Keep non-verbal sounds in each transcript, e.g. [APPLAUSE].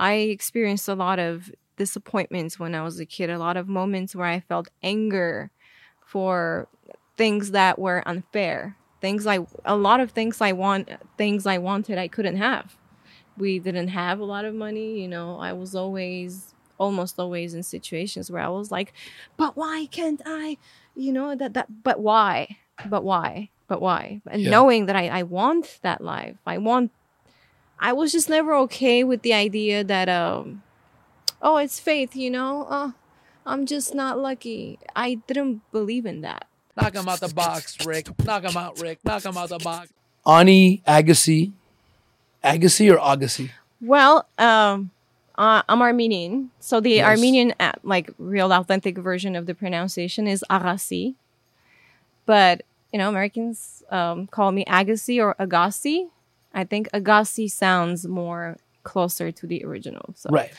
I experienced a lot of disappointments when I was a kid, a lot of moments where I felt anger for things that were unfair. Things I a lot of things I want things I wanted I couldn't have. We didn't have a lot of money, you know. I was always almost always in situations where I was like, "But why can't I?" You know, that that but why? But why? But why? And Yeah. knowing that I I want that life. I want I was just never okay with the idea that um oh, it's faith, you know? Uh I'm just not lucky. I didn't believe in that. Knock him out the box, Rick. Knock him out, Rick. Knock him out the box. Ani Agassi. Agassi or Agassi? Well, um, uh, I'm Armenian, so the Yes. Armenian, uh, like real authentic version of the pronunciation is Agassi, but you know Americans um, call me Agassi or Agassi. I think Agassi sounds more closer to the original. So Right.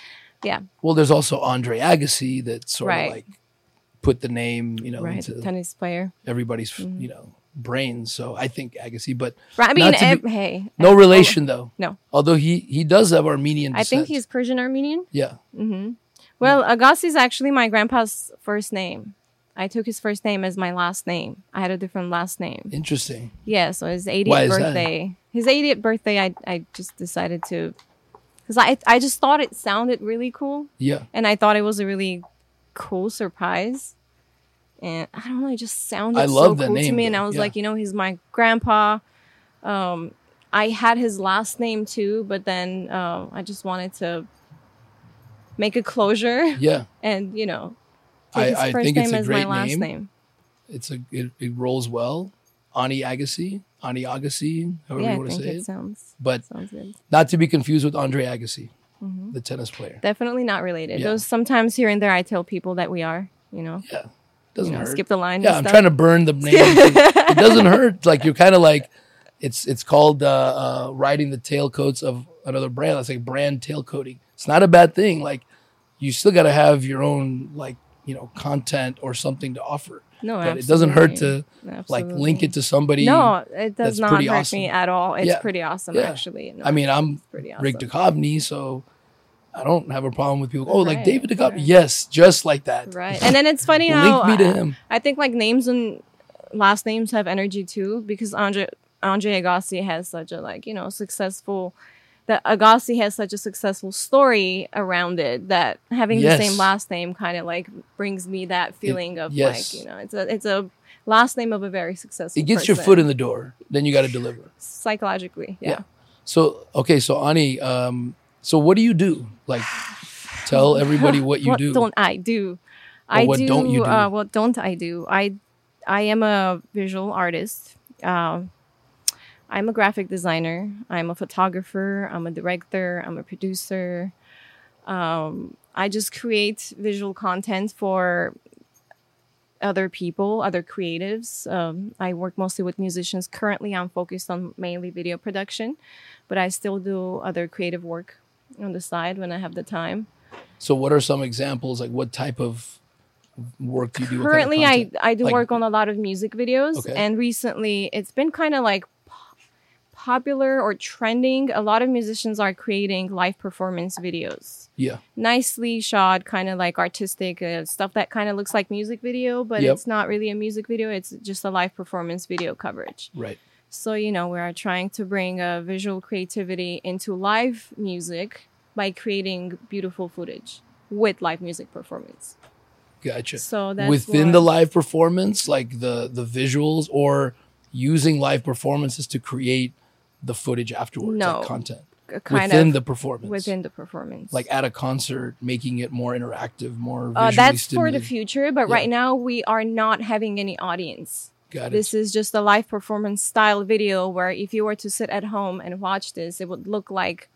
yeah, Well, there's also Andre Agassi that sort Right. of like put the name, you know, right, into tennis player. everybody's, you know, brains. So I think Agassi, but Right. I mean, Not to ev- be- hey, no relation though. no. Although he he does have Armenian. I think he's Persian Armenian. yeah. Mm-hmm. Well, Agassi is actually my grandpa's first name. I took his first name as my last name. I had a different last name. Interesting. Yeah, so his Why 80th is that? birthday. His 80th birthday, I I just decided to, because I I just thought it sounded really cool, Yeah. and I thought it was a really cool surprise. And I don't know, it just sounded so cool to name, me. And I was yeah. like, you know, he's my grandpa. Um, I had his last name too, but then uh, I just wanted to make a closure Yeah. [LAUGHS] and you know, I- I think it's a great name. name. It's a it, it rolls well. Ani Agassi, Ani Agassi, however Yeah, you want to say it it. sounds But sounds good. not to be confused with Andre Agassi, Mm-hmm. the tennis player. Definitely not related. Yeah. Those sometimes here and there I tell people that we are, you know, Yeah. Doesn't know, hurt. skip the line. yeah, I'm stuff. trying to burn the name. [LAUGHS] it doesn't hurt. Like you're kind of like it's it's called uh, uh, riding the tailcoats of another brand. That's like brand tailcoating. It's not a bad thing. Like you still got to have your own like you know content or something to offer. No, but it doesn't hurt to absolutely. like link it to somebody. No, it does not hurt awesome. me at all. It's Yeah. pretty awesome, Yeah. actually. No, I mean, I'm pretty Rick awesome. Duchovny, so I don't have a problem with people. Oh, like David Duchovny. right. Yes, just like that. right. And then it's funny [LAUGHS] how Link me to I- him. I think like names and last names have energy too because Andre Andre Agassi has such a like you know successful that Agassi has such a successful story around it that having Yes. the same last name kind of like brings me that feeling of yes. like you know it's a it's a last name of a very successful It gets your foot in the door. Then you got to deliver. psychologically yeah. Yeah. So okay, so Ani, um, so what do you do? Like, tell [SIGHS] everybody what you what do. don't I do? I what do, don't you do? Uh, what don't I do? I I am a visual artist. Um, I'm a graphic designer. I'm a photographer. I'm a director. I'm a producer. Um, I just create visual content for other people, other creatives. Um, I work mostly with musicians. Currently, I'm focused on mainly video production, but I still do other creative work on the side when I have the time. So what are some examples? Like, what type of work do you do? What kind of currently I. I do Like- work on a lot of music videos Okay. and recently it's been kind of like popular or trending a lot of musicians are creating live performance videos yeah, nicely shot kind of like artistic uh, stuff that kind of looks like music video but Yep. it's not really a music video it's just a live performance video coverage right. so you know we are trying to bring uh, visual creativity into live music by creating beautiful footage with live music performance Gotcha. so that's Within what- the live performance, like the the visuals, or using live performances to create the footage afterwards, No. like content kind within of the performance, within the performance. like at a concert, making it more interactive, more uh, that's for the future, but Yeah. right now we are not having any audience. Got it. This is just a live performance style video where if you were to sit at home and watch this, it would look like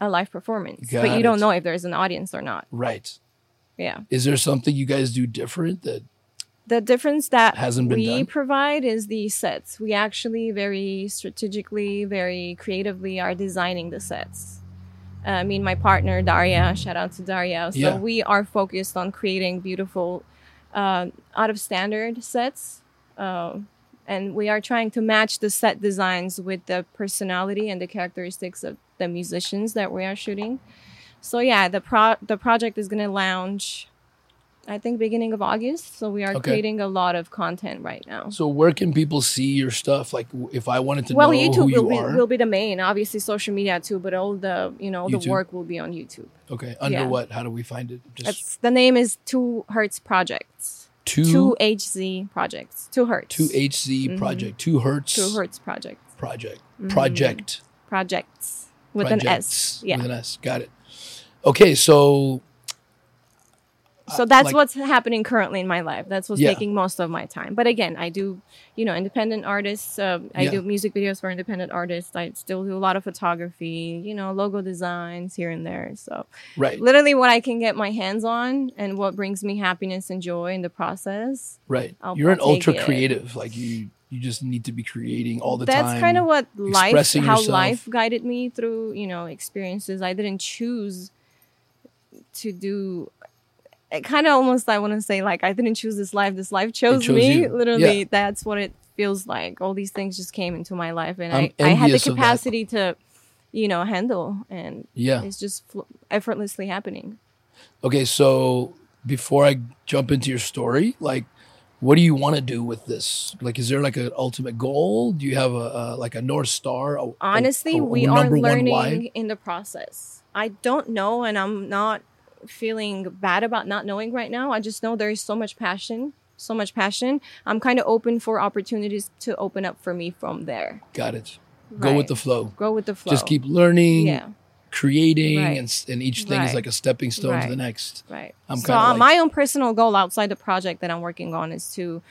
a live performance. but Got you don't know if there's an audience or not. right. Yeah. Is there something you guys do different that The difference that Hasn't been we done? provide is the sets. We actually very strategically, very creatively are designing the sets. Uh, I mean, my partner Daria, shout out to Daria. So Yeah. we are focused on creating beautiful, uh, out of standard sets, uh, and we are trying to match the set designs with the personality and the characteristics of the musicians that we are shooting. So yeah, the pro the project is gonna launch. I think beginning of August. So we are Okay. creating a lot of content right now. So where can people see your stuff? Like if I wanted to well, know YouTube who you will be, are. will be the main. Obviously, social media too, but all the you know YouTube? the work will be on YouTube. okay. Under yeah. what? How do we find it? Just It's, the name is Two Hertz Projects. two Two HZ Projects. Two Hertz. two HZ mm-hmm. project. Two hertz. Two Hertz Projects. project. Mm-hmm. Project. Projects with an S. Yeah. With an S. Got it. Okay, so so that's like- what's happening currently in my life that's what's Yeah. taking most of my time but again i do you know independent artists um, i Yeah. do music videos for independent artists i still do a lot of photography you know logo designs here and there so right, literally what i can get my hands on and what brings me happiness and joy in the process right. I'll- You're an ultra it. creative. Like you, you just need to be creating all the that's time. That's kind of what life how yourself. life guided me through you know experiences i didn't choose to do it kind of almost i want to say like i didn't choose this life this life chose, chose me you. literally Yeah. that's what it feels like all these things just came into my life and I'm I, I had the envious of that. capacity to you know handle and Yeah. it's just effortlessly happening Okay, so before I jump into your story, like, what do you want to do with this? Like, is there like an ultimate goal? Do you have a, a like a north star? a- honestly a we are learning in the process i don't know and i'm not feeling bad about not knowing right now i just know there is so much passion so much passion i'm kind of open for opportunities to open up for me from there Got it. Go with the flow. go with the flow Just keep learning, yeah creating, Right. and and each thing is like a stepping stone to the next. right I'm so uh, like- my own personal goal outside the project that i'm working on is to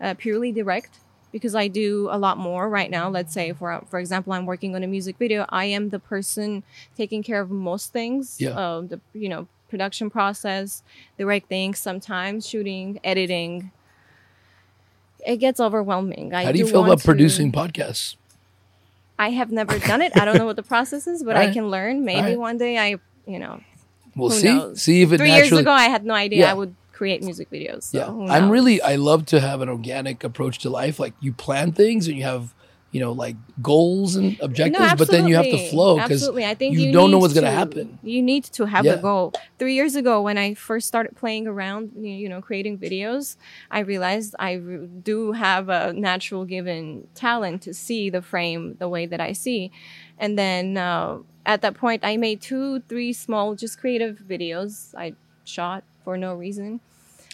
uh, purely direct because I do a lot more right now. Let's say, for for example, I'm working on a music video. I am the person taking care of most things. Yeah. Uh, the you know production process, the right directing, sometimes shooting, editing. It gets overwhelming. I How do you do feel about to- producing podcasts? I have never done it. I don't know what the process is, but I can learn. Maybe Alright. one day I, you know, We'll see. knows? See if it three naturally. years ago I had no idea Yeah. I would create music videos. So yeah, I'm really. I love to have an organic approach to life. Like you plan things and you have, you know, like goals and objectives, but then you have to flow because you you, don't know what's gonna happen. You need to have Yeah. a goal. Three years ago, when I first started playing around, you you know, creating videos, I realized I do have a natural given talent to see the frame the way that I see, and then uh, at that point, I made two, three small, just creative videos. I shot for no reason.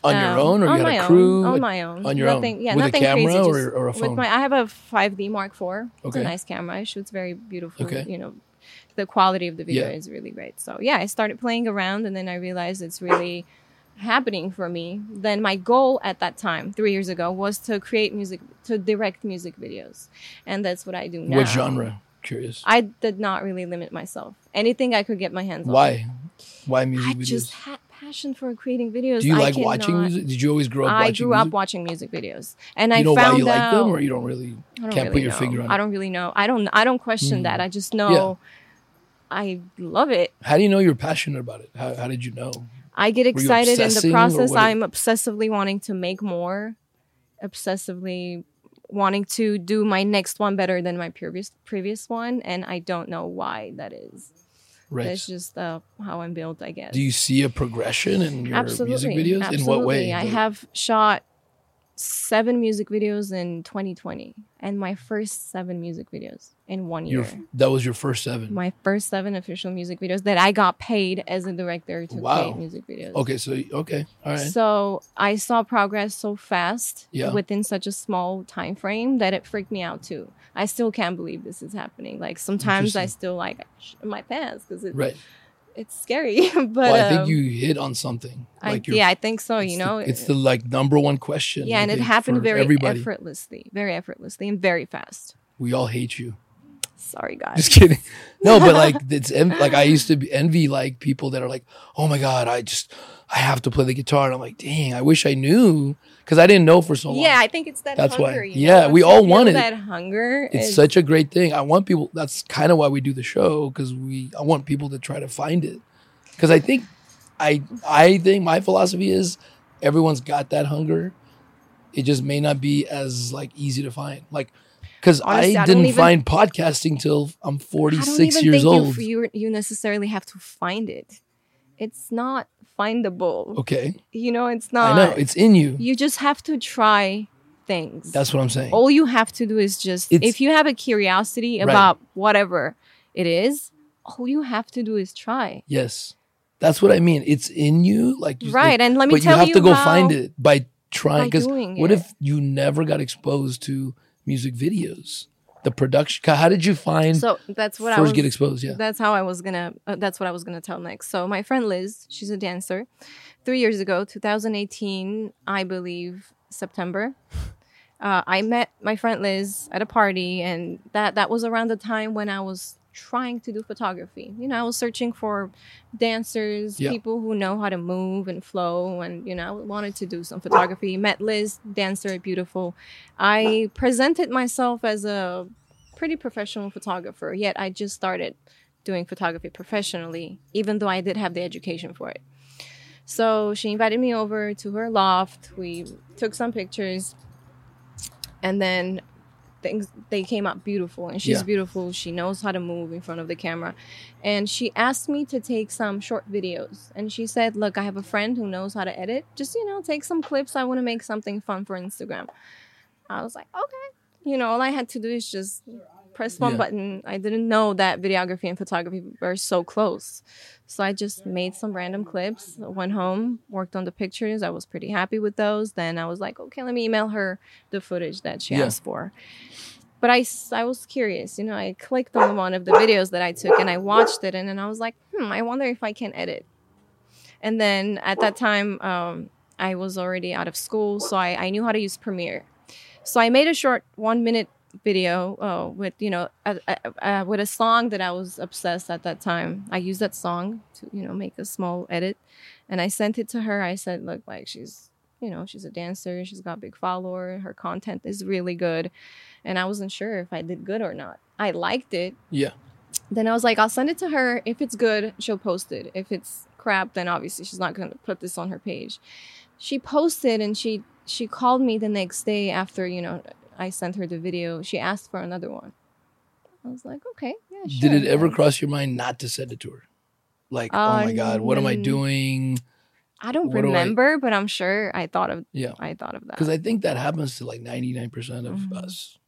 On your Um, own, or on you my had a crew. own, on my own, on your nothing, own? Yeah, With a nothing camera crazy, or- or a With phone? my, I have a 5D Mark IV. It's a nice camera. It shoots very beautiful. Okay. You know, the quality of the video Yeah. is really great. So yeah, I started playing around, and then I realized it's really happening for me. Then my goal at that time, three years ago, was to create music, to direct music videos, and that's what I do now. What genre? Curious. I did not really limit myself. Anything I could get my hands on. Why? Why music I videos? just passion for creating videos. Do you I like watching music? Did you always grow up watching I grew up music? watching music videos, and you I know found why you like them, or you don't really I don't can't put really your know. finger on I don't really know. I don't. I don't question that. Hmm. I just know. I love it. How do you know you're passionate about it? How, how did you know? I get excited in the process. I'm obsessively wanting to make more, obsessively wanting to do my next one better than my previous previous one, and I don't know why that is. Right. That's just uh, how I'm built, I guess. Do you see a progression in your absolutely, music videos? Absolutely. In what way? I have shot seven music videos in 2020, and my first seven music videos in one your year. that was your first seven. my first seven official music videos that I got paid as a director to Wow. create music videos. okay, so okay, all right. So I saw progress so fast Yeah. within such a small time frame that it freaked me out too. I still can't believe this is happening. Like sometimes I still like my pants because it, right. It's scary. [LAUGHS] but Well, I think um, you hit on something. Like you're- yeah, I think so. You the- know, it's the like number one question. yeah, I and it happened very everybody. effortlessly, very effortlessly, and very fast. We all hate you. Sorry, guys. Just kidding. [LAUGHS] No, but like it's en- like I used to be envy like people that are like, oh my god, I just I have to play the guitar, and I'm like, dang, I wish I knew because I didn't know for so long. Yeah, I think it's that That's why. hunger. you Yeah, know, we all want it. That hunger. it's is- such a great thing. I want people. That's kind of why we do the show because we. I want people to try to find it because I think, I I think my philosophy is everyone's got that hunger. It just may not be as like easy to find. Like because I I didn't even- find podcasting till I'm I don't 46 even years old. You, you you necessarily have to find it. it's not findable. Okay. You know, it's not. I know. It's in you. you just have to try things. That's what I'm saying. all you have to do is just It's- if you have a curiosity Right. about whatever it is, all you have to do is try. Yes. That's what I mean. It's in you. Like you- Right, and let me but tell you you have to go find it by trying. Because what it. if you never got exposed to music videos? The production. How did you find So that's what I first was get exposed? Yeah. That's how I was gonna. Uh, that's what I was gonna tell next. So my friend Liz, she's a dancer. Three years ago, 2018, I believe September. Uh, I met my friend Liz at a party, and that that was around the time when I was trying to do photography. You know, I was searching for dancers, Yeah. people who know how to move and flow, and you know, I wanted to do some photography. Met Liz, dancer, beautiful. I presented myself as a pretty professional photographer, yet I just started doing photography professionally, even though I did have the education for it. So she invited me over to her loft. We took some pictures, and then things they came out beautiful. And she's Yeah. beautiful. She knows how to move in front of the camera, and she asked me to take some short videos. And she said, "Look, I have a friend who knows how to edit. Just you know, take some clips. I want to make something fun for Instagram." I was like, "Okay." You know, all I had to do is just press one Yeah. button. I didn't know that videography and photography were so close. So I just made some random clips, went home, worked on the pictures. I was pretty happy with those. Then I was like, okay, let me email her the footage that she Yeah. asked for. But I, I was curious, you know, I clicked on one of the videos that I took and I watched it and then I was like, hmm, I wonder if I can edit. And then at that time, um, I was already out of school, so I, I knew how to use Premiere. So I made a short one minute video uh, with you know uh, uh, uh, with a song that I was obsessed at that time. I used that song to you know make a small edit, and I sent it to her. I said, "Look, like she's you know she's a dancer. She's got a big follower. Her content is really good," and I wasn't sure if I did good or not. I liked it. Yeah. Then I was like, I'll send it to her. If it's good, she'll post it. If it's crap, then obviously she's not gonna put this on her page. She posted and she she called me the next day after you know I sent her the video. She asked for another one. I was like, okay, yeah, sure. Did it ever cross your mind not to send it to her? Like, oh my god, what am I doing? I don't what do I- remember, but I'm sure I thought of Yeah. I thought of that. Because I think that happens to like 99% of Mhm. us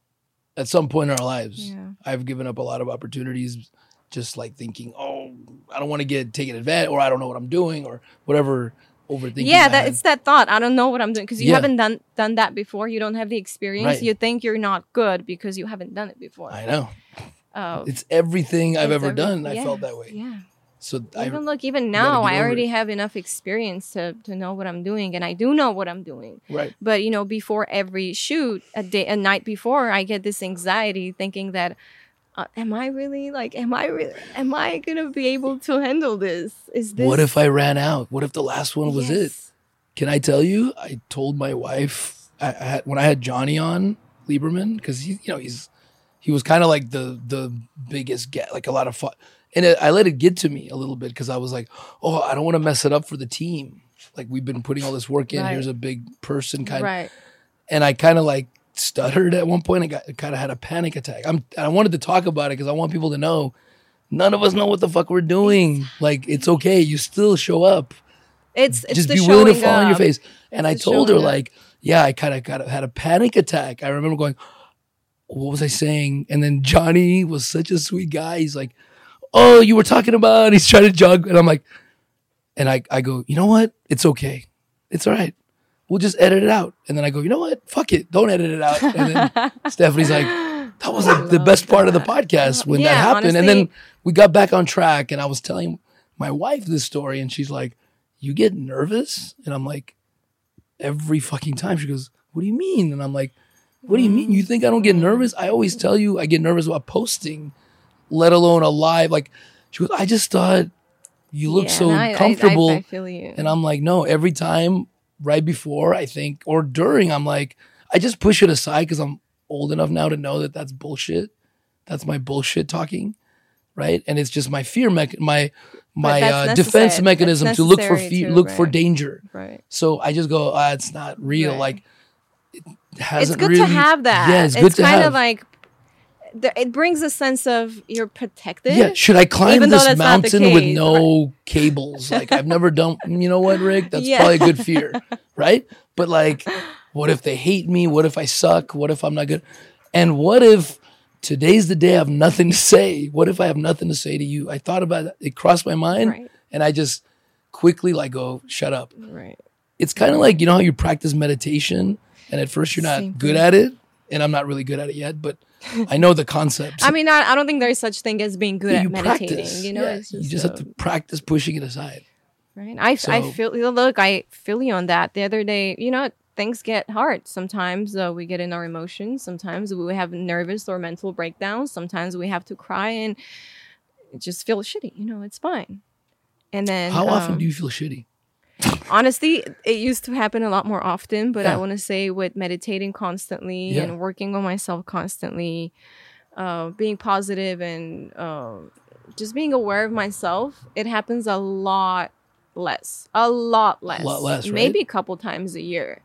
at some point in our lives. yeah. I've given up a lot of opportunities just like thinking, oh, I don't want to get taken advantage or I don't know what I'm doing or whatever overthinking. Yeah, I that it's that thought. I don't know what I'm doing because you Yeah. haven't done done that before. You don't have the experience. Right. You think you're not good because you haven't done it before. I know. Oh, It's everything I've it's ever every- done. I felt that way. Yeah. So I, Even look, even now, I already it. have enough experience to to know what I'm doing, and I do know what I'm doing. right. But you know, before every shoot, a day, a night before, I get this anxiety, thinking that, uh, am I really like, am I really, am I gonna be able to handle this? Is this What if I ran out? What if the last one was it? Can I tell you? I told my wife I, I had, when I had Johnny on Lieberman because he, you know, he's he was kind of like the the biggest get, like a lot of fun, and it, I let it get to me a little bit because I was like, oh, I don't want to mess it up for the team. Like we've been putting all this work in. Right. Here's a big person kind, Right. and I kind of like stuttered at one point. I got kind of had a panic attack. I'm I wanted to talk about it because I want people to know. None of us know what the fuck we're doing. Like it's okay. You still show up It's it's just be willing to fall on your face. And I It's the told her up. like, yeah, I kind of got had a panic attack. I remember going, what was I saying? And then Johnny was such a sweet guy. He's like, oh, you were talking about. He's trying to jog, and I'm like, and I I go, you know what? It's okay. It's all right. We'll just edit it out. And then I go, you know what? Fuck it. Don't edit it out. And then [LAUGHS] Stephanie's like, that was like the oh, best part of the podcast when that Yeah, happened. and then we got back on track, and I was telling my wife this story, and she's like, "You get nervous?" And I'm like, "Every fucking time." She goes, "What do you mean?" And I'm like, "What do you mean? You think I don't get nervous? I always tell you I get nervous about posting, let alone a live." Like, she goes, "I just thought you look Yeah, so I- I- I- comfortable." I, feel you. And I'm like, no, every time right before I think or during, I'm like, I just push it aside because I'm old enough now to know that that's bullshit. That's my bullshit talking, right? And it's just my fear mech, my my uh, defense mechanism to look for too, look for danger. right. So I just go, ah, it's not real. Right. Like it It's hasn't It's good really. to have that. Yeah, it's good to kind have. of like it brings a sense of you're protected. Yeah, should I climb this that's not the mountain with no cables? Like I've never done. You know what, Rick? That's Yeah. probably a good fear, [LAUGHS] right? But like, what if they hate me? What if I suck? What if I'm not good? And what if today's the day I have nothing to say? What if I have nothing to say to you? I thought about it. It crossed my mind, Right. and I just quickly like go, shut up. Right. It's kind of like you know how you practice meditation, and at first you're not Same good thing. at it, and I'm not really good at it yet, but I know the concept. [LAUGHS] I mean, I, I don't think there's such thing as being good Yeah, at meditating. practice. You know, Yeah, it's just, you just have to practice pushing it aside. Right. I, I feel look, I feel you on that. The other day, you know, things get hard. Sometimes uh, we get in our emotions. Sometimes we have nervous or mental breakdowns. Sometimes we have to cry and just feel shitty. You know, it's fine. And then How often um, do you feel shitty? [LAUGHS] honestly, it used to happen a lot more often, but Yeah. I want to say with meditating constantly Yeah. and working on myself constantly, uh, being positive and um just being aware of myself, it happens a lot less. A lot less. lot less, right? Maybe a couple times a year.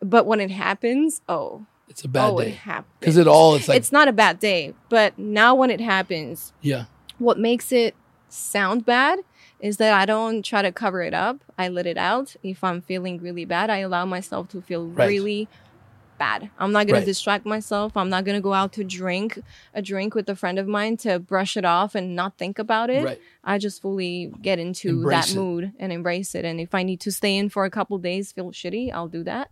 But when it happens, oh, It's a bad oh, day because it all it's like it's not a bad day, but now when it happens, yeah what makes it sound bad is that I don't try to cover it up. I let it out. If I'm feeling really bad, I allow myself to feel Right. really bad. I'm not going Right. to distract myself. I'm not going to go out to drink a drink with a friend of mine to brush it off and not think about it. right I just fully get into Embrace that it. mood and embrace it. And if I need to stay in for a couple days, feel shitty, I'll do that.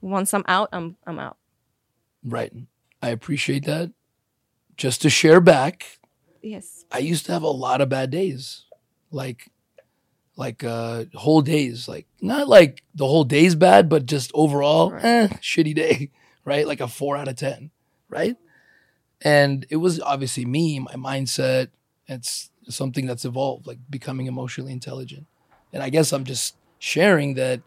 Once I'm out, I'm I'm out. right. I appreciate that. Just to share back, Yes. I used to have a lot of bad days, like like uh whole days, like not like the whole day's bad, but just overall, Right. eh, [LAUGHS] shitty day, [LAUGHS] right? Like a four out of ten, right? And it was obviously me, my mindset. It's something that's evolved, like becoming emotionally intelligent. And I guess I'm just sharing that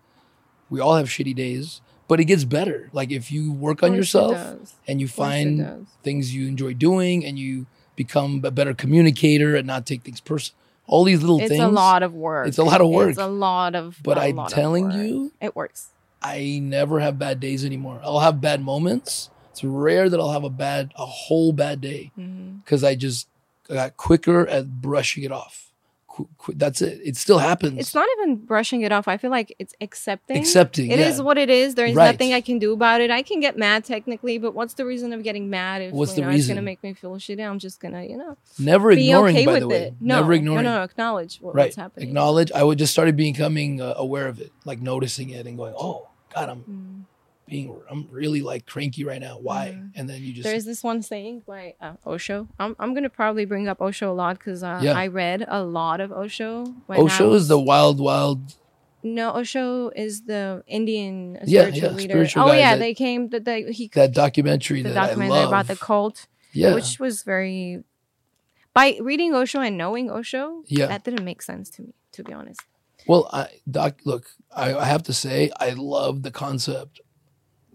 we all have shitty days, but it gets better. Like if you work on Of course it yourself and you Of course it find things you enjoy doing and you become a better communicator and not take things personal. All these little It's things. It's a lot of work. It's a lot of work. It's a lot of. But I'm telling you, it works. I never have bad days anymore. I'll have bad moments. It's rare that I'll have a bad, a whole bad day mm-hmm. because I just got quicker at brushing it off. That's it. It still happens. It's not even brushing it off. I feel like it's accepting. accepting. It yeah. is what it is. There is Right. nothing I can do about it. I can get mad technically, but what's the reason of getting mad if What's you the know, it's gonna make me feel shitty? I'm just gonna, you know, Never ignoring. okay by the way, it. No, never ignoring. no, no, acknowledge what, right. what's happening. Acknowledge. I would just started becoming uh, aware of it, like noticing it and going, "Oh God, I'm Mm. Being, I'm really like cranky right now. Why?" Mhm. And then you just There is this one saying by uh, Osho. I'm, I'm gonna probably bring up Osho a lot because uh, Yeah. I read a lot of Osho. Osho is the wild, wild. no Osho is the Indian spiritual yeah, leader. spiritual oh yeah, that- they came. That they he That documentary the that I documentary love. about the cult. yeah, which was very by reading Osho and knowing Osho, Yeah. that didn't make sense to me, to be honest. Well, I, Doc, look, I, I have to say, I love the concept.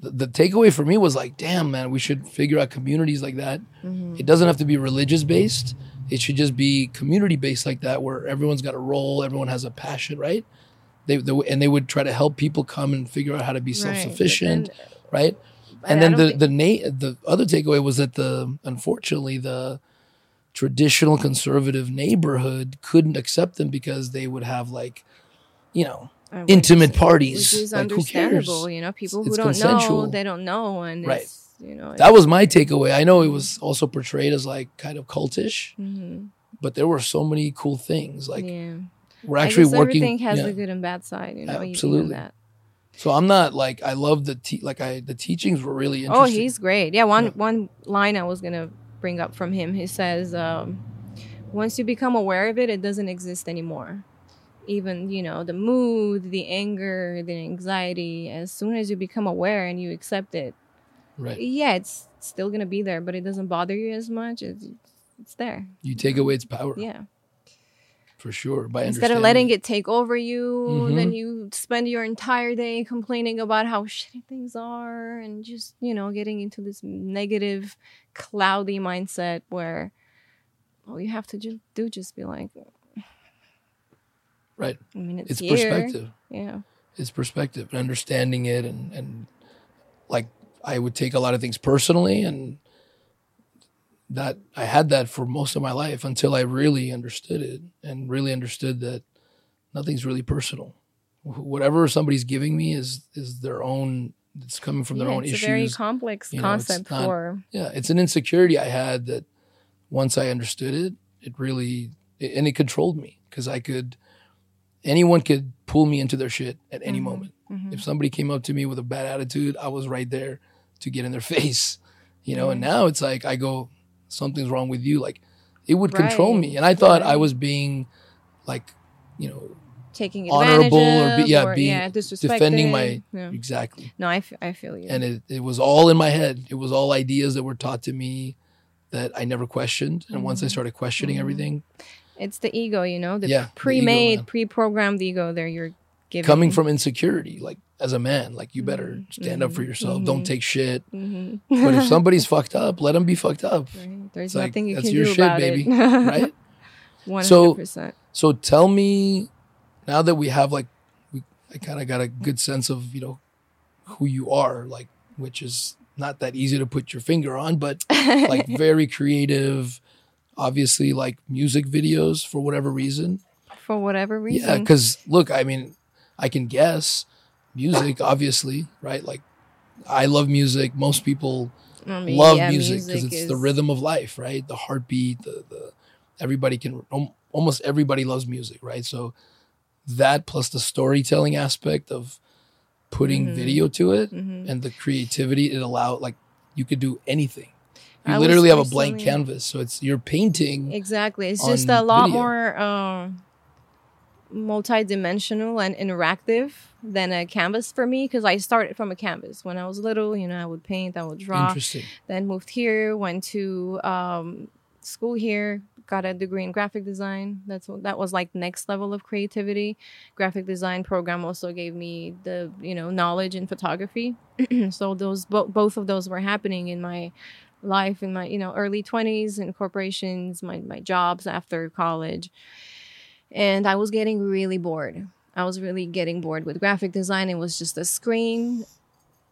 The, the takeaway for me was like, damn, man, we should figure out communities like that. Mm-hmm. It doesn't have to be religious based. It should just be community based like that, where everyone's got a role, everyone has a passion, right? They, they and they would try to help people come and figure out how to be self sufficient, right? And then the the na- the other takeaway was that the unfortunately the traditional conservative neighborhood couldn't accept them because they would have like, you know, intimate parties. which is Like, who understandable. cares? You know, people who it's don't know, they don't know, and Right. you know, That was my takeaway. I know it was also portrayed as like kind of cultish, hmm but there were so many cool things. Like yeah. we're actually working. everything has yeah. a good and bad side. You know, Absolutely. that. So I'm not like I love the te- like I the teachings were really interesting. Oh, he's great. Yeah, one Yeah. one line I was gonna bring up from him. He says, um, "Once you become aware of it, it doesn't exist anymore. Even you know the mood, the anger, the anxiety. As soon as you become aware and you accept it, right. yeah, it's still gonna be there, but it doesn't bother you as much. It's it's there. You take away its power Yeah. for sure by Instead of letting it take over you, Mhm. then you spend your entire day complaining about how shitty things are and just, you know, getting into this negative, cloudy mindset where all you have to just do just be like, Right. I mean, it's, It's here. perspective. Yeah. It's perspective and understanding it and and like I would take a lot of things personally and that I had that for most of my life until I really understood it and really understood that nothing's really personal. Whatever somebody's giving me is is their own. It's coming from their Yeah, own it's issues. It's a very complex you know, concept not- for yeah, it's an insecurity I had that once I understood it, it really it, and it controlled me because I could anyone could pull me into their shit at any Mhm, moment. mhm. If somebody came up to me with a bad attitude, I was right there to get in their [LAUGHS] face. You know, and Mhm. now it's like I go, something's wrong with you. Like it would control me. And I thought I was being like, you know, taking honorable or be- yeah, or, being- yeah, defending my yeah. exactly. No, I, f- I feel you. and it, it was all in my head. It was all ideas that were taught to me that I never questioned. And once I Mhm. started questioning Mhm. everything, it's the ego, you know, the Yeah, the ego, pre-made, pre-programmed ego there you're giving. coming from insecurity, like as a man, like you better Mhm, stand up for yourself. Don't mhm. take shit. hmm But if [LAUGHS] somebody's fucked up, let them be fucked up, right. there's It's like, nothing you that's can your do shit, about baby, it. [LAUGHS] [LAUGHS] right? One So- hundred percent. So tell me, now that we have like, we, I kind of got a good sense of you know who you are, like which is not that easy to put your finger on, but like very creative. Obviously, like music videos for whatever reason. For whatever reason. Yeah, because look, I mean, I can guess music, obviously, right? Like, I love music. Most people I mean, love yeah, music because it's the rhythm of life, right? The heartbeat, the the everybody can al- almost everybody loves music, right? So that plus the storytelling aspect of putting Mhm. video to it Mhm. and the creativity it allowed like you could do anything. You I literally have a blank canvas, so it's you're painting. Exactly. It's just a lot video. more um, multi-dimensional and interactive than a canvas for me because I started from a canvas when I was little. You know, I would paint, I would draw. Interesting. Then moved here, went to um, school here, got a degree in graphic design. That's what that was like next level of creativity. Graphic design program also gave me the you know knowledge in photography. [CLEARS THROAT] so those bo- both of those were happening in my life in my you know early 20s in corporations my, my jobs after college. And i was getting really bored. I was really getting bored with graphic design. It was just a screen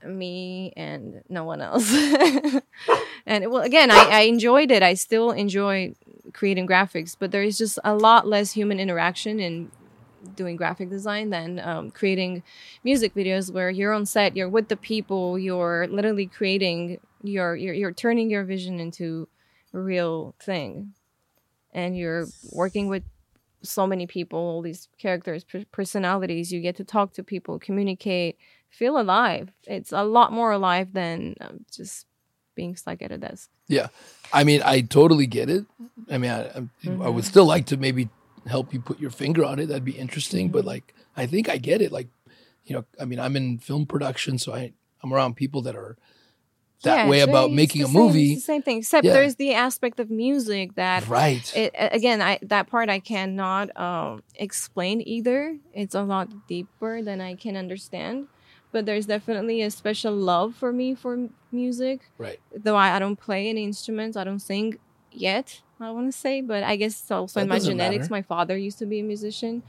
me and no one else. [LAUGHS] And it, well again I, I enjoyed it. I still enjoy creating graphics but there is just a lot less human interaction in doing graphic design than um, creating music videos where you're on set you're with the people you're literally creating you're you're, you're turning your vision into a real thing and you're working with so many people all these characters per- personalities you get to talk to people communicate feel alive it's a lot more alive than um, just being stuck at a desk yeah I mean, I totally get it. I mean, I, I, I Mm-hmm. would still like to maybe help you put your finger on it. That'd be interesting. But Mm-hmm. like, I think I get it. Like, you know, I mean, I'm in film production, so I I'm around people that are that Yeah, way about making a same- movie. the same thing except Yeah. there's the aspect of music that Right. it again i that part i cannot um explain either it's a lot deeper than i can understand but there's definitely a special love for me for music right. though i, I don't play any instruments i don't sing yet i want to say but i guess it's also That in my genetics matter. my father used to be a musician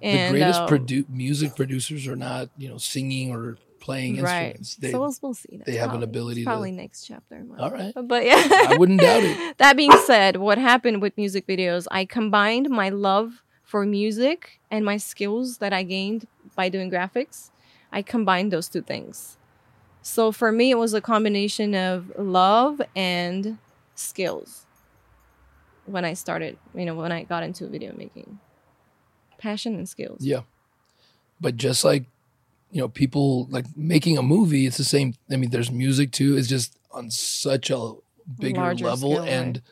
the and greatest uh, produ- music producers are not, you know, singing or playing right instruments. They, so we'll, we'll see That's they have an ability it's to- probably next chapter All right. but yeah I wouldn't doubt it. [LAUGHS] that being said, what happened with music videos, I combined my love for music and my skills that I gained by doing graphics. I combined those two things. So for me, it was a combination of love and skills when I started, you know, when I got into video making. Passion and skills. Yeah. But just like, you know, people like making a movie, it's the same. I mean, there's music too. It's just on such a bigger Larger level and right.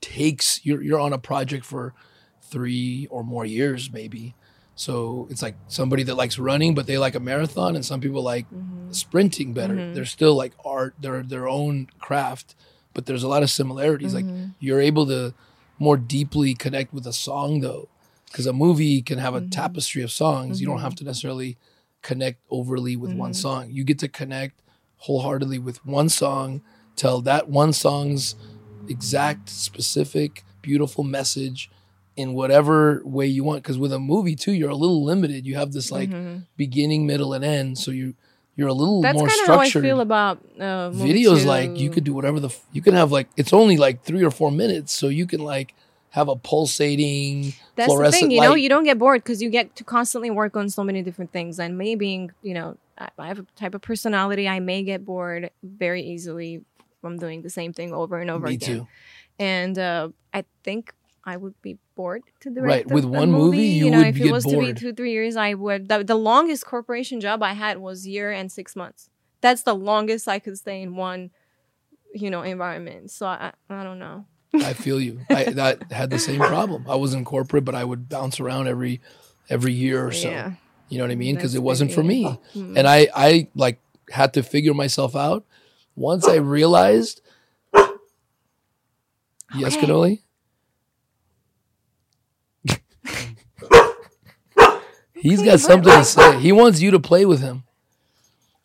takes you're you're on a project for three or more years maybe. So it's like somebody that likes running, but they like a marathon, and some people like Mhm. sprinting better. Mhm. They're still like art, they're their own craft, but there's a lot of similarities. Like Mhm. you're able to more deeply connect with a song though, because a movie can have a Mhm. tapestry of songs. You don't Mhm. have to necessarily connect overly with one Mhm. song. You get to connect wholeheartedly with one song, tell that one song's exact, specific, beautiful message in whatever way you want. Because with a movie too, you're a little limited. You have this like Mhm. beginning, middle, and end. So you you're a little That's more kind of how I structured. feel about uh, Videos too. like you could do whatever the f- you can have like it's only like three or four minutes, so you can like have a pulsating That's the thing, you know, you don't get bored because you get to constantly work on so many different things. And me being, you know, I have a type of personality, I may get bored very easily from doing the same thing over and over Me again. too. And uh, I think I would be bored to direct Right, with one movie, you you know, if it was to be two, three years, I would. The, the longest corporation job I had was year and six months. That's the longest I could stay in one, you know, environment. So I, I don't know. I feel you. I that had the same problem. I was in corporate, but I would bounce around every every year or so. Yeah. You know what I mean? Because it wasn't for me. Mm. And I I like had to figure myself out. Once I realized Yes, Okay. Cannoli? [LAUGHS] He's got something to say. He wants you to play with him.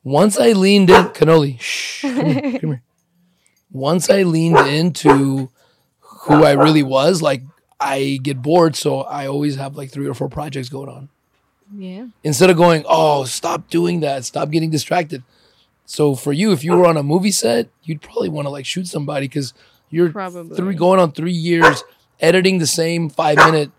Once I leaned in, Cannoli, shh, come here, come here. [LAUGHS] Once I leaned into who I really was, like I get bored, so I always have like three or four projects going on Yeah. instead of going, oh, stop doing that, stop getting distracted. So for you, if you were on a movie set, you'd probably want to like shoot somebody because you're Probably. three going on three years editing the same five minute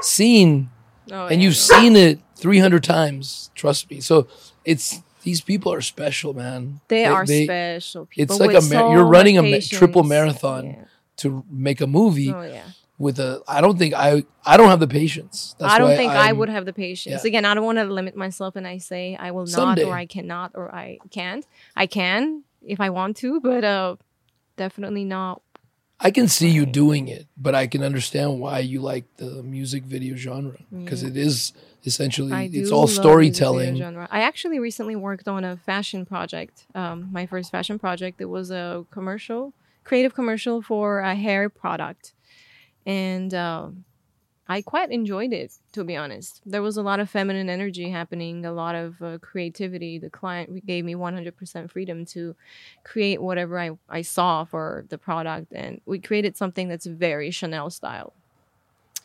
scene, Oh, and yeah. you've seen it three hundred times. Trust me. So it's these people are special, man. They, are they- special people. It's like a mar- you're running a ma- triple marathon Yeah. To make a movie Oh yeah. with a. I don't think I. I don't have the patience. That's I don't think i I'm- would have the patience. yeah. Again, I don't want to limit myself and I say I will Someday. not or I cannot or I can't. I can if I want to, but uh definitely not. I can see you doing it, but I can understand why you like the music video genre because Yeah. it is essentially I it's all love music video storytelling. genre. I actually recently worked on a fashion project. Um, my first fashion project. It was a commercial, creative commercial for a hair product, and um, I quite enjoyed it. To be honest, there was a lot of feminine energy happening, a lot of uh, creativity. The client gave me 100% freedom to create whatever I, I saw for the product, and we created something that's very Chanel style.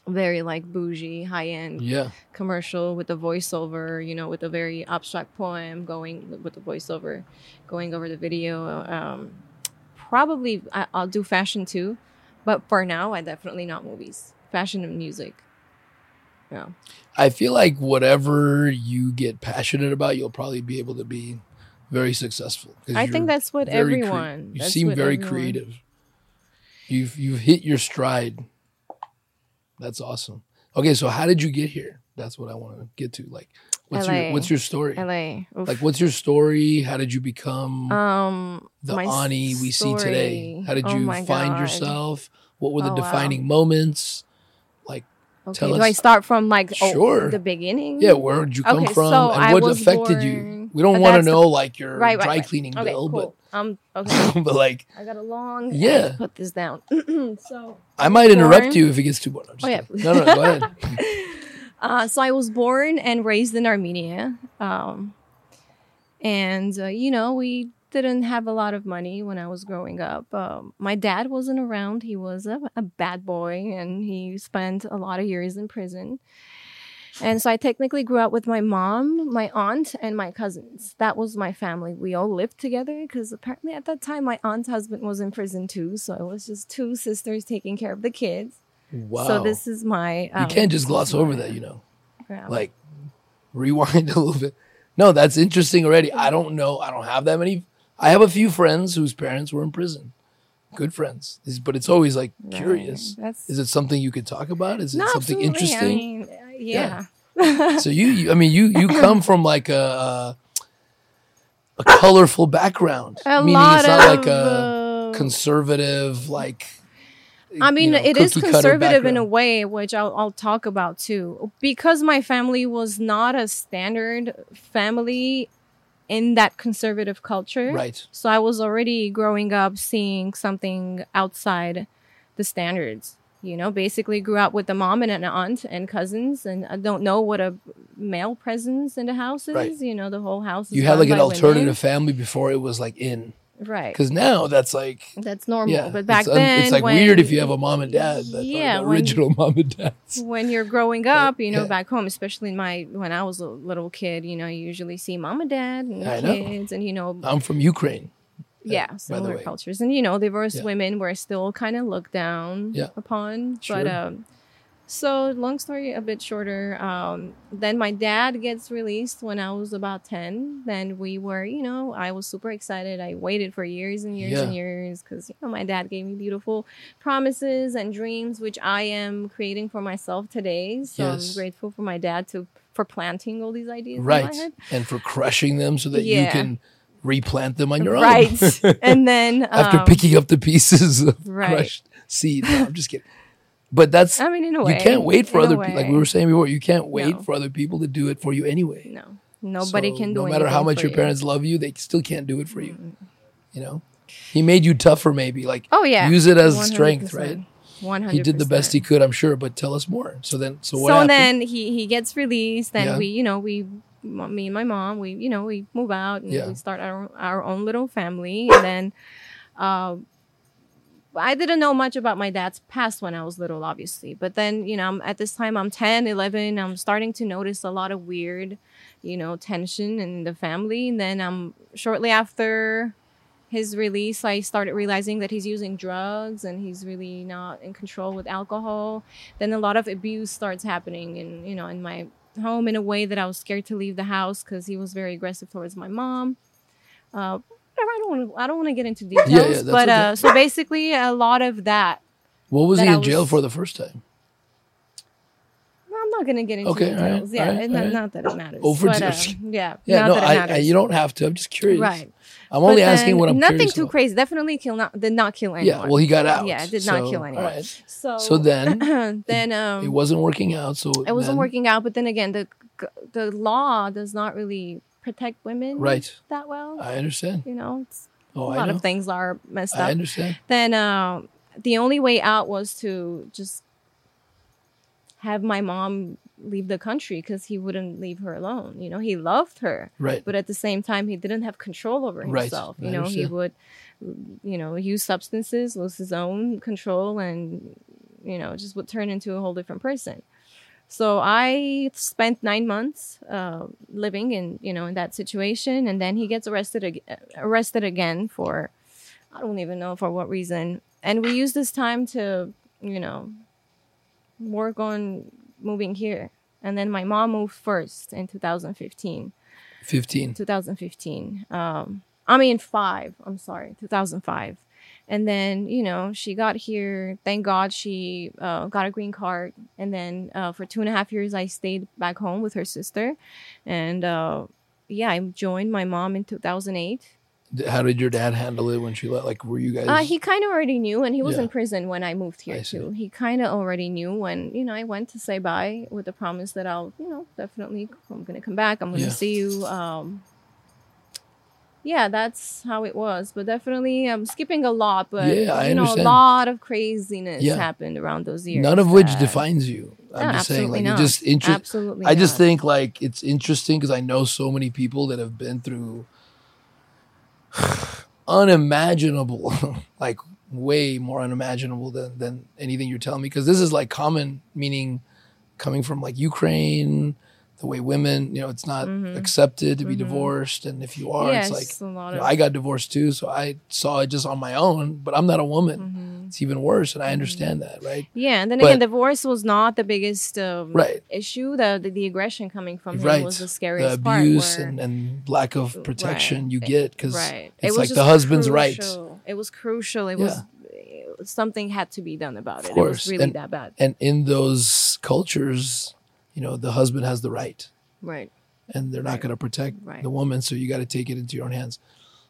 Very like bougie, high end Yeah, commercial with the voiceover, you know, with a very abstract poem going with the voiceover, going over the video. Um, probably I, I'll do fashion too, but for now, I definitely not movies, fashion and music. Yeah, I feel like whatever you get passionate about, you'll probably be able to be very successful. I think that's what very cre- everyone. you seem very everyone- creative. You've you've hit your stride. That's awesome. Okay, so how did you get here? That's what I want to get to. Like, what's your what's your story? LA. Oof. Like, what's your story? How did you become? um the Ani we see today? How did Oh you find God. yourself? What were the Oh, wow. defining moments? Okay, tell us. do I start from like oh, Sure. the beginning? Yeah, where did you come Okay, from, so and what affected you? We don't want to know like your Right, right, dry right. cleaning Okay, bill, cool. Um, okay. but [LAUGHS] but like I got a long. Yeah. Put this down. [CLEARS THROAT] so I might interrupt you if it gets too much. Oh, yeah. No, no, go ahead. [LAUGHS] Uh, so I was born and raised in Armenia, um, and uh, you know we didn't have a lot of money when I was growing up. Um, my dad wasn't around; he was a, a bad boy, and he spent a lot of years in prison. And so I technically grew up with my mom, my aunt, and my cousins. That was my family. We all lived together because apparently at that time my aunt's husband was in prison too. So it was just two sisters taking care of the kids. Wow. So this is my. you um, can't just gloss over that, you know. yeah. Like rewind [LAUGHS] a little bit. No, that's interesting already. I don't know. I don't have that many. I have a few friends whose parents were in prison. Good friends, but it's always like curious. That's Is it something you could talk about? Is it No, something absolutely. interesting? I mean, uh, yeah. [LAUGHS] so you, you, I mean, you you come from like a a colorful background, a meaning lot it's not of. like a uh, conservative, like. I mean, you know, it is conservative in a way, which I'll, I'll talk about too. Because my family was not a standard family in that conservative culture. Right. So I was already growing up seeing something outside the standards. You know, basically grew up with a mom and an aunt and cousins, and I don't know what a male presence in the house is. Right. You know, the whole house. Is You had like an by women. alternative family before it was like in. Right. Because now that's like That's normal. yeah, but back it's, then, it's like when, weird if you have a mom and dad that Yeah, the when- original [LAUGHS] mom and dads. when you're growing up, you know, yeah. back home, especially in my when I was a little kid, you know, you usually see mom and dad and I know. kids, and you know, I'm from Ukraine. yeah, by the similar cultures, and you know, diverse Yeah. women were still kind of looked down Yeah. upon. But Sure. um, so long story a bit shorter. Um, then my dad gets released when I was about ten. Then we were, you know, I was super excited. I waited for years and years and years because you know my dad gave me beautiful promises and dreams, which I am creating for myself today. So Yes. I'm grateful for my dad to for planting all these ideas in Right. my head. And for crushing them so that you can replant them on your Right. own. Right. [LAUGHS] and then After um, picking up the pieces of right. crushed seed. No, I'm just kidding. But that's I mean, in a way, you can't wait for other people. Like we were saying before, you can't wait No. for other people to do it for you anyway. No, nobody So can do it. No matter how much your you. parents love you, they still can't do it for you. You know, he made you tougher. Maybe like Oh yeah, use it as strength, right? One hundred. He did the best he could, I'm sure. But tell us more. So then, so what so happened? then he he gets released. Then Yeah. we, you know, we, me and my mom, we, you know, we move out and Yeah. we start our our own little family. And then, uh, I didn't know much about my dad's past when I was little, obviously. But then, you know, I'm, at this time, I'm 10, 11. I'm starting to notice a lot of weird, you know, tension in the family. And then, I'm shortly after his release, I started realizing that he's using drugs and he's really not in control with alcohol. Then a lot of abuse starts happening, in you know, in my home in a way that I was scared to leave the house because he was very aggressive towards my mom. Uh, whatever, I don't want to. I don't want to get into details, yeah, that's but okay. uh, so basically, a lot of that. what was he that I in jail for the first time? well, I'm not gonna get into Okay, all right, details. yeah, right, not, right. not that it matters. Over but, uh, yeah, [LAUGHS] Yeah, not no, that it I, I, you don't have to. I'm just curious. right. I'm only asking what I'm curious. nothing too about. crazy. Definitely kill not did not kill anyone. Yeah, well, he got out. Yeah, did not kill anyone. right. So So then [CLEARS THROAT] then um it wasn't working out. So it wasn't then- working out. But then again, the the law does not really protect women Right. that well. I understand. you know, it's, Oh, a I lot know. of things are messed up. I understand. Then uh, the only way out was to just have my mom leave the country because he wouldn't leave her alone. You know, he loved her, Right. but at the same time, he didn't have control over himself. I You know, he would, you know, use substances, lose his own control, and you know, just would turn into a whole different person. So I spent nine months uh, living in you know in that situation, and then he gets arrested ag- arrested again for I don't even know for what reason. And we use this time to you know work on moving here. And then my mom moved first in 2015. 15. 2015. Um, I mean, five. I'm sorry, 2005. And then, you know, she got here. Thank God she uh, got a green card. And then uh, for two and a half years, I stayed back home with her sister. And uh, yeah, I joined my mom in 2008. How did your dad handle it when she left? Like, were you guys? Uh, he kind of already knew, and he was Yeah. in prison when I moved here I see. too. He kind of already knew when you know I went to say bye with the promise that I'll you know definitely I'm gonna come back. I'm gonna Yeah. see you. Um, yeah, that's how it was. But definitely, I'm skipping a lot. But Yeah, you know, understand. a lot of craziness Yeah. happened around those years. None of which uh, defines you. I'm No, just saying, like, not. just interest. Absolutely, I just not. think like it's interesting because I know so many people that have been through [SIGHS] unimaginable, [LAUGHS] like way more unimaginable than than anything you're telling me. Because this is like common, meaning coming from like Ukraine, the way women, you know, it's not accepted to be divorced, and if you are, Mm-hmm. yes, it's like you know, I got divorced too, so I saw it just on my own. But I'm not a woman; Mm-hmm. it's even worse, and I understand that, right? yeah. And then but- again, divorce was not the biggest um, Right. issue. The, the the aggression coming from him right. was the the scariest abuse part. where- and, and lack of protection Right. you get because right. it's it like the husband's right. crucial. It was crucial. It Yeah. was something had to be done about it. Of It course. was really And- that bad. And in those cultures, you know, the husband has the right Right. and they're not Right. going to protect Right. the woman. So you got to take it into your own hands.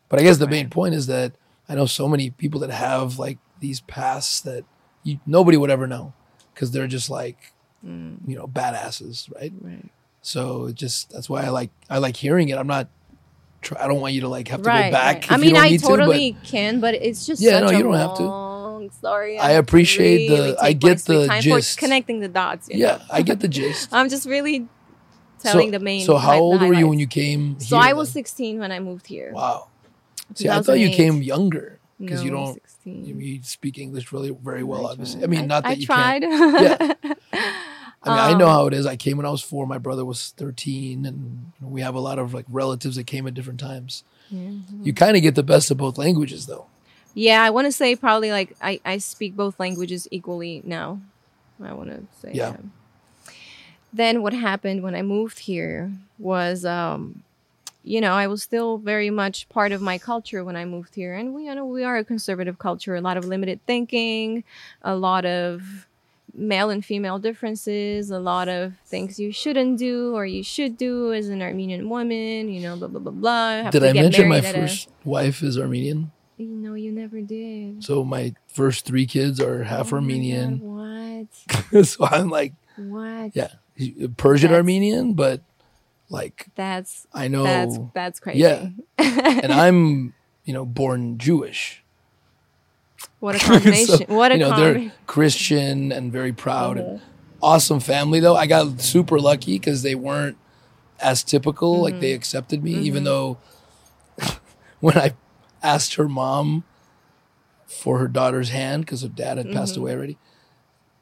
But I guess the main point is that I know so many people that have like these pasts that you, nobody would ever know because they're just like, Mm. you know, badasses, right? Right. So it just that's why I like I like hearing it. I'm not. Try, I don't want you to like have to Right. go back. right. I mean, I need to, but- totally can, but it's just Yeah, no, you don't have to. I to appreciate the- really I get the time gist. for connecting the dots. you yeah, know? I get the [LAUGHS] gist. I'm just really telling so, the main. So how the old were you when you came? So here I was then? 16 when I moved here. Wow. See, I thought you came younger because you don't 16. you, you speak English really very well. I obviously. I mean, not that I you tried. can't. Yeah. [LAUGHS] I mean, I know Um, how it is. I came when I was four. My brother was thirteen, and we have a lot of like relatives that came at different times. You kind of get the best of both languages, though. Yeah, I want to say probably like I, I speak both languages equally now. I want to say. Yeah. that. Then what happened when I moved here was, um, you know, I was still very much part of my culture when I moved here, and we, you know, we are a conservative culture. A lot of limited thinking, a lot of male and female differences, a lot of things you shouldn't do or you should do as an Armenian woman. You know, blah blah blah blah. Have Did to I get mention my at a- first wife is Armenian? You know, you never did. So my first three kids are half Oh Armenian. God, [LAUGHS] what? so I'm like, What? yeah, Persian That's- Armenian, but like That's I know, that's that's crazy. yeah. [LAUGHS] and I'm you know born Jewish. What a [LAUGHS] combination. So, what a you know combination. they're Christian and very proud. Uh-huh. and awesome family though. I got super lucky because they weren't as typical. Like Mm-hmm. they accepted me, even though when I asked her mom for her daughter's hand because her dad had passed Mm-hmm. away already,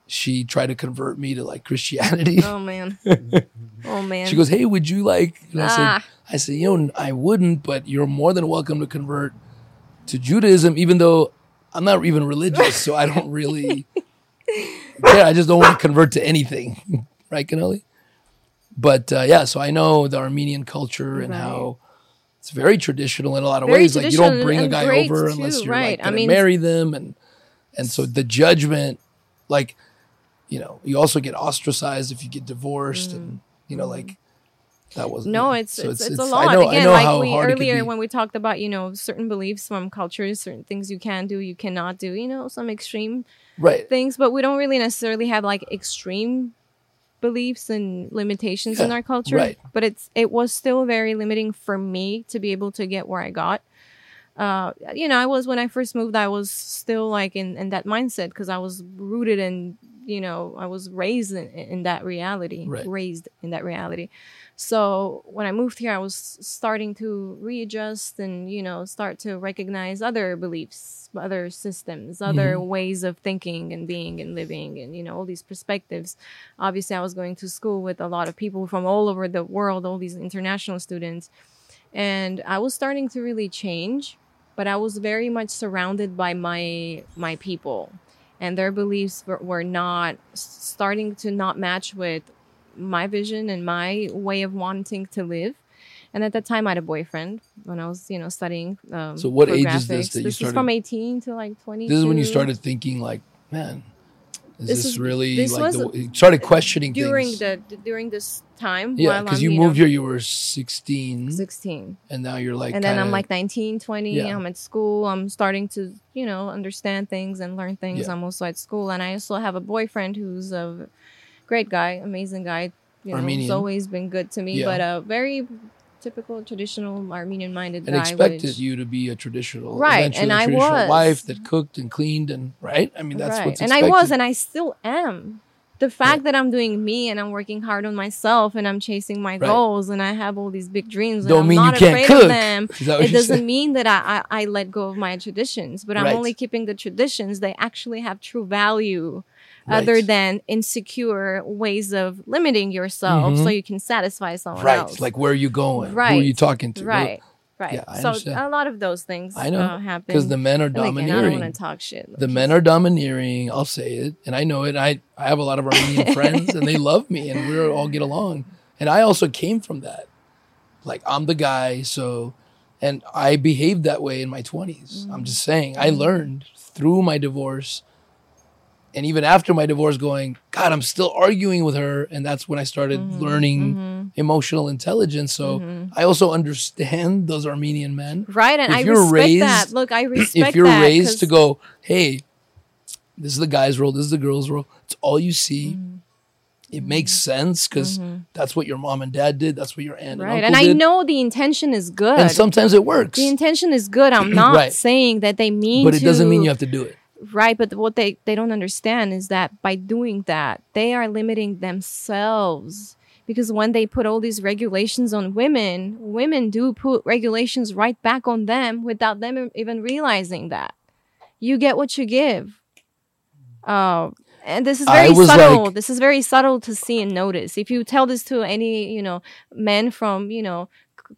she tried to convert me to like Christianity. [LAUGHS] Oh man. Oh man. She goes, "Hey, would you like?" And I Ah. said, "I said, you know, I wouldn't, but you're more than welcome to convert to Judaism, even though I'm not even religious, so I don't really [LAUGHS] care. I just don't want to convert to anything, [LAUGHS] right, Cannoli? But uh, yeah, so I know the Armenian culture and Right. how it's very traditional in a lot of Very ways. Like you don't bring a guy over too, unless you're right. like I gonna mean- marry them, and and so the judgment, like you know, you also get ostracized if you get divorced, and you know, like that wasn't. Mm. no, it's, So it's, it's a I lot. know- I Again, know like how we hard earlier when we talked about, you know, certain beliefs from cultures, certain things you can do, you cannot do, you know, some extreme right. things, but we don't really necessarily have like extreme beliefs and limitations in our culture. right. But it's it was still very limiting for me to be able to get where I got. Uh, you know, I was when I first moved, I was still like in, in that mindset because I was rooted in, you know, I was raised in, in that reality, Right. raised in that reality. So when I moved here, I was starting to readjust and you know start to recognize other beliefs, other systems, other Mm-hmm. ways of thinking and being and living, and you know all these perspectives. Obviously, I was going to school with a lot of people from all over the world, all these international students, and I was starting to really change. But I was very much surrounded by my my people, and their beliefs were, were not starting to not match with my vision and my way of wanting to live. And at that time, I had a boyfriend when I was, you know, studying. Um, So what age is this that you This is started- from 18 to like 20. This is when you started thinking, like, man, is This this, is- really this like was the, you started questioning during things? the during this time. yeah, because you know, moved here, you were 16, 16 and now you're like, and then i'm like 19 20 Yeah. i'm at school i'm starting to you know understand things and learn things Yeah. i'm also at school and i also have a boyfriend who's a great guy amazing guy you know Armenian. he's always been good to me Yeah. but a very typical traditional armenian minded and guy expected which- you to be a traditional, Right, and I traditional was. wife that cooked and cleaned and right. I mean, that's right. what's and i was and i still am the fact that i'm doing me and i'm working hard on myself and i'm chasing my Right. goals and i have all these big dreams and Don't i'm mean you not can't afraid cook. of them Is that what it doesn't mean that I, I, I let go of my traditions, but I'm Right. only keeping the traditions. They actually have true value Right. other than insecure ways of limiting yourself Mhm. so you can satisfy someone right. else. Like, where are you going? Right. Who are Right. you talking to? right, right. Yeah, so understand. a lot of those things I know, uh, happen. because the men are domineering. again, I don't want to talk shit. the men are domineering. I'll say it, and I know it. I I have a lot of Armenian [LAUGHS] friends, and they love me, and we all get along. And I also came from that. Like I'm the guy, so, and I behaved that way in my 20s. I'm just saying, I learned through my divorce, and even after my divorce, going, God, I'm still arguing with her, and that's when I started mm-hmm. learning mm-hmm. emotional intelligence. So mm-hmm. I also understand those Armenian men right, and if I you're respect raised- that. Look, I respect that. if you're that raised to go, hey, this is the guy's role, this is the girl's role. It's all you see. Mm-hmm. It makes sense because that's what your mom and dad did. That's what your aunt right, and and I did. know the intention is good. and sometimes it works, the intention is good. I'm [CLEARS THROAT] not Right. saying that they mean but it doesn't mean you have to do it. Right, but what they they don't understand is that by doing that, they are limiting themselves because when they put all these regulations on women, women do put regulations right back on them without them even realizing that. You get what you give. Uh, and this is very subtle. like- this is very subtle to see and notice. If you tell this to any, you know, men from, you know,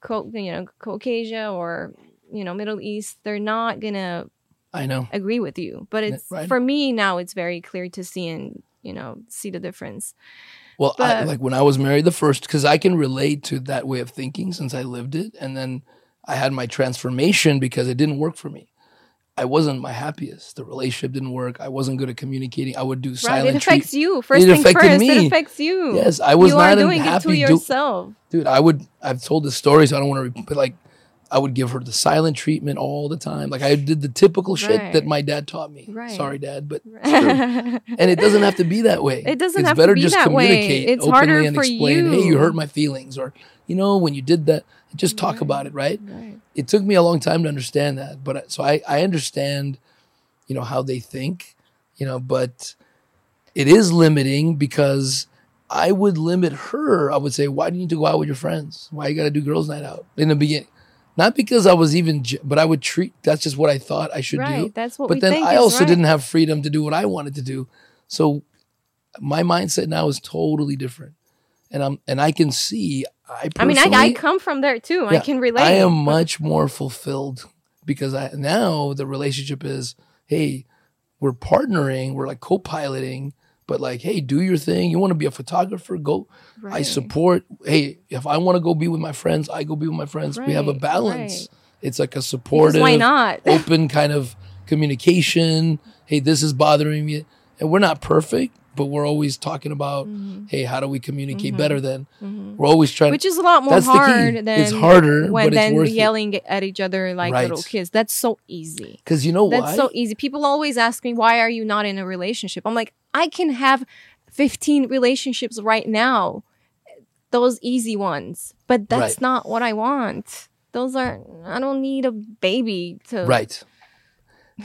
Co- you know, Caucasia or you know, Middle East, they're not gonna I know. agree with you. But it's right. for me now. It's very clear to see and you know see the difference. Well, I, like when I was married the first, because I can relate to that way of thinking since I lived it, and then I had my transformation because it didn't work for me. I wasn't my happiest. The relationship didn't work. I wasn't good at communicating. I would do silent. Right? It affects treat- you. First It thing affected first, me. it affects you. Yes, I was you not are doing it to happy. yourself. dude, I would. I've told this story, so I don't want to. But like, I would give her the silent treatment all the time. Like I did the typical shit Right. that my dad taught me. Right. Sorry, dad, but it's true. [LAUGHS] and it doesn't have to be that way. It doesn't it's have to be just that way. communicate It's openly and explain. Hey, you. you hurt my feelings, or you know, when you did that, just talk about it, right? right. It took me a long time to understand that, but I- so I I understand, you know, how they think, you know, but it is limiting because I would limit her. I would say, why do you need to go out with your friends? Why you got to do girls' night out in the beginning? Not because I was even, but I would treat. That's just what I thought I should Right. do. That's what but then I also right. didn't have freedom to do what I wanted to do. So my mindset now is totally different, and I'm and I can see. I I mean, I, I come from there too. I can relate. I am much more fulfilled because I now the relationship is, hey, we're partnering, we're like co-piloting, but like, hey, do your thing. You want to be a photographer? Go. I support. Hey, if I want to go be with my friends, I go be with my friends. we have a balance. right. It's like a supportive, why not? [LAUGHS] open kind of communication. Hey, this is bothering me, and we're not perfect, but we're always talking about, hey, how do we communicate better? Then we're always trying. Mm-hmm. Which is a lot more That's the hard than It's harder, when then worth it. yelling at each other like Right. little kids. That's so easy. Because you know why? That's why? so easy. People always ask me, why are you not in a relationship? I'm like, I can have 15 relationships right now, those easy ones, but that's Right. not what I want. Those are, I don't need a baby to. Right.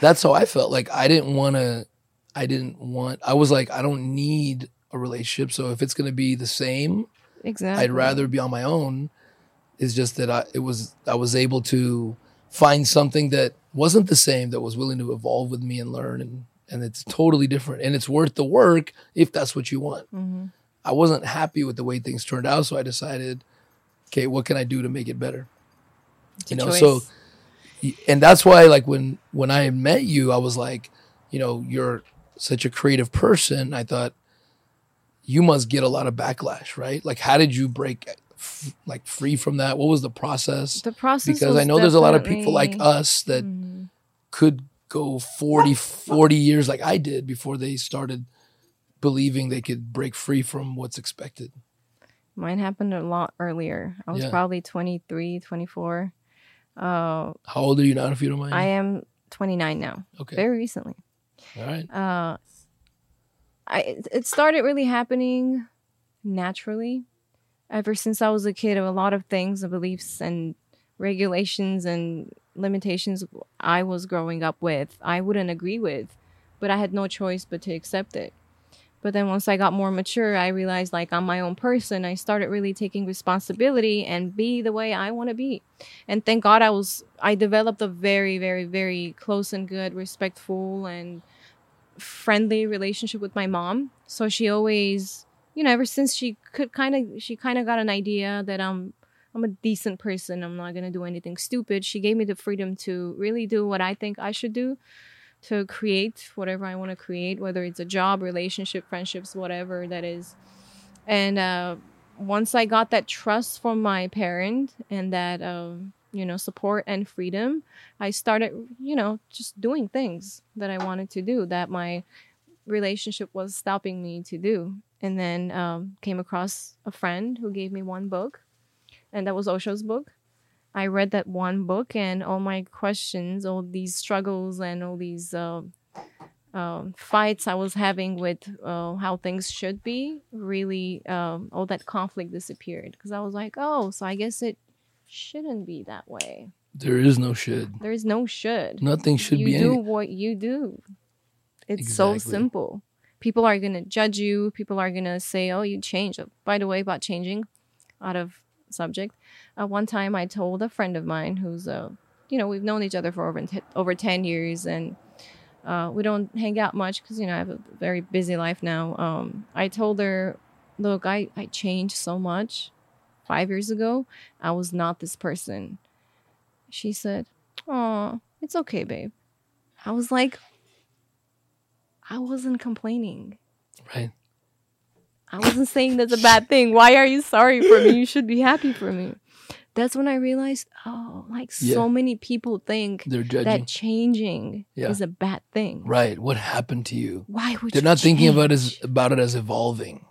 That's how I felt. Like I didn't want to. I didn't want. I was like, I don't need a relationship. So if it's going to be the same, Exactly. I'd rather be on my own. It's just that I it was I was able to find something that wasn't the same that was willing to evolve with me and learn and and it's totally different and it's worth the work if that's what you want. Mm-hmm. I wasn't happy with the way things turned out, so I decided, okay, what can I do to make it better? It's you know, choice. so and that's why like when when I met you, I was like, you know, you're such a creative person. I thought you must get a lot of backlash, right? Like, how did you break f- like free from that? What was the process? the process because I know there's a lot of people like us that Mhm. could go 40, 40 years like I did before they started believing they could break free from what's expected. Mine happened a lot earlier. I was Yeah. probably 23, 24. Uh, How old are you now, if you don't mind? I am 29 now, okay. very recently. All right. Uh, I it- it started really happening naturally. Ever since I was a kid, a lot of things, and beliefs, and regulations and limitations I was growing up with, I wouldn't agree with, but I had no choice but to accept it. But then once I got more mature, I realized like I'm my own person. I started really taking responsibility and be the way I want to be. And thank God I was I developed a very very very close and good, respectful and friendly relationship with my mom. So she always, you know, ever since she could kind of she kind of got an idea that I'm I'm a decent person. I'm not going to do anything stupid. She gave me the freedom to really do what I think I should do to create whatever I want to create, whether it's a job, relationship, friendships, whatever that is. And uh, once I got that trust from my parent and that, um, you know, support and freedom, I started, you know, just doing things that I wanted to do that my relationship was stopping me to do. And then um, came across a friend who gave me one book, and that was Osho's book. I read that one book, and all my questions, all these struggles, and all these uh, um, fights I was having with uh, how things should be, really, um, all that conflict disappeared. Because I was like, oh, so I guess it shouldn't be that way. There is no should. There is no should. Nothing should you be You do any. what you do. It's so simple. people are gonna judge you. People are gonna say, "Oh, you changed." By the way, about changing, out of subject. Uh, one time, I told a friend of mine who's, uh, you know, we've known each other for over t- over ten years, and uh, we don't hang out much because you know I have a very busy life now. Um, I told her, "Look, I I changed so much. Five years ago, I was not this person." She said, "Oh, it's okay, babe." I was like, I wasn't complaining. Right. I wasn't saying that's a bad thing. Why are you sorry for me? You should be happy for me. That's when I realized, oh, like Yeah. so many people think They're judging. that changing Yeah. is a bad thing. right. What happened to you? Why would They're not thinking about it as about it as evolving.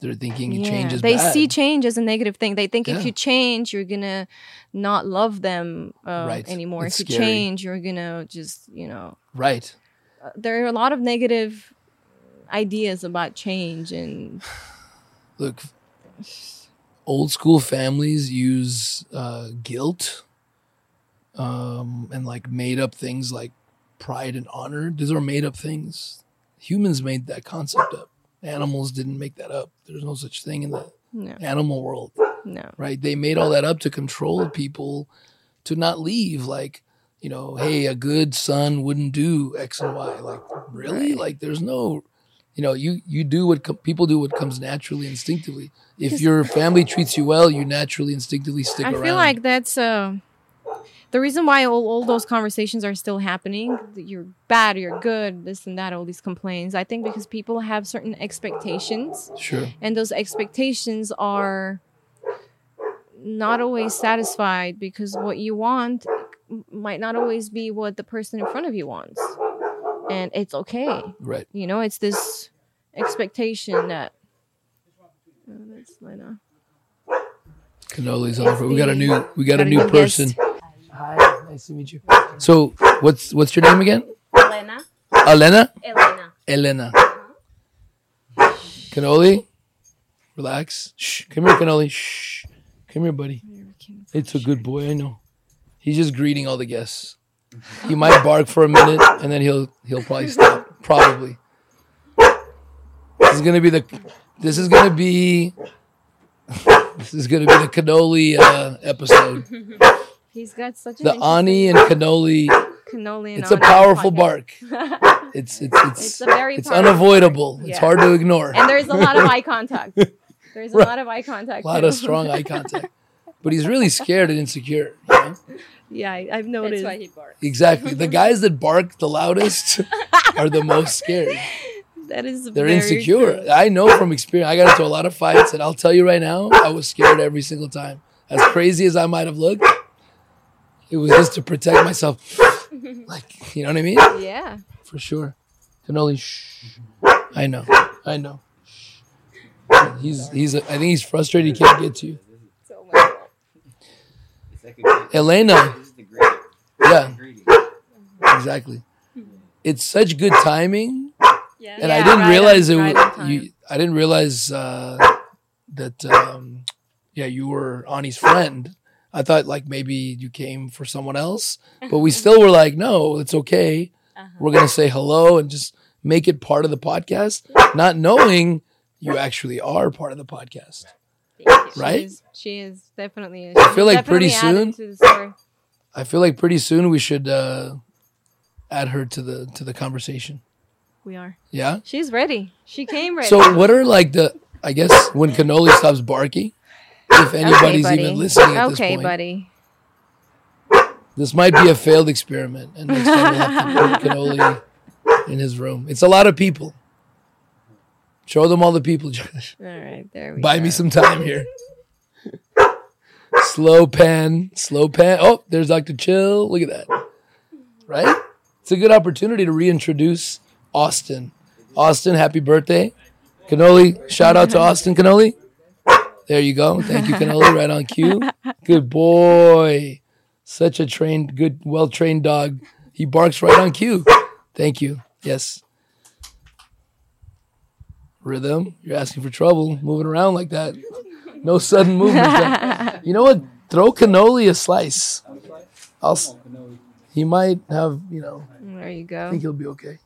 They're thinking Yeah, change is they bad. see change as a negative thing. They think if you change, you're gonna not love them uh, Right. anymore. It's if you scary. change, you're gonna just you know. right. uh, there are a lot of negative ideas about change, and [SIGHS] Look, old school families use uh, guilt um, and like made up things like pride and honor. These are made up things. Humans made that concept up. Animals didn't make that up. There's no such thing in the no, animal world, no. right? They made all that up to control people to not leave. Like, you know, hey, a good son wouldn't do X and Y. Like, really? Like, there's no, you know, you you do what com- people do what comes naturally, instinctively. If your family treats you well, you naturally, instinctively stick I around. I feel like that's uh, the reason why all, all those conversations are still happening. You're bad, you're good, this and that, all these complaints. I think because people have certain expectations, sure, and those expectations are not always satisfied because what you want might not always be what the person in front of you wants. And it's okay. right. You know, it's this expectation that. Oh, that's Lena. Cannolis on the. We got a new, we got, Got a a new new guest. person. Hi, nice to meet you. So, what's what's your name again? Elena. Elena. Elena. Elena. Uh-huh. Cannoli, relax. Shh. Come here, Cannoli. Shh. Come here, buddy. It's a good boy. I know. He's just greeting all the guests. He might bark for a minute, and then he'll he'll probably stop. Probably. This is gonna be the. This is gonna be. This is gonna be the cannoli uh, episode. He's got such an The Ani and [LAUGHS] cannoli. cannoli. And It's a powerful bark. [LAUGHS] It's it's it's It's a very it's unavoidable. It's hard to ignore. and there's a lot of eye contact. [LAUGHS] There's a Right. lot of eye contact. a lot too. of strong eye contact. But he's really scared and insecure. You know? yeah, I, I've That's noticed. why he barks. Exactly. The guys that bark the loudest [LAUGHS] are the most scared. that is They're very insecure. true. I know from experience. I got into a lot of fights, and I'll tell you right now, I was scared every single time. As crazy as I might have looked, it was just to protect myself. [LAUGHS] Like, you know what I mean? Yeah. For sure. Cannoli, shh. I know. I know. He's he's. I think he's frustrated. He can't get to you. So much. Elena. This is the greeting. Yeah, exactly. It's such good timing, Yeah. and I didn't right realize on- it. right wa- you, I didn't realize uh, that. Um, yeah, you were Ani's friend. I thought like maybe you came for someone else, but we still were like, no, it's okay. Uh-huh. We're gonna say hello and just make it part of the podcast, not knowing you actually are part of the podcast. Right? She is, she is definitely. I feel like pretty soon- to the story. I feel like pretty soon we should uh, add her to the to the conversation. We are. Yeah. She's ready. She came ready. So what are like the I guess when cannoli stops barking, if anybody's buddy. even listening at okay, this point, Okay, buddy. this might be a failed experiment, and next time we'll have to put cannoli in his room. It's a lot of people. Show them all the people, Josh. All right, there we go. Buy go. me some time here. [LAUGHS] slow pan, slow pan. Oh, there's Dr. Chill. Look at that. Right? It's a good opportunity to reintroduce Austin. Austin, happy birthday. Cannoli, shout out to [LAUGHS] Austin Cannoli. There you go. Thank you, Cannoli. Right on cue. Good boy. Such a trained, good, well trained dog. He barks right on cue. Thank you. Yes. Rhythm. You're asking for trouble. Moving around like that. No sudden movement. [LAUGHS] you know what? Throw cannoli a slice. I'll. He might have. You know. There you I go. think he'll be okay.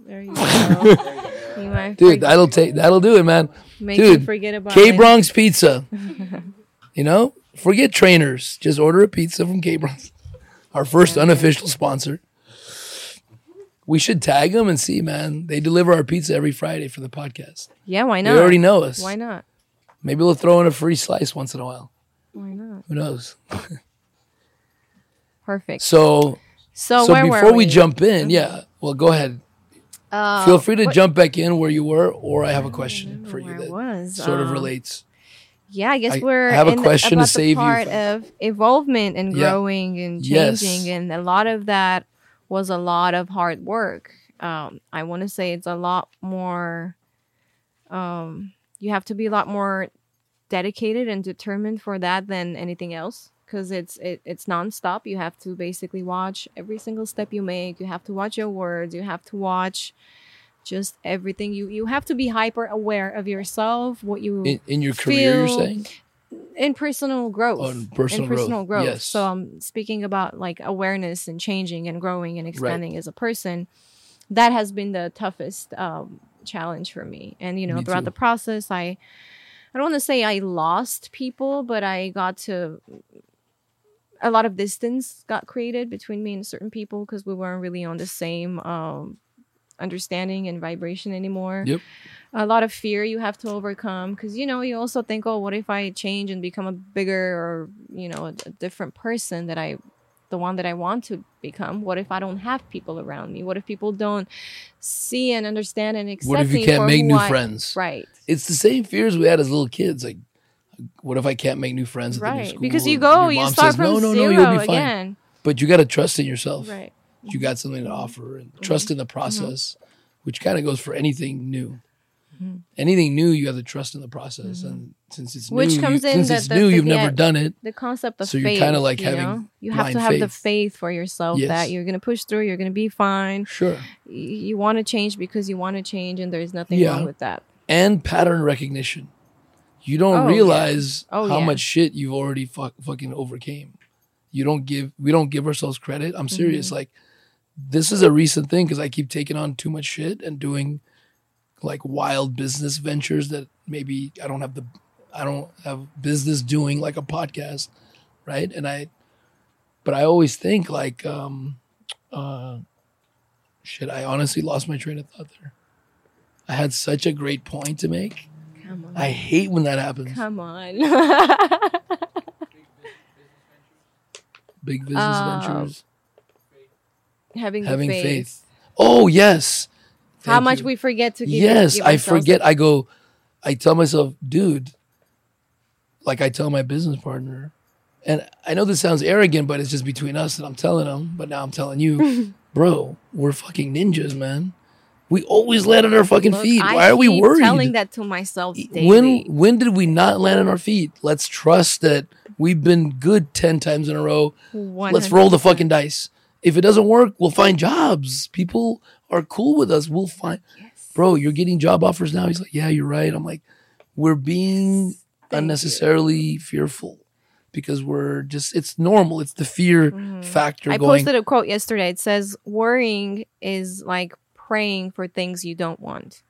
There you go. You [LAUGHS] Dude, that'll take that'll do it, man. make you dude, forget about K it. Bronx Pizza. [LAUGHS] you know, forget trainers. Just order a pizza from K Bronx. Our first unofficial sponsor. We should tag them and see, man. They deliver our pizza every Friday for the podcast. Yeah, why not? They already know us. Why not? Maybe we'll throw in a free slice once in a while. Why not? Who knows? [LAUGHS] Perfect. So, So, so before we we jump in, yeah. Well, go ahead. Uh, Feel free to what- jump back in where you were, or I have a question for you that was. sort of Um, relates. Yeah, I guess I we're have a in the- question to save you the part of evolvement and Yeah. growing and Yes. changing, and a lot of that was a lot of hard work. Um, I want to say it's a lot more. Um, you have to be a lot more dedicated and determined for that than anything else because it's it, it's nonstop. You have to basically watch every single step you make. You have to watch your words. You have to watch just everything. You you have to be hyper aware of yourself, what you In, in your career, you're saying? In personal growth. In personal in personal growth, growth. yes. So I'm speaking about like awareness and changing and growing and expanding as a person. That has been the toughest um, challenge for me. And you know, Me throughout too. the process, I I don't want to say I lost people, but I got to a lot of distance got created between me and certain people because we weren't really on the same um, understanding and vibration anymore Yep. a lot of fear you have to overcome because you know you also think oh what if i change and become a bigger or you know a, a different person that i the one that i want to become what if i don't have people around me what if people don't see and understand and accept me? What if you can't make new I- friends? right It's the same fears we had as little kids. Like, what if I can't make new friends at the new right school? because you go you start says, from no, no, zero no, you'll be fine. again But you got to trust in yourself. right You got something to offer and Mm-hmm. trust in the process, which kind of goes for anything new. Anything new, you have to trust in the process, and since it's Mm-hmm. Which new, comes you, in since the- it's the- new, the- you've never done it. the concept of So you're faith kinda like you having know? you have to have the faith. faith for yourself Yes. that you're gonna push through you're gonna be fine Sure. y- you want to change because you want to change and there's nothing Yeah. wrong with that and pattern recognition. You don't Oh, yeah. realize Oh, how yeah. much shit you've already fuck, fucking overcame. You don't give we don't give ourselves credit. I'm Mm-hmm. serious. Like this is a recent thing because I keep taking on too much shit and doing like wild business ventures that maybe I don't have the I don't have business doing like a podcast, right? And I but I always think like um uh shit, I honestly lost my train of thought there. I had such a great point to make. come on I hate when that happens. come on Big [LAUGHS] business Um, ventures. Having, Having the faith. faith, Oh yes. how much you. we forget to give Yes, give I forget. I go. I tell myself, dude. Like I tell my business partner, and I know this sounds arrogant, but it's just between us that I'm telling him. But now I'm telling you, [LAUGHS] bro, we're fucking ninjas, man. We always land on our fucking Look, feet. I Why are we worried? telling that to myself daily when when did we not land on our feet? Let's trust that we've been good ten times in a row. Let's roll the fucking dice. If it doesn't work, we'll find jobs. People are cool with us. We'll find. yes. Bro, you're getting job offers now. He's like, yeah, you're right. I'm like, we're being unnecessarily fearful because we're just. It's normal. It's the fear factor Mm-hmm. I going. posted a quote yesterday. It says, "Worrying is like praying for things you don't want."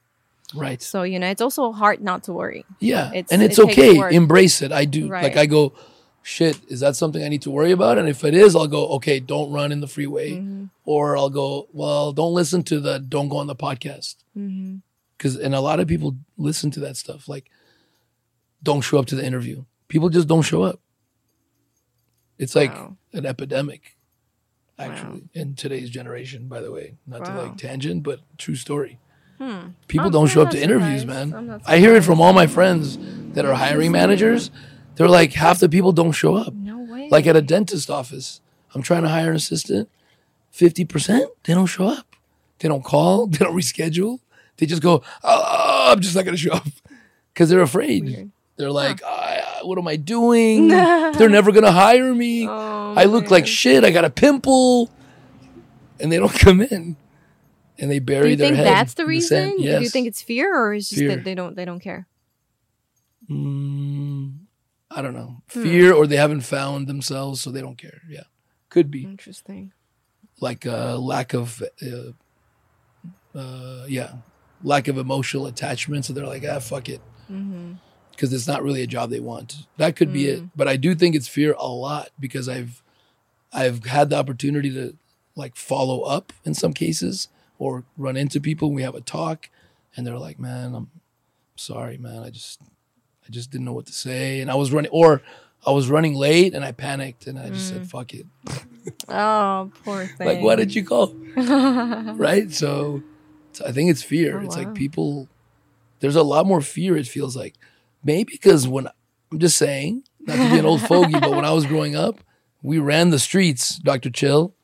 right. So you know, it's also hard not to worry. Yeah, It's- and it's it okay. Embrace it. I do. Right. Like I go, shit. Is that something I need to worry about? And if it is, I'll go. Okay, don't run in the freeway, Mm-hmm. or I'll go. Well, don't listen to the. Don't go on the podcast Mm-hmm. because and a lot of people listen to that stuff. Like, don't show up to the interview. People just don't show up. It's like Wow. an epidemic, actually, in today's generation. By the way, not to like tangent, but true story. Hmm. People I'm- don't show up to interviews, man. I hear it from all my friends that are hiring managers. They're like half the people don't show up. No way. Like at a dentist office, I'm trying to hire an assistant. Fifty percent they don't show up. They don't call. [LAUGHS] They don't reschedule. They just go. Oh, I'm just not gonna show up because they're afraid. Weird. They're like, "Ah, what am I doing? [LAUGHS] they're never gonna hire me. Oh, I look like shit. I got a pimple, and they don't [LAUGHS] come in. And they bury Do you their think that's the reason? sand. Do you think it's fear, or is just Fear. that they don't they don't care? Mm, I don't know. Hmm. Fear or they haven't found themselves, so they don't care. Yeah, could be Interesting. like a lack of, uh, uh, yeah, lack of emotional attachment. So they're like, ah, fuck it. Mm-hmm. Because it's not really a job they want. That could be it. But I do think it's fear a lot because I've I've had the opportunity to like follow up in some cases or run into people and we have a talk and they're like, Man, I'm sorry, man. I just I just didn't know what to say. And I was running or I was running late and I panicked and I just said, mm. fuck it. Oh, poor thing. [LAUGHS] Like, why did you call? [LAUGHS] right? So, so I think it's fear. Oh, it's wow. like people, there's a lot more fear, it feels like. Maybe because when I'm just saying, not to be an old fogey, but when I was growing up, we ran the streets, Dr. Chill.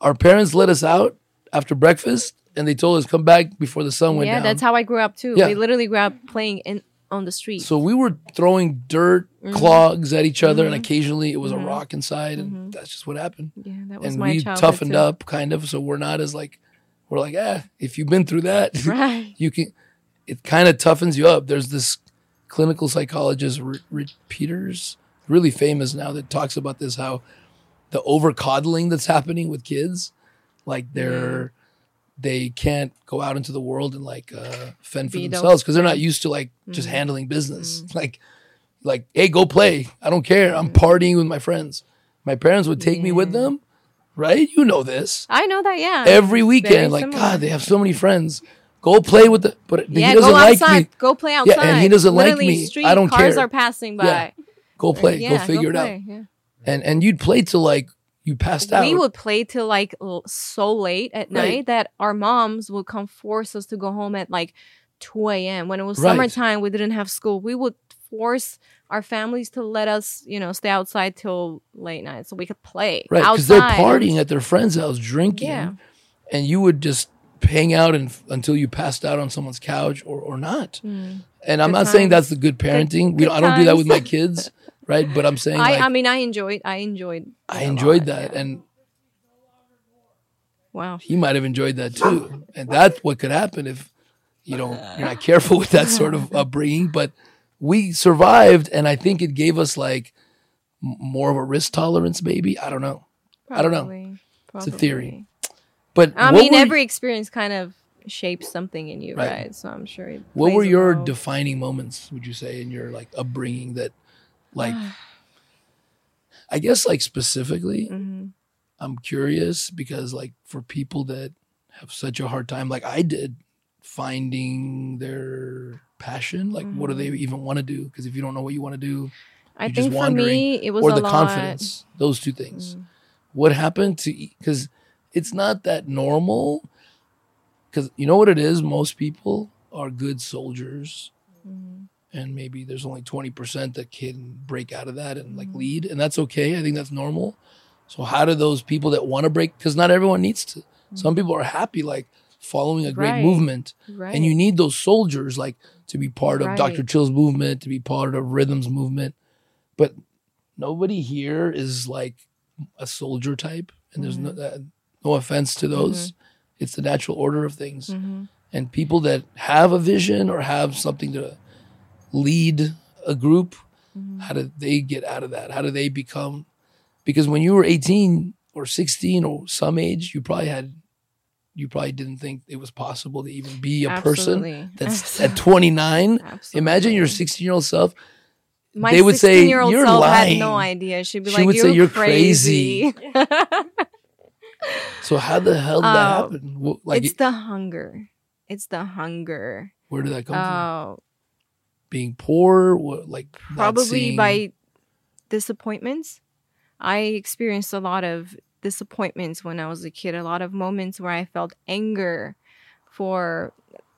Our parents let us out after breakfast and they told us come back before the sun went yeah, down. Yeah, that's how I grew up too. Yeah. We literally grew up playing in on the street. so we were throwing dirt Mm-hmm. clogs at each other and occasionally it was a rock inside and that's just what happened. yeah, that was and my we toughened too. up kind of so we're not as like we're like ah if you've been through that [LAUGHS] Right. you can it kind of toughens you up there's this clinical psychologist Rick peters really famous now that talks about this how the over coddling that's happening with kids like they're they can't go out into the world and like uh, fend for Be themselves because they're not used to like just mm-hmm. handling business mm-hmm. like like hey go play i don't care i'm mm-hmm. partying with my friends my parents would take me with them right you know this I know that. Yeah. every weekend very like similar. god they have so many friends go play with the but yeah, he doesn't go like me Go play outside. Yeah, and he doesn't like me. Street I don't cars care. Cars are passing by. Yeah. go play Yeah, go figure it out play, yeah. and and you'd play till like you passed out We would play till like l- so late at Right. night that our moms would come force us to go home at like 2 a.m. When it was Right. summertime, we didn't have school. We would force our families to let us, you know, stay outside till late night so we could play right because they're partying at their friend's house drinking Yeah. and you would just hang out and, until you passed out on someone's couch or, or not mm. and i'm Good not saying that's the good parenting we good don't, i don't do that with my kids right but i'm saying I, like, I mean, I enjoyed. I enjoyed. I enjoyed lot, that yeah. and wow. he might have enjoyed that too. And that's what could happen if you don't you're not careful with that sort of [LAUGHS] upbringing. But we survived, and I think it gave us like more of a risk tolerance. Maybe I don't know, I don't know. Probably, It's a theory. but I mean, every experience kind of shapes something in you, Right. right? So I'm sure. What were your defining moments? Would you say in your like upbringing that, like, I guess like specifically, Mhm. I'm curious because like for people that have such a hard time, like I did, finding their passion, like what do they even want to do? Because if you don't know what you want to do, I you're just think for me, it was or the lot. confidence, those two things. Mm. What happened to because it's not that normal. Because you know what it is, most people are good soldiers, Mm-hmm. And maybe there's only twenty percent that can break out of that and Mm-hmm. like lead, and that's okay. I think that's normal. So how do those people that want to break? Because not everyone needs to. Some people are happy like following a great Mm-hmm. Right. movement, Right. and you need those soldiers like to be part of Right. Dr. Chill's movement, to be part of Rhythm's movement. But nobody here is like a soldier type, and there's no uh, no offense to those. It's the natural order of things, Mm-hmm. and people that have a vision or have something to lead a group, mm-hmm. how do they get out of that? How do they become? Because when you were 18 or 16 or some age, you probably had. You probably didn't think it was possible to even be a Absolutely. person that's at 29. Absolutely. Imagine your 16 year old self. My they would say, 16-year-old "You're self lying." had no idea. She'd be She like, would "You're, say, "You're crazy." So how the hell did that Oh, happen? Like, it's the hunger. It's the hunger. where did that come from? Oh, Being poor, what, like probably seeing- by disappointments. I experienced a lot of disappointments when I was a kid. A lot of moments where I felt anger for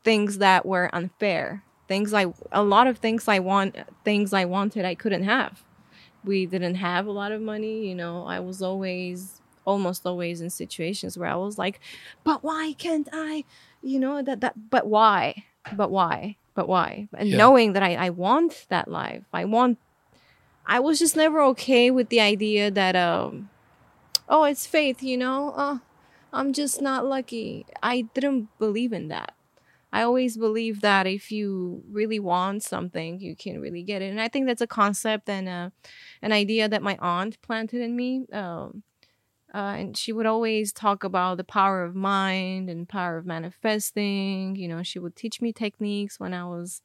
things that were unfair. Things I, a lot of things I want, things I wanted, I couldn't have. We didn't have a lot of money. You know, I was always, almost always in situations where I was like, but why can't I? You know, that, that, but why? But why? But why? And Yeah. knowing that I, I want that life, I want I was just never okay with the idea that um oh it's faith, you know? Uh I'm just not lucky. I didn't believe in that. I always believe that if you really want something, you can really get it. And I think that's a concept and uh, an idea that my aunt planted in me. Um, Uh, and she would always talk about the power of mind and power of manifesting. You know, she would teach me techniques when I was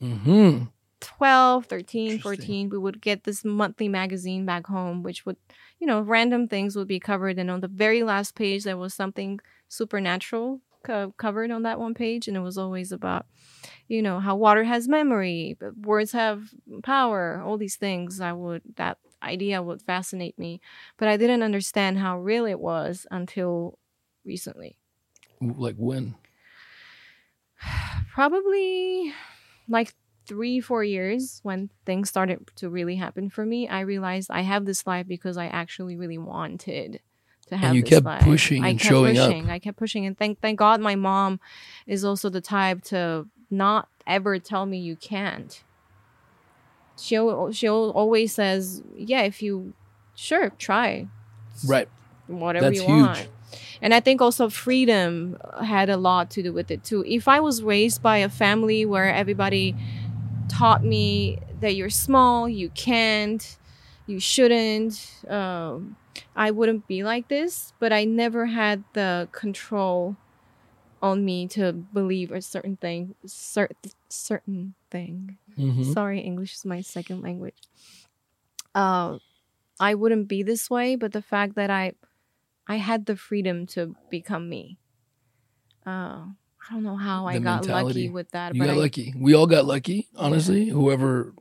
Mm-hmm. 12, 13, 14. We would get this monthly magazine back home, which would, you know, random things would be covered. And on the very last page, there was something supernatural co- covered on that one page. And it was always about, you know, how water has memory, but words have power, all these things. I would, that idea would fascinate me. But I didn't understand how real it was until recently. Like when? [SIGHS] probably like three four years when things started to really happen for me i realized i have this life because i actually really wanted to have And you this kept life. pushing I and kept showing up. pushing. i kept pushing and thank thank god my mom is also the type to not ever tell me you can't she'll she'll always says yeah if you sure try Right. whatever That's you huge. want. And I think also freedom had a lot to do with it too. If I was raised by a family where everybody taught me that you're small, you can't, you shouldn't, um, I wouldn't be like this. But I never had the control on me to believe a certain thing, certain certain thing. Mm-hmm. Sorry, English is my second language. Uh, I wouldn't be this way, but the fact that I, I had the freedom to become me. Uh, I don't know how I got mentality. lucky with that, You but got I, lucky. We all got lucky, honestly. Whoever,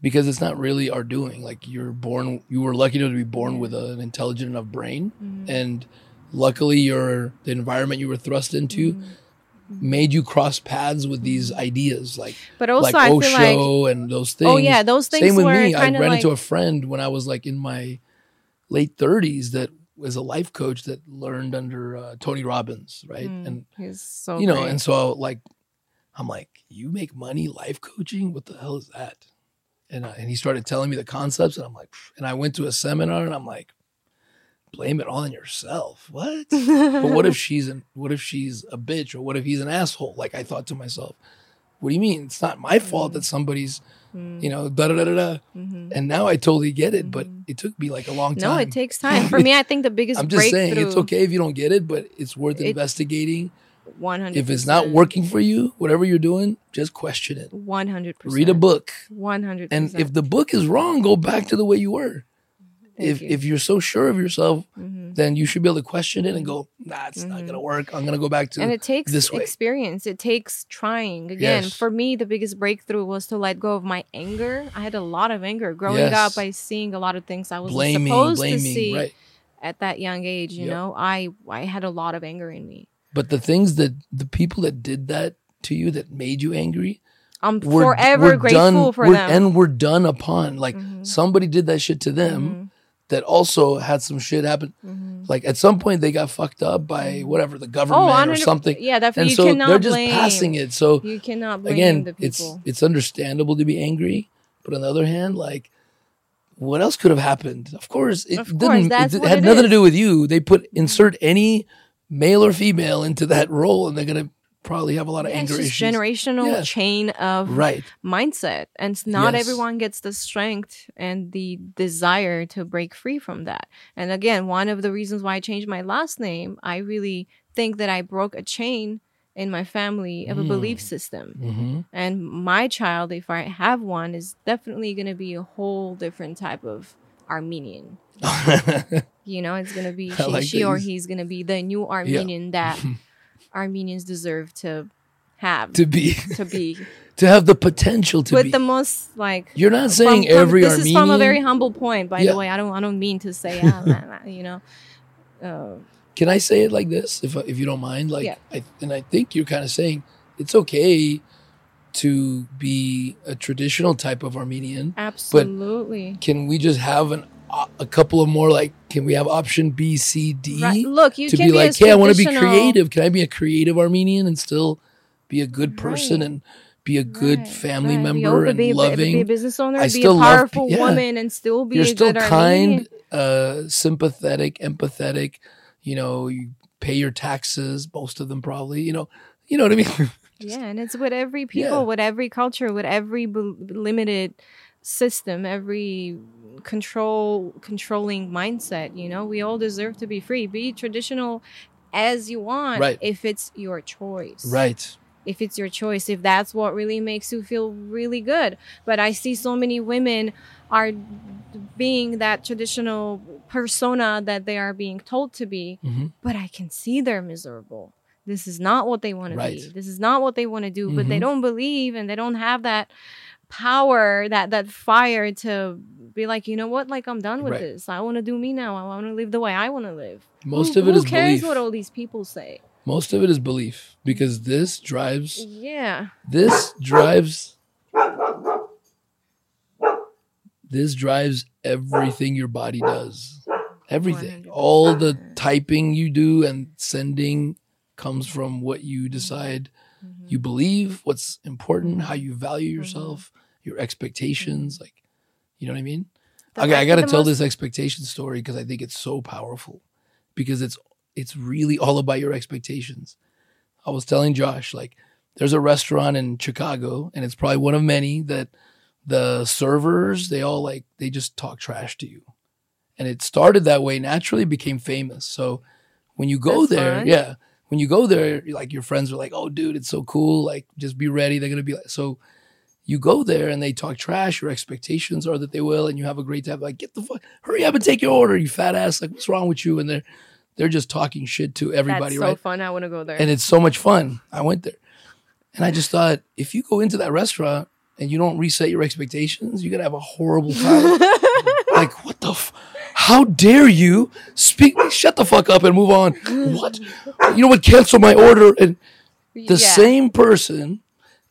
because it's not really our doing. Like you're born, you were lucky to be born Yeah. with an intelligent enough brain, Mhm. and luckily, your the environment you were thrust into Mhm. made you cross paths with these ideas, like But also, like I feel Osho like and those things. oh yeah, those things Same with me. I ran like into a friend when I was like in my late 30s that was a life coach that learned under uh, Tony Robbins, right? Mm, And he's so you know, great. and so like, I'm like, you make money life coaching? What the hell is that? And uh, and he started telling me the concepts, and I'm like, and I went to a seminar, and I'm like, blame it all on yourself. What? but what if [LAUGHS] she's an, what if she's a bitch, or what if he's an asshole? Like I thought to myself, what do you mean? It's not my fault that somebody's, Mm, you know, da da da da mhm. And now I totally get it, but it took me like a long time. No, it takes time. For [LAUGHS] me, I think the biggest I'm just saying it's okay if you don't get it, but it's worth It- investigating. One hundred. If it's not working for you, whatever you're doing, just question it. one hundred percent. Read a book. One hundred. And if the book is wrong, go back to the way you were. If you. if you're so sure of yourself, Mhm. then you should be able to question it and go, nah, it's not gonna work. I'm gonna go back to Mm-hmm. and it takes this way. experience it takes trying again Yes. for me the biggest breakthrough was to let go of my anger i had a lot of anger growing Yes. up by seeing a lot of things i was blaming, supposed blaming, to see right? at that young age you Yep. know i i had a lot of anger in me But the things that the people that did that to you that made you angry, i'm we're forever we're grateful done, for we're- them and we're done upon. Like Mhm. somebody did that shit to them. Mhm. That also had some shit happen. Mhm. Like at some point, they got fucked up by whatever the government or something. yeah definitely and you so they're just blame passing it. So you cannot blame again, the it's people it's understandable to be angry, but on the other hand, like what else could have happened? Of course, it Of course, didn't. that's it had it nothing to do with you. They put insert any male or female into that role, and they're gonna probably have a lot of Yeah, it's anger just issues. generational Yeah. chain of Right. mindset and not Yes. everyone gets the strength and the desire to break free from that and again one of the reasons why i changed my last name i really think that i broke a chain in my family of a belief system hmm and my child if i have one is definitely going to be a whole different type of armenian [LAUGHS] you know it's going to be she, like she or he's going to be the new armenian that [LAUGHS] armenians deserve to have to be [LAUGHS] to be [LAUGHS] to have the potential to with be. the most like You're not saying from- every this Armenian. is from a very humble point by Yeah. the way i don't i don't mean to say ah, [LAUGHS] nah, you know uh, Can I say it like this, if if you don't mind? Like, Yeah. I, and I think you're kind of saying it's okay to be a traditional type of Armenian. absolutely Can we just have an a- couple of more like? Can we have option B, C, D right. look you to can be be like, hey, I want to be creative. Can I be a creative Armenian and still be a good person Right. and be a good Right, family. Member and be, loving? be a business owner I be a powerful pe- yeah. woman and still be You're a still good kind, uh, sympathetic, empathetic. You know, you pay your taxes, most of them probably. You know, you know what I mean. [LAUGHS] yeah and it's with every people Yeah. with every culture with every b- limited system, every control controlling mindset. You know, we all deserve to be free. Be traditional as you want, Right. if it's your choice Right. if it's your choice if that's what really makes you feel really good but i see so many women are being that traditional persona that they are being told to be hmm but i can see they're miserable this is not what they want to be this is not what they want to do but they Mhm. don't believe and they don't have that power that that fire to be like you know what? Like i'm done with Right. this. I want to do me now. I want to live the way i want to live. Most who, of it who is cares belief. what all these people say? Most of it is belief because this drives yeah. this drives this drives everything your body does. Everything. 100%. all the typing you do and sending comes from what you decide Mm-hmm. you believe what's important how you value yourself your expectations like you know what i mean? The okay i fact gotta tell most- this expectation story because i think it's so powerful because it's it's really all about your expectations. I was telling josh like there's a restaurant in chicago and it's probably one of many that the servers they all like they just talk trash to you. And it started that way naturally became famous. So when you go That's there fun. yeah when you go there like your friends are like oh dude it's so cool like just be ready. They're gonna be like so you go there and they talk trash your expectations are that they will and you have a great time like get the fuck hurry up and take your order you fat ass like what's wrong with you and they're they're just talking shit to everybody That's so right fun. I want to go there. and it's so much fun. I went there, and I just thought if you go into that restaurant and you don't reset your expectations, you're gonna have a horrible time. [LAUGHS] like what the? F- How dare you speak? Shut the fuck up and move on. What? You know what? Cancel my order. And the Yeah. same person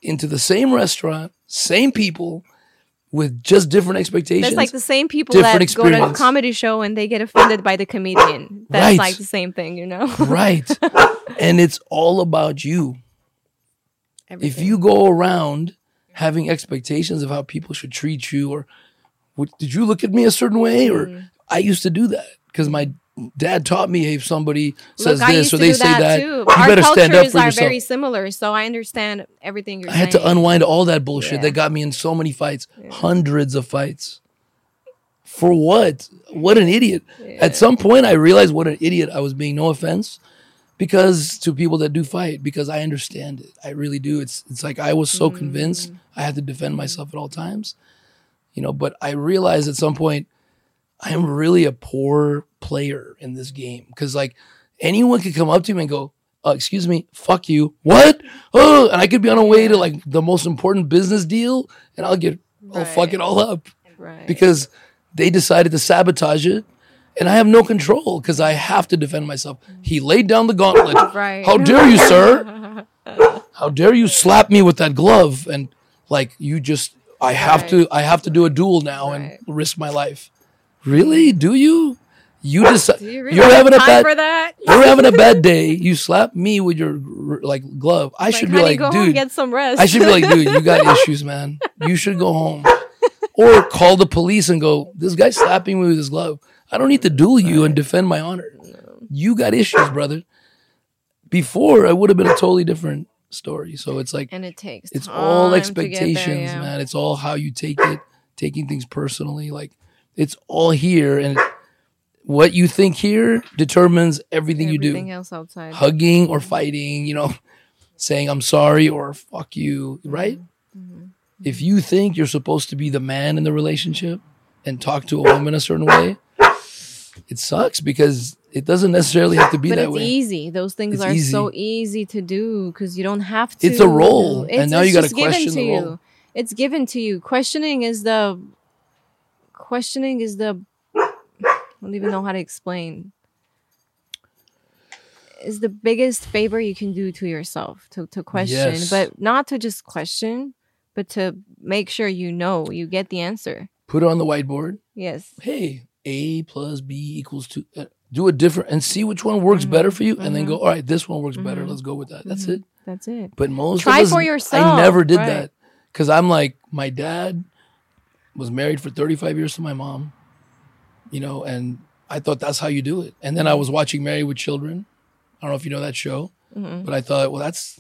into the same restaurant, same people with just different expectations. That's like the same people that go to a comedy show and they get offended by the comedian. That's Right. like the same thing, you know. [LAUGHS] right, and it's all about you. if you go around having expectations of how people should treat you or what, did you look at me a certain way or Mm. i used to do that because my dad taught me if somebody says Look, this or they say that, that too. you Our better stand up for are yourself. very similar, so I understand everything you're saying. i had to unwind all that bullshit Yeah. that got me in so many fights hundreds of fights. For what? What an idiot. At some point i realized what an idiot i was being. No offense because to people that do fight because i understand it. I really do. It's it's like i was so Mm. convinced i had to defend myself at all times you know but i realized at some point i am really a poor player in this game because like anyone could come up to me and go uh, excuse me fuck you what oh and i could be on a way to like the most important business deal and i'll get i'll fuck it all up right. because they decided to sabotage it and I have no control because I have to defend myself. He laid down the gauntlet. [LAUGHS] Right. How dare you, sir? [LAUGHS] How dare you slap me with that glove? And like you just I have to I have to do a duel now Right. and risk my life. Really? Do you? You Do you really you're have having a bad for that? you're having a bad day. You slap me with your like glove. I Like, should be like, go home, dude, get some rest. I should be like, dude, you got [LAUGHS] issues, man. You should go home. Or call the police and go, this guy's slapping me with his glove. I don't need to duel you and defend my honor. You got issues, brother. Before, I would have been a totally different story. So it's like, and it takes. it's all get there, expectations, yeah. man. It's all how you take it, taking things personally. Like, it's all here. And what you think here determines everything, Everything you do Everything else outside. hugging or fighting, you know, saying I'm sorry or fuck you, right? Mm-hmm. If you think you're supposed to be the man in the relationship and talk to a woman a certain way, it sucks because it doesn't necessarily have to be but that it's way. easy. Those things It's are easy. so easy to do because you don't have to. It's a role, and It's- now you gotta given question to the you. role. It's given to you. Questioning is the. Questioning is the. I don't even know how to explain. Is the biggest favor you can do to yourself to to question, Yes. but not to just question, but to make sure you know you get the answer. Put it on the whiteboard. Yes. Hey, A plus B equals two. Uh, do a different and see which one works Mm-hmm. better for you, and then go. All right, this one works better. Let's go with that. That's it. That's it. But most Try of us, for yourself. I never did right. that because I'm like my dad was married for 35 years to my mom, you know, and I thought that's how you do it. And then I was watching Married with Children. I don't know if you know that show, mm-hmm. but I thought, well, that's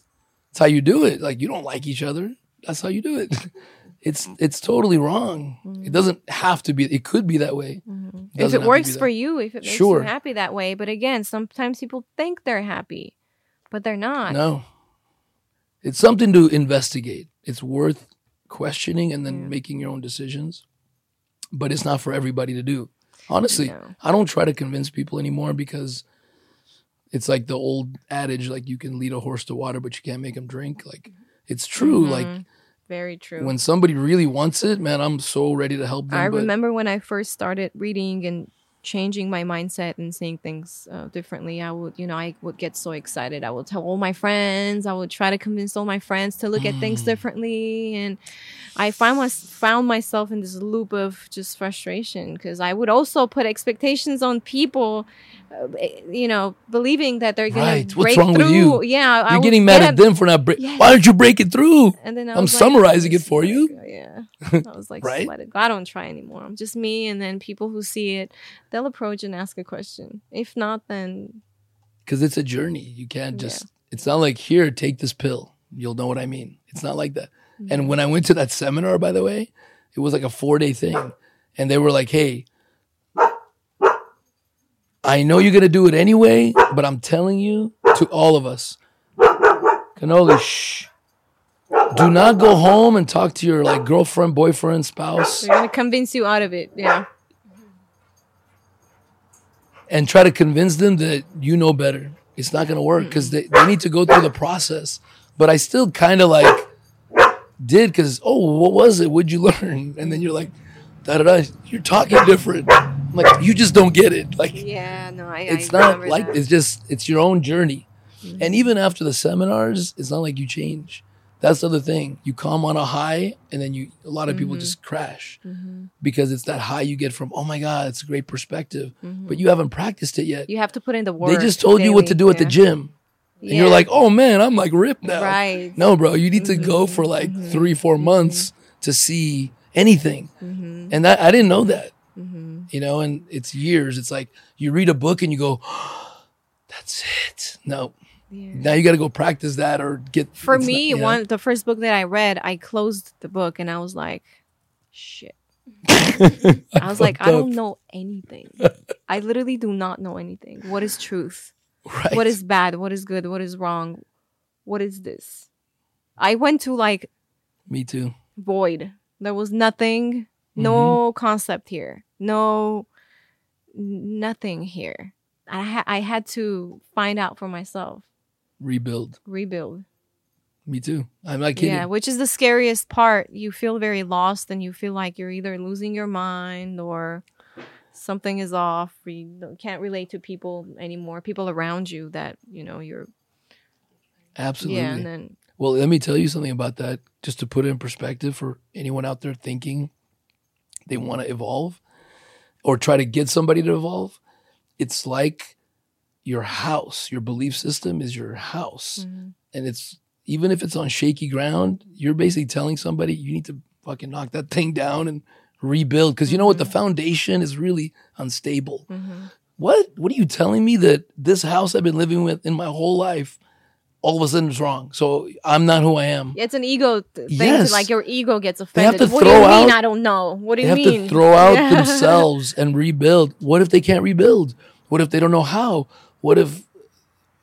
that's how you do it. Like you don't like each other. That's how you do it. [LAUGHS] it's it's totally wrong. Mm-hmm. It doesn't have to be. It could be that way. Mm-hmm. if Doesn't have it works for you, if it makes Sure. you happy that way. But again, sometimes people think they're happy, but they're not. No. It's something to investigate. It's worth questioning and then Yeah. making your own decisions. But it's not for everybody to do. Honestly, No. I don't try to convince people anymore because it's like the old adage like you can lead a horse to water but you can't make him drink. Like it's true. Like Mhm. Very true. when somebody really wants it, man, I'm so ready to help them. I remember when I first started reading and changing my mindset and seeing things uh, differently. I would, you know, I would get so excited. I would tell all my friends. I would try to convince all my friends to look at things Mm. differently, and I find my, found myself in this loop of just frustration because I would also put expectations on people. Uh, you know, believing that they're gonna Right. Break wrong with through. you? Yeah, I You're would getting mad at them for not break. Yes. Why aren't you breaking through? and then I I'm like, summarizing it for you. like, uh, yeah. [LAUGHS] I was like, Right? let it go. I don't try anymore. I'm just me. And then people who see it, they'll approach and ask a question. If not, then Because it's a journey. You can't Yeah. just, it's not like, here, take this pill. You'll know what I mean. It's not like that. Mm-hmm. And when I went to that seminar, by the way, it was like a four day thing. And they were like, hey, I know you're going to do it anyway, but I'm telling you to all of us, Cannoli, shh. Do not go home and talk to your like girlfriend, boyfriend, spouse, they're going to convince you out of it. Yeah. and try to convince them that you know better. It's not going to work because they, they need to go through the process. But I still kind of like did because, oh, what was it? What'd you learn? And then you're like, da da da, you're talking different. I'm like, you just don't get it. Like, Yeah. No, I, it's I not like that. it's just it's your own journey Mm-hmm. and even after the seminars it's not like you change that's the other thing you come on a high and then you a lot of people Mm-hmm. just crash because it's that high you get from oh my god it's a great perspective Mm-hmm. but you haven't practiced it yet You have to put in the work. they just told you what to daily. do at the gym and you're like oh man i'm like ripped now Right. Mm-hmm. no bro you need to go for like three four months to see anything Mm-hmm. and that i didn't know that you know and it's years it's like you read a book and you go [GASPS] that's it no Yeah. now you got to go practice that or get For me, not- yeah. one the first book that I read, I closed the book and I was like, shit. [LAUGHS] I was like, fucked I don't know anything. I literally do not know anything. What is truth? right. What is bad? What is good? What is wrong? What is this? I went to like me too void. There was nothing, Mm-hmm. no concept here, no nothing here. I ha- I had to find out for myself, rebuild rebuild. me too i'm not kidding Yeah, which is the scariest part. You feel very lost and you feel like you're either losing your mind or something is off. You can't relate to people anymore, people around you that, you know, you're, absolutely yeah, and then, well let me tell you something about that just to put it in perspective for anyone out there thinking they want to evolve or try to get somebody to evolve it's like your house your belief system is your house. Mm-hmm. And it's even if it's on shaky ground you're basically telling somebody you need to fucking knock that thing down and rebuild. Because you know what? The mm-hmm. foundation is really unstable. Mm-hmm. What? What are you telling me that this house i've been living with in my whole life all of a sudden it's wrong so i'm not who i am it's an ego th- thing. Yes. Like your ego gets offended. They have to what do you throw mean? I don't know. What do you mean? they have to throw out [LAUGHS] themselves and rebuild what if they can't rebuild what if they don't know how what if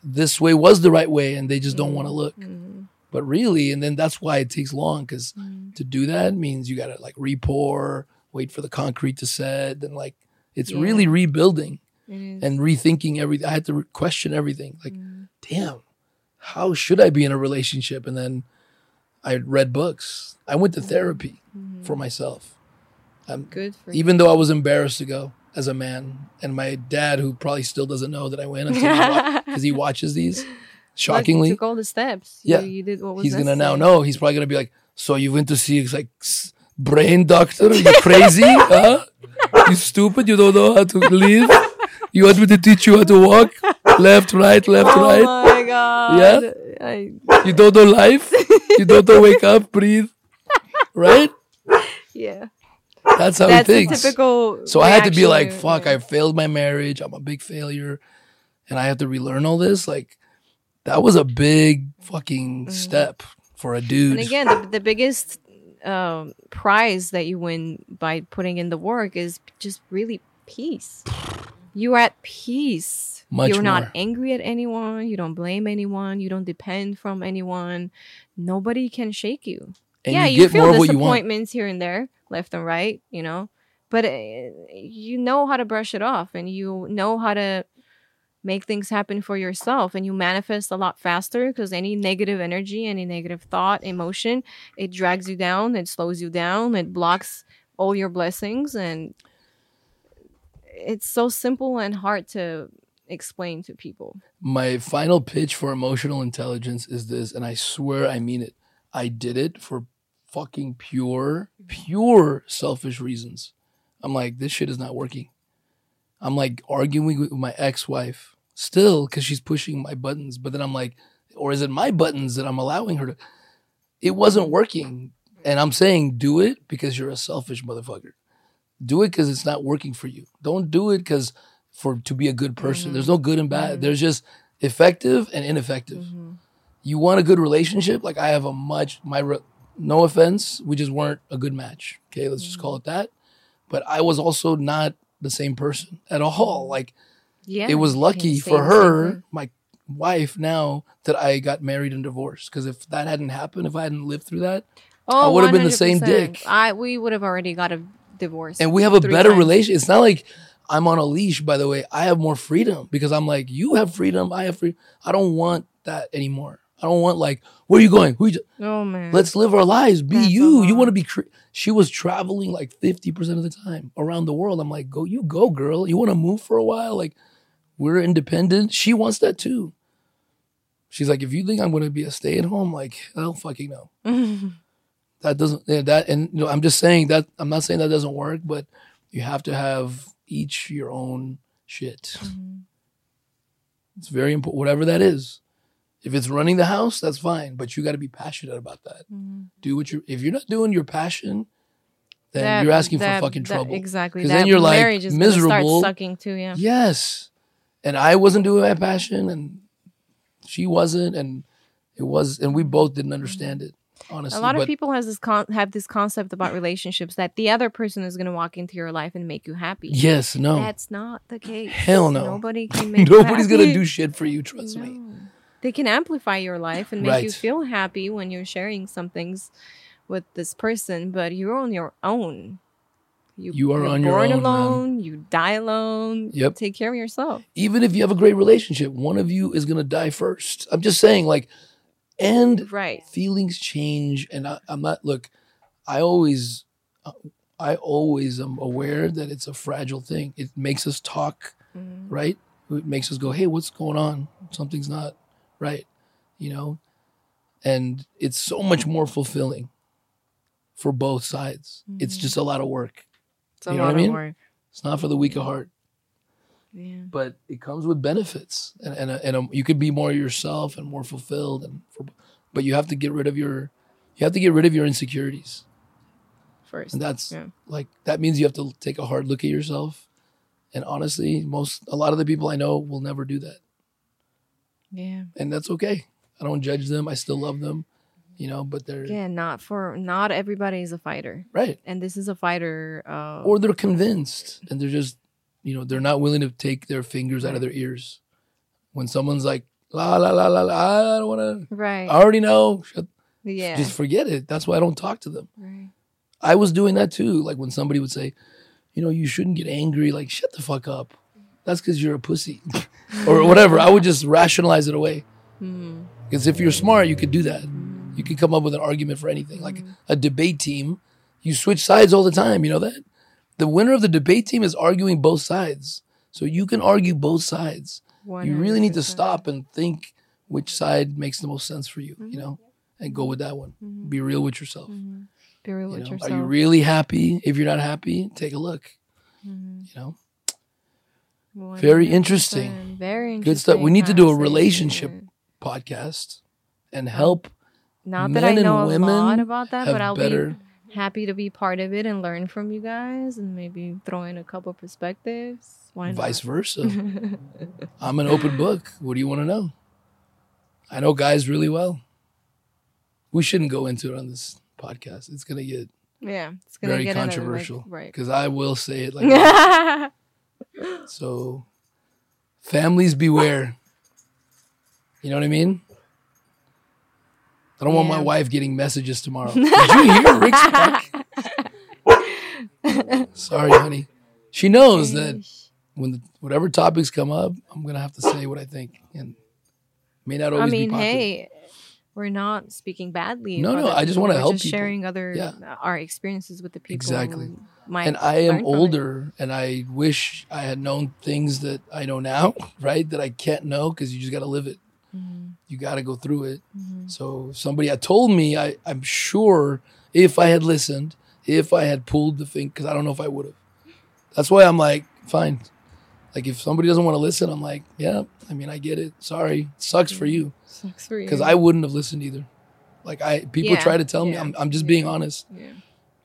this way was the right way and they just don't want to look mm-hmm. but really and then that's why it takes long because mm. to do that means you gotta like re-pour wait for the concrete to set and like it's Yeah. really rebuilding and rethinking everything i had to re- question everything like mm. damn how should i be in a relationship and then i read books i went to therapy mm-hmm. for myself um, Good for you. even though I was embarrassed to go as a man, and my dad, who probably still doesn't know that I went because [LAUGHS] he watches these, shockingly, took all the steps. Yeah. You, did what was he's gonna now know. He's probably gonna be like, "So you went to see like brain doctor? You crazy? [LAUGHS] huh? You stupid? You don't know how to live? You want me to teach you how to walk? Left, right, left, Oh right? God. Yeah? I, You don't know life? You don't know wake up, breathe, right? yeah. That's how That's he thinks." typical. So I had to be like, fuck, yeah. I failed my marriage. I'm a big failure. And I have to relearn all this. Like, that was a big fucking step for a dude. Mm-hmm. And again, the, the biggest um, prize that you win by putting in the work is just really peace. You are at peace. Much You're not angry at anyone. You don't blame anyone. You don't depend from anyone. Nobody can shake you. And yeah, you, you, get feel more disappointments here and there, left and right, you know, but uh, you know how to brush it off, and you know how to make things happen for yourself, and you manifest a lot faster because any negative energy, any negative thought, emotion, it drags you down, it slows you down, it blocks all your blessings, and it's so simple and hard to explain to people. My final pitch for emotional intelligence is this, and I swear I mean it. I did it for fucking pure, pure selfish reasons. I'm like, this shit is not working. I'm like arguing with my ex-wife still because she's pushing my buttons, but then I'm like, or is it my buttons that I'm allowing her to? It wasn't working, and I'm saying, do it because you're a selfish motherfucker. Do it because it's not working for you. Don't do it because for to be a good person. There's mm-hmm. no good and bad. There's just effective and ineffective. Mm-hmm. You want a good relationship? Like I have a much my re- no offense, we just weren't a good match. Okay, let's just call it mm-hmm. that. But I was also not the same person at all. Like Yeah, it was lucky for her, thing. my wife now that I got married and divorced. Because if that hadn't happened, if I hadn't lived through that, Oh, would've been the same dick. I we would have already got a divorce, and we have a better times. relation. It's not like I'm on a leash. By the way, I have more freedom because I'm like, you have freedom, I have freedom. I don't want that anymore. I don't want like, where are you going? Who you Oh man, Let's live our lives. Be That's you. You want to be. Cre- she was traveling like fifty percent of the time around the world. I'm like, go, you go, girl. You want to move for a while? Like, we're independent. She wants that too. She's like, if you think I'm going to be a stay at home, like, I don't fucking know. [LAUGHS] that doesn't. Yeah, that and you know, I'm just saying that. I'm not saying that doesn't work, but you have to have each your own shit. Mm-hmm. It's very important. Whatever that is. If it's running the house, that's fine, but you got to be passionate about that mm-hmm. do what you're. if you're not doing your passion then That- you're asking that- for fucking that- trouble exactly. 'Cause That then you're, like, marriage is gonna miserable. Sucking too. Yeah. yes and i wasn't doing my passion and she wasn't and it was and we both didn't mm-hmm. understand it honestly A lot of people has this con- have this concept about relationships that the other person is going to walk into your life and make you happy. yes no That's not the case. Hell no. Nobody [LAUGHS] can make. nobody's gonna do shit for you trust me They can amplify your life and make you feel happy when you're sharing some things with this person, but you're on your own. You are you're on your born own, man. alone. You die alone. Yep. Take care of yourself. even if you have a great relationship one of you is gonna die first i'm just saying like and Right. feelings change and I, i'm not look i always i always am aware that it's a fragile thing it makes us talk Mhm. right it makes us go hey what's going on something's not right you know and it's so much more fulfilling for both sides it's Mhm. just a lot of work It's a You know lot what I mean? of work. it's not for the weak of heart Yeah. but it comes with benefits and and, a, and a, you could be more yourself and more fulfilled and for, but you have to get rid of your you have to get rid of your insecurities First. and that's Yeah. like that means you have to take a hard look at yourself and honestly most a lot of the people i know will never do that Yeah. and that's okay i don't judge them i still love them you know but they're Yeah. Not for not everybody is a fighter, right and this is a fighter. Uh, or they're convinced and they're just you know they're not willing to take their fingers out of their ears when someone's like la la la la, la i don't want to right. i already know Shut yeah. just forget it. That's why I don't talk to them. right. I was doing that too. Like when somebody would say, you know, you shouldn't get angry, like, shut the fuck up. That's because you're a pussy [LAUGHS] or whatever. I would just rationalize it away. Mm-hmm. Because if you're smart, you could do that. You could come up with an argument for anything. Like mm-hmm. a debate team, you switch sides all the time. You know that? The winner of the debate team is arguing both sides. So you can argue both sides. You really need to stop and think which side makes the most sense for you, you know, and go with that one. Be real with yourself. Mhm. Be real You with know, yourself. Are you really happy? If you're not happy, take a look. Mhm. You know, Very 100%. interesting. Very interesting. good stuff. We need to do a relationship podcast and help Not that I and know a lot about that, but I'll better. be happy to be part of it and learn from you guys and maybe throw in a couple perspectives. Why not? Vice versa. [LAUGHS] I'm an open book. What do you want to know? I know guys really well. We shouldn't go into it on this podcast. It's gonna get Yeah, it's gonna very get another, like, controversial, right? Because I will say it like [LAUGHS] so. Families beware. You know what I mean? I don't want my wife getting messages tomorrow. [LAUGHS] Did you hear Rick's back? [LAUGHS] Sorry, honey. She knows that when the, whatever topics come up, I'm gonna have to say what I think, and may not always. I mean, hey, we're not speaking badly. No, no, I just wanna help just people. sharing other Yeah. our experiences with the people. Exactly. and I am learn from it. older, and I wish I had known things that I know now, [LAUGHS] right? That I can't know because you just got to live it. Mm-hmm. You got to go through it. Mm-hmm. So somebody had told me, I, I'm sure if I had listened, if I had pulled the thing, because I don't know if I would have. That's why I'm like, fine. Like if somebody doesn't want to listen, I'm like, yeah. I mean, I get it. Sorry, sucks for you Sucks for you. because I wouldn't have listened either. Like I, people Yeah, try to tell me, I'm, I'm just being honest. Yeah.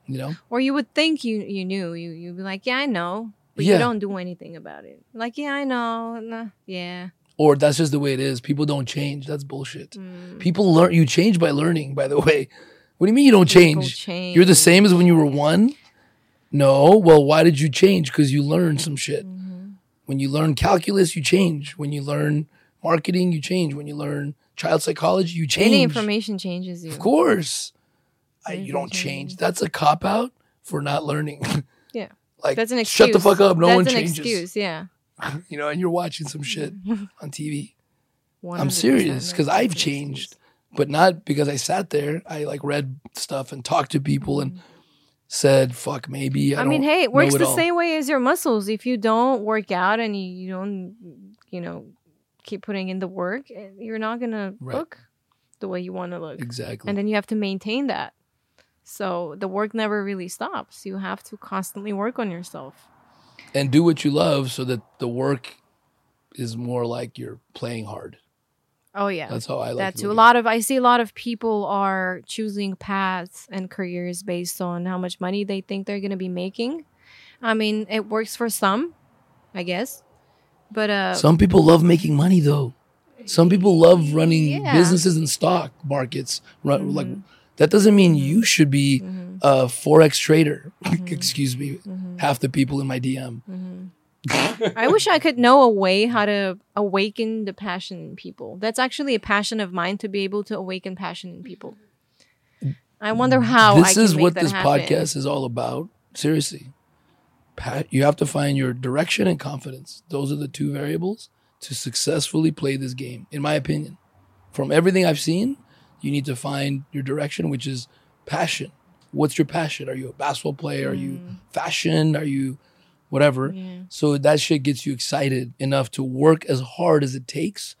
You know. Or you would think you you knew. You you'd be like, yeah, I know, but Yeah. you don't do anything about it. Like, yeah, I know. Nah, yeah. Or that's just the way it is. People don't change. That's bullshit. Mm. People learn. You change by learning. By the way, what do you mean you don't People change? You're the same as when you were one. No. Well, why did you change? Because you learned some shit. Mm-hmm. When you learn calculus, you change. When you learn marketing, you change. When you learn child psychology, you change. Any information changes you. Of course. I, you don't change. That's a cop out for not learning. [LAUGHS] Yeah. like That's an excuse. shut the fuck up. No That's one an changes. excuse. Yeah. [LAUGHS] You know, and you're watching some shit [LAUGHS] on TV. I'm serious because I've changed, but not because I sat there. I like read stuff and talked to people and said, "Fuck, maybe." I, I mean, hey, it works know the all." same way as your muscles. If you don't work out and you, you don't, you know, keep putting in the work, eh, you're not gonna Right. look the way you want to look. Exactly. and then you have to maintain that. So the work never really stops. You have to constantly work on yourself. And do what you love so that the work is more like you're playing hard. Oh yeah. That's how I like that to too. A lot of I see a lot of people are choosing paths and careers based on how much money they think they're gonna be making. I mean, it works for some, I guess. But uh. Some people love making money though. Some people love running Yeah. businesses and stock markets. Run, Like Mm-hmm. That doesn't mean you mm-hmm. should be mm-hmm. a forex trader. [LAUGHS] Mm-hmm. Excuse me. Mm-hmm. Half the people in my DM. I wish I could know a way how to awaken the passion in people. That's actually a passion of mine to be able to awaken passion in people. I wonder how I this is what this happen. podcast is all about. Seriously, Pat, you have to find your direction and confidence. Those are the two variables to successfully play this game, in my opinion. From everything I've seen, you need to find your direction, which is passion. What's your passion? Are you a basketball player? Are you Mm. fashion? Are you whatever? So that shit gets you excited enough to work as hard as it takes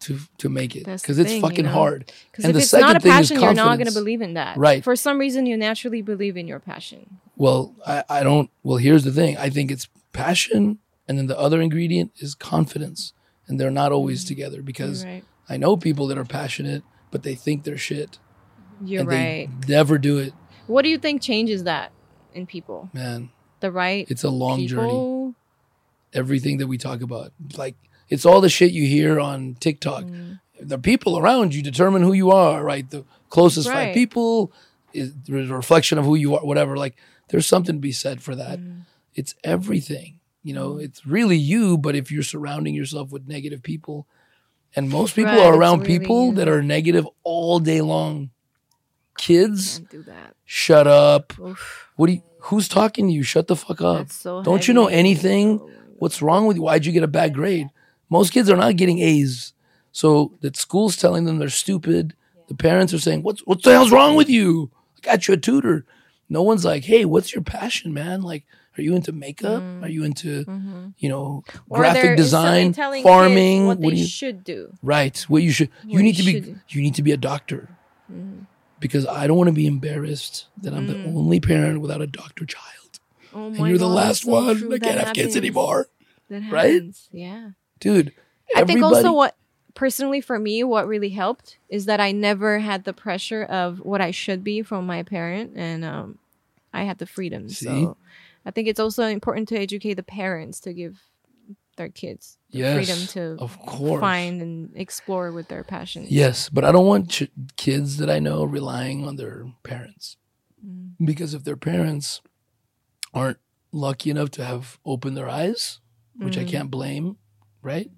to to make it because it's thing, you fucking know? hard. Because And if the it's not a second thing is passion, you're not going to believe in that. Right. For some reason, you naturally believe in your passion. Well, I, I don't. Well, here's the thing. I think it's passion, and then the other ingredient is confidence, and they're not always together because Mm. Right. I know people that are passionate, but they think they're shit, You're right. they never do it. What do you think changes that in people? Man, The right it's a long journey. Everything that we talk about, like it's all the shit you hear on TikTok. Mm. The people around you determine who you are, right? The closest five people is the reflection of who you are. Whatever. Like, there's something to be said for that. Mm. it's everything. You know, it's really you, but if you're surrounding yourself with negative people, and most people Right, are around really people that are negative all day long. Kids, shut up. Oof. What do you, who's talking to you? Shut the fuck up. So Don't you know anything? Oh. What's wrong with you? Why'd you get a bad grade? Most kids are not getting A's. So that school's telling them they're stupid. The parents are saying, What's what the hell's wrong with you? I got you a tutor. No one's like, hey, what's your passion, man? Like, are you into makeup? Are you into, you know, Mm. Mm-hmm. Or they're graphic design, farming? what What they you should do. right? What you should you need you to be do. you need to be a doctor. Because I don't want to be embarrassed that I'm the Mm. only parent without a doctor child. Oh And you're the God, last so one. true. I can't That have kids anymore. Right? Yeah. Dude, I think also what personally for me what really helped is that I never had the pressure of what I should be from my parent and um I had the freedom. See? So I think it's also important to educate the parents to give their kids the Yes, freedom to of course. find and explore with their passions. Yes, but I don't want ch- kids that I know relying on their parents Mm. because if their parents aren't lucky enough to have opened their eyes, which I Mm. can't blame, right?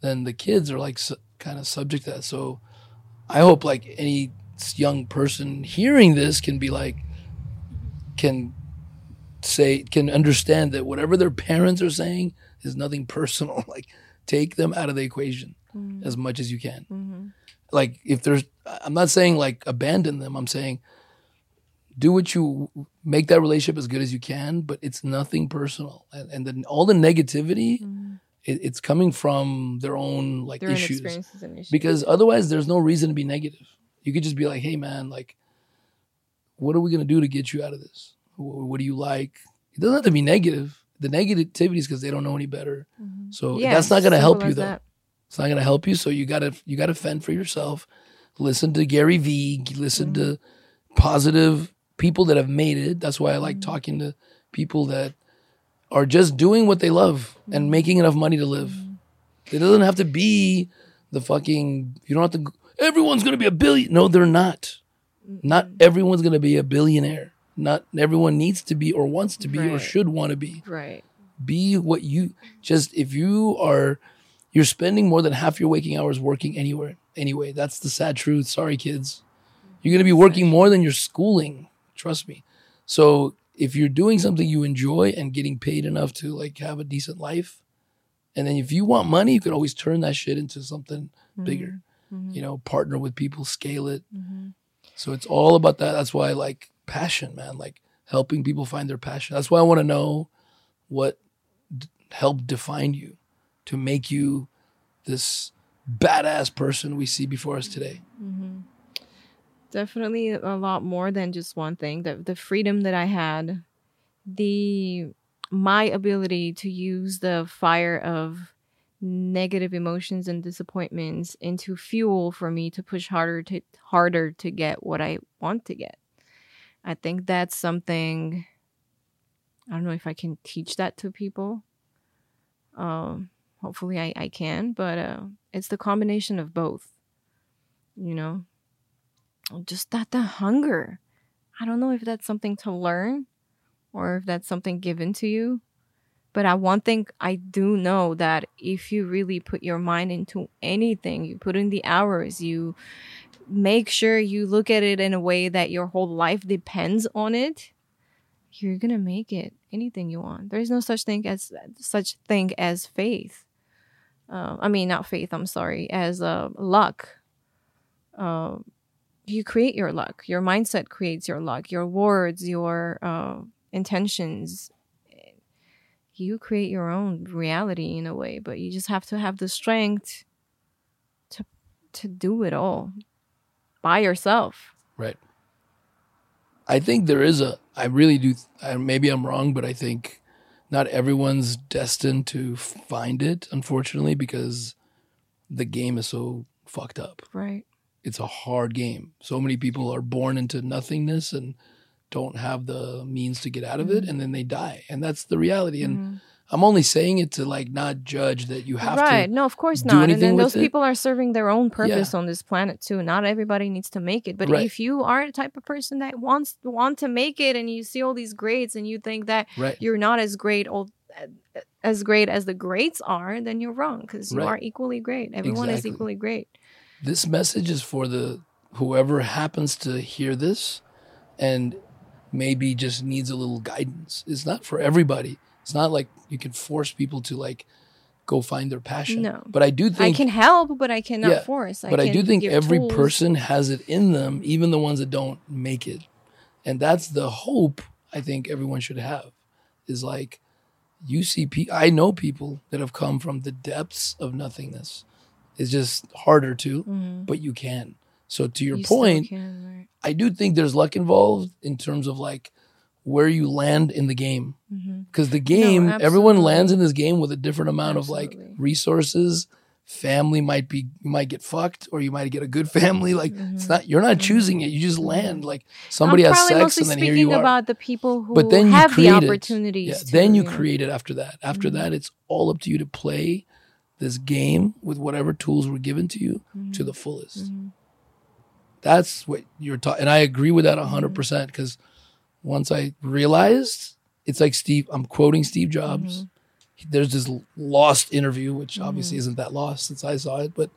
Then the kids are like su- kind of subject to that. So I hope like any young person hearing this can be like, can say, can understand that whatever their parents are saying is nothing personal. [LAUGHS] Like take them out of the equation Mm. as much as you can Mhm. like if there's i'm not saying like abandon them i'm saying do what you make that relationship as good as you can but it's nothing personal and, and then all the negativity Mhm. it's coming from their own like Their own issues and issues. because otherwise there's no reason to be negative you could just be like hey man like what are we going to do to get you out of this what, what do you like it doesn't have to be negative the negativity is because they don't know any better Mhm. so Yeah, that's not going to help you as though that. it's not gonna help you. So you gotta you gotta fend for yourself. Listen to Gary Vee. Listen to positive people that have made it. That's why I like talking to people that are just doing what they love and making enough money to live. It doesn't have to be the fucking. You don't have to. go, Everyone's gonna be a billion. No, they're not. Not everyone's gonna be a billionaire. Not everyone needs to be or wants to be or should want to be. Right. be what you just if you are you're spending more than half your waking hours working anywhere anyway. That's the sad truth. Sorry kids. You're going to be working more than you're schooling. Trust me. So if you're doing something you enjoy and getting paid enough to like have a decent life and then if you want money you could always turn that shit into something bigger. Mhm. you know partner with people scale it. Mhm. so it's all about that. That's why like passion, man. Like helping people find their passion. That's why I want to know what d- helped define you to make you this badass person we see before us today. Mhm. Definitely a lot more than just one thing. The the freedom that I had, the my ability to use the fire of negative emotions and disappointments into fuel for me to push harder to harder to get what I want to get. I think that's something I don't know if I can teach that to people. Um hopefully I, I can, but uh it's the combination of both. You know, just that the hunger. I don't know if that's something to learn or if that's something given to you. But I one thing I do know that if you really put your mind into anything, you put in the hours, you make sure you look at it in a way that your whole life depends on it, you're gonna make it anything you want. There's no such thing as such thing as faith. Uh, I mean, not faith. I'm sorry, as uh, luck. Uh, you create your luck. Your mindset creates your luck. Your words, your uh, intentions. You create your own reality in a way, but you just have to have the strength to to do it all by yourself. Right. I think there is a, I really do, I, maybe I'm wrong, but I think not everyone's destined to find it, unfortunately, because the game is so fucked up. Right. it's a hard game. So many people are born into nothingness and don't have the means to get out of it, and then they die, and that's the reality. And Mhm. I'm only saying it to like not judge that you have right. to. Right. No, of course not. And then those it. people are serving their own purpose on this planet too. Not everybody needs to make it. But Right. if you are the type of person that wants want to make it and you see all these grades and you think that Right. you're not as great or as great as the greats are, then you're wrong because you are equally great. Everyone is equally great. This message is for the whoever happens to hear this, and maybe just needs a little guidance. It's not for everybody. It's not like you can force people to like go find their passion. No. But I do think I can help, but I cannot Yeah, force. but I, do think every tools. person has it in them, even the ones that don't make it. And that's the hope I think everyone should have is like you see pe- I know people that have come from the depths of nothingness. It's just harder to, Mhm. but you can. So to your You point, can, right. I do think there's luck involved in terms of like where you land in the game. Because the game, everyone lands in this game with a different amount of like resources, family might be you might get fucked or you might get a good family. Like it's not you're not choosing it. You just land. Like somebody Mm-hmm. I'm has sex and then here you are. about the people who but then you have the create it. opportunities. Yeah, to, then you know. create it after that. After Mm-hmm. that, it's all up to you to play this game with whatever tools were given to you Mm-hmm. to the fullest. That's what you're talking. And I agree with that 100 Mm-hmm. Once I realized, it's like Steve, I'm quoting Steve Jobs. Mm-hmm. There's this lost interview, which obviously isn't that lost since I saw it, but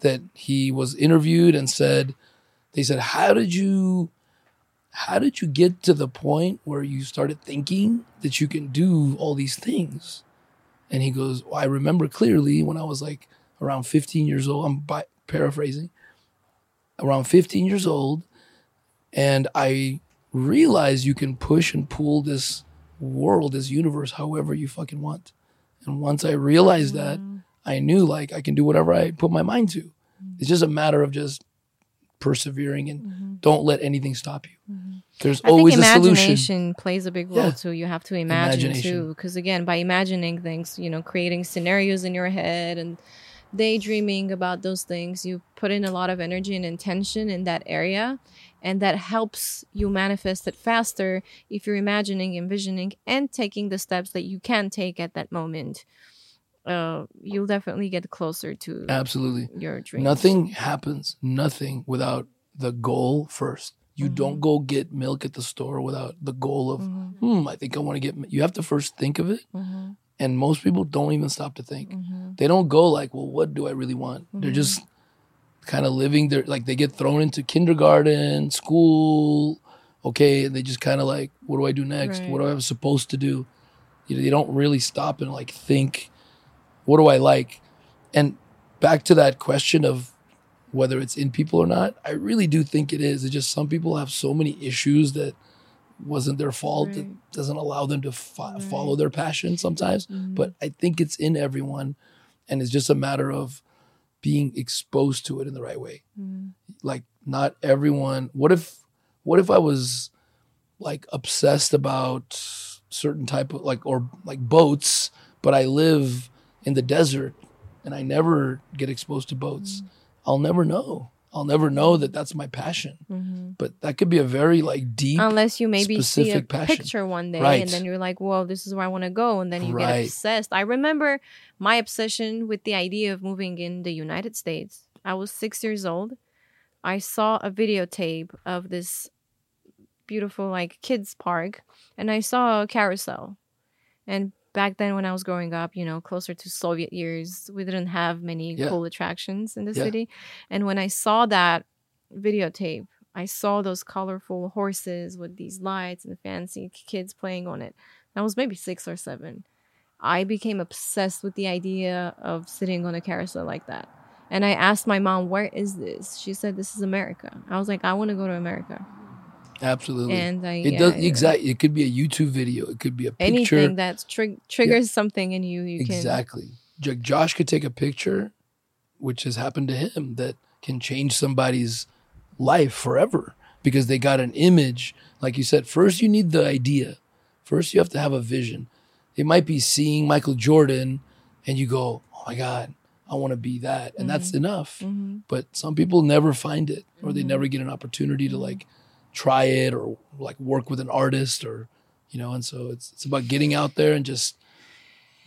that he was interviewed and said, they said, how did you how did you get to the point where you started thinking that you can do all these things? And he goes, well, I remember clearly when I was like around 15 years old. I'm bi- paraphrasing. Around 15 years old, and I realized you can push and pull this world, this universe, however you fucking want. And once I realized that, mm. I knew like I can do whatever I put my mind to. It's just a matter of just persevering and mm-hmm. don't let anything stop you. Mm-hmm. There's I think always a solution. imagination plays a big role Yeah. too. You have to imagine too, because again, by imagining things, you know, creating scenarios in your head and daydreaming about those things, you put in a lot of energy and intention in that area, and that helps you manifest it faster if you're imagining, envisioning, and taking the steps that you can take at that moment. Uh, you'll definitely get closer to Absolutely. your dreams. Nothing happens, nothing without the goal first. You Mm-hmm. don't go get milk at the store without the goal of, Mm-hmm. hmm, I think I want to get. You have to first think of it, Mm-hmm. And most people don't even stop to think. They don't go like, well, what do I really want? Mm-hmm. They're just kind of living their like they get thrown into kindergarten, school, okay, and they just kind of like, what do I do next? Right. What am I supposed to do? You know, they don't really stop and like think, what do I like? And back to that question of whether it's in people or not, I really do think it is. It's just some people have so many issues that wasn't their fault. It doesn't allow them to fo- follow their passion sometimes. Mm-hmm. But I think it's in everyone, and it's just a matter of being exposed to it in the right way. Mm-hmm. Like not everyone. What if? What if I was like obsessed about certain type of like or like boats, but I live in the desert and I never get exposed to boats. I'll never know. I'll never know that that's my passion. Mm-hmm. But that could be a very like deep. unless you maybe see a passion. picture one day and then you're like "Whoa, this is where i want to go and then you get obsessed i remember my obsession with the idea of moving in the united states i was six years old i saw a videotape of this beautiful like kids park and i saw a carousel and back then when i was growing up you know closer to soviet years we didn't have many Yeah. cool attractions in the Yeah. city and when i saw that videotape I saw those colorful horses with these lights and fancy kids playing on it. I was maybe six or seven. I became obsessed with the idea of sitting on a carousel like that. And I asked my mom, Where is this? She said, This is America. I was like, I want to go to America. Absolutely. And I, it yeah, does yeah. exactly. It could be a YouTube video. It could be a picture. Anything that trig- triggers something in you, you exactly. J- Josh could take a picture, which has happened to him, that can change somebody's life forever because they got an image. Like you said, first you need the idea. First you have to have a vision. It might be seeing Michael Jordan and you go, oh my God, I want to be that. And that's mm-hmm. enough. Mm-hmm. But some people never find it or they mm-hmm. never get an opportunity to like try it or like work with an artist or, you know, and so it's, it's about getting out there and just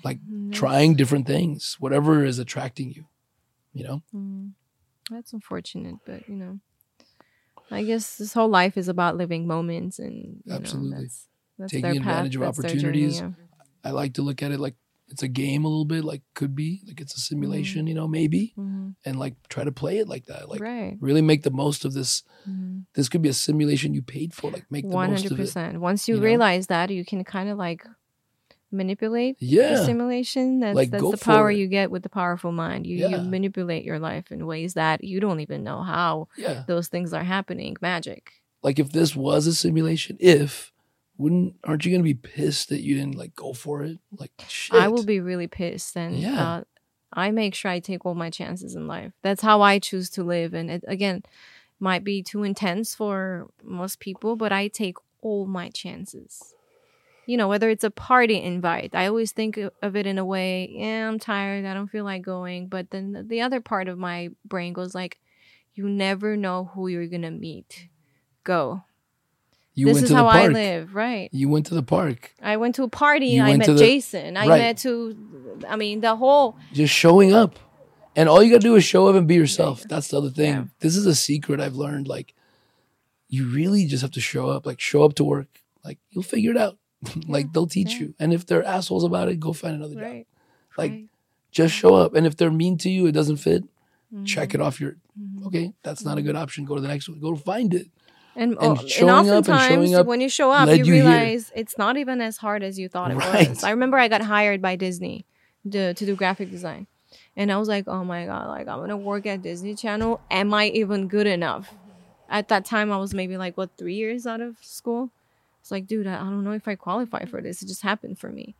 like mm-hmm. trying different things, whatever is attracting you, you know? Mm-hmm. That's unfortunate, but you know, I guess this whole life is about living moments and Absolutely. Know, that's, that's Taking advantage path, of opportunities. yeah. I like to look at it like it's a game a little bit, like could be, like it's a simulation, mm-hmm. you know, maybe, mm-hmm. and like try to play it like that. Like right. really make the most of this. Mm-hmm. This could be a simulation you paid for. Like make the One most hundred of it. Once you, you know? realize that, you can kind of like manipulate the Yeah. simulation. That's Like, that's the power you get with the powerful mind. You you manipulate your life in ways that you don't even know how Yeah. those things are happening. Magic. Like if this was a simulation, if wouldn't aren't you gonna be pissed that you didn't like go for it? Like shit. I will be really pissed, and Yeah. uh, I make sure I take all my chances in life. That's how I choose to live, and it again might be too intense for most people, but I take all my chances. you know, whether it's a party invite, I always think of it in a way, yeah, I'm tired, I don't feel like going. But then the- the other part of my brain goes like, you never know who you're gonna meet. Go. You this went is to the how I park. live, right? You went to the park. I went to a party. You I met the- Jason. I Right. met to, I mean, the whole. Just showing up. And all you gotta do is show up and be yourself. That's the other thing. Yeah. This is a secret I've learned. Like, you really just have to show up. Like, show up to work. Like, you'll figure it out. [LAUGHS] like, they'll teach yeah. you. And if they're assholes about it, go find another job. Like, right. just show up. And if they're mean to you, it doesn't fit, Mm-hmm. check it off your. Okay, that's not a good option. Go to the next one. Go find it. And, and oh, and and oftentimes up when you show up, you you here. realize it's not even as hard as you thought it Right. was. I remember I got hired by Disney to, to do graphic design. And I was like, oh my God, like I'm going to work at Disney Channel. Am I even good enough? At that time, I was maybe like, what, three years out of school? It's like, dude, I I don't know if I qualify for this. It just happened for me.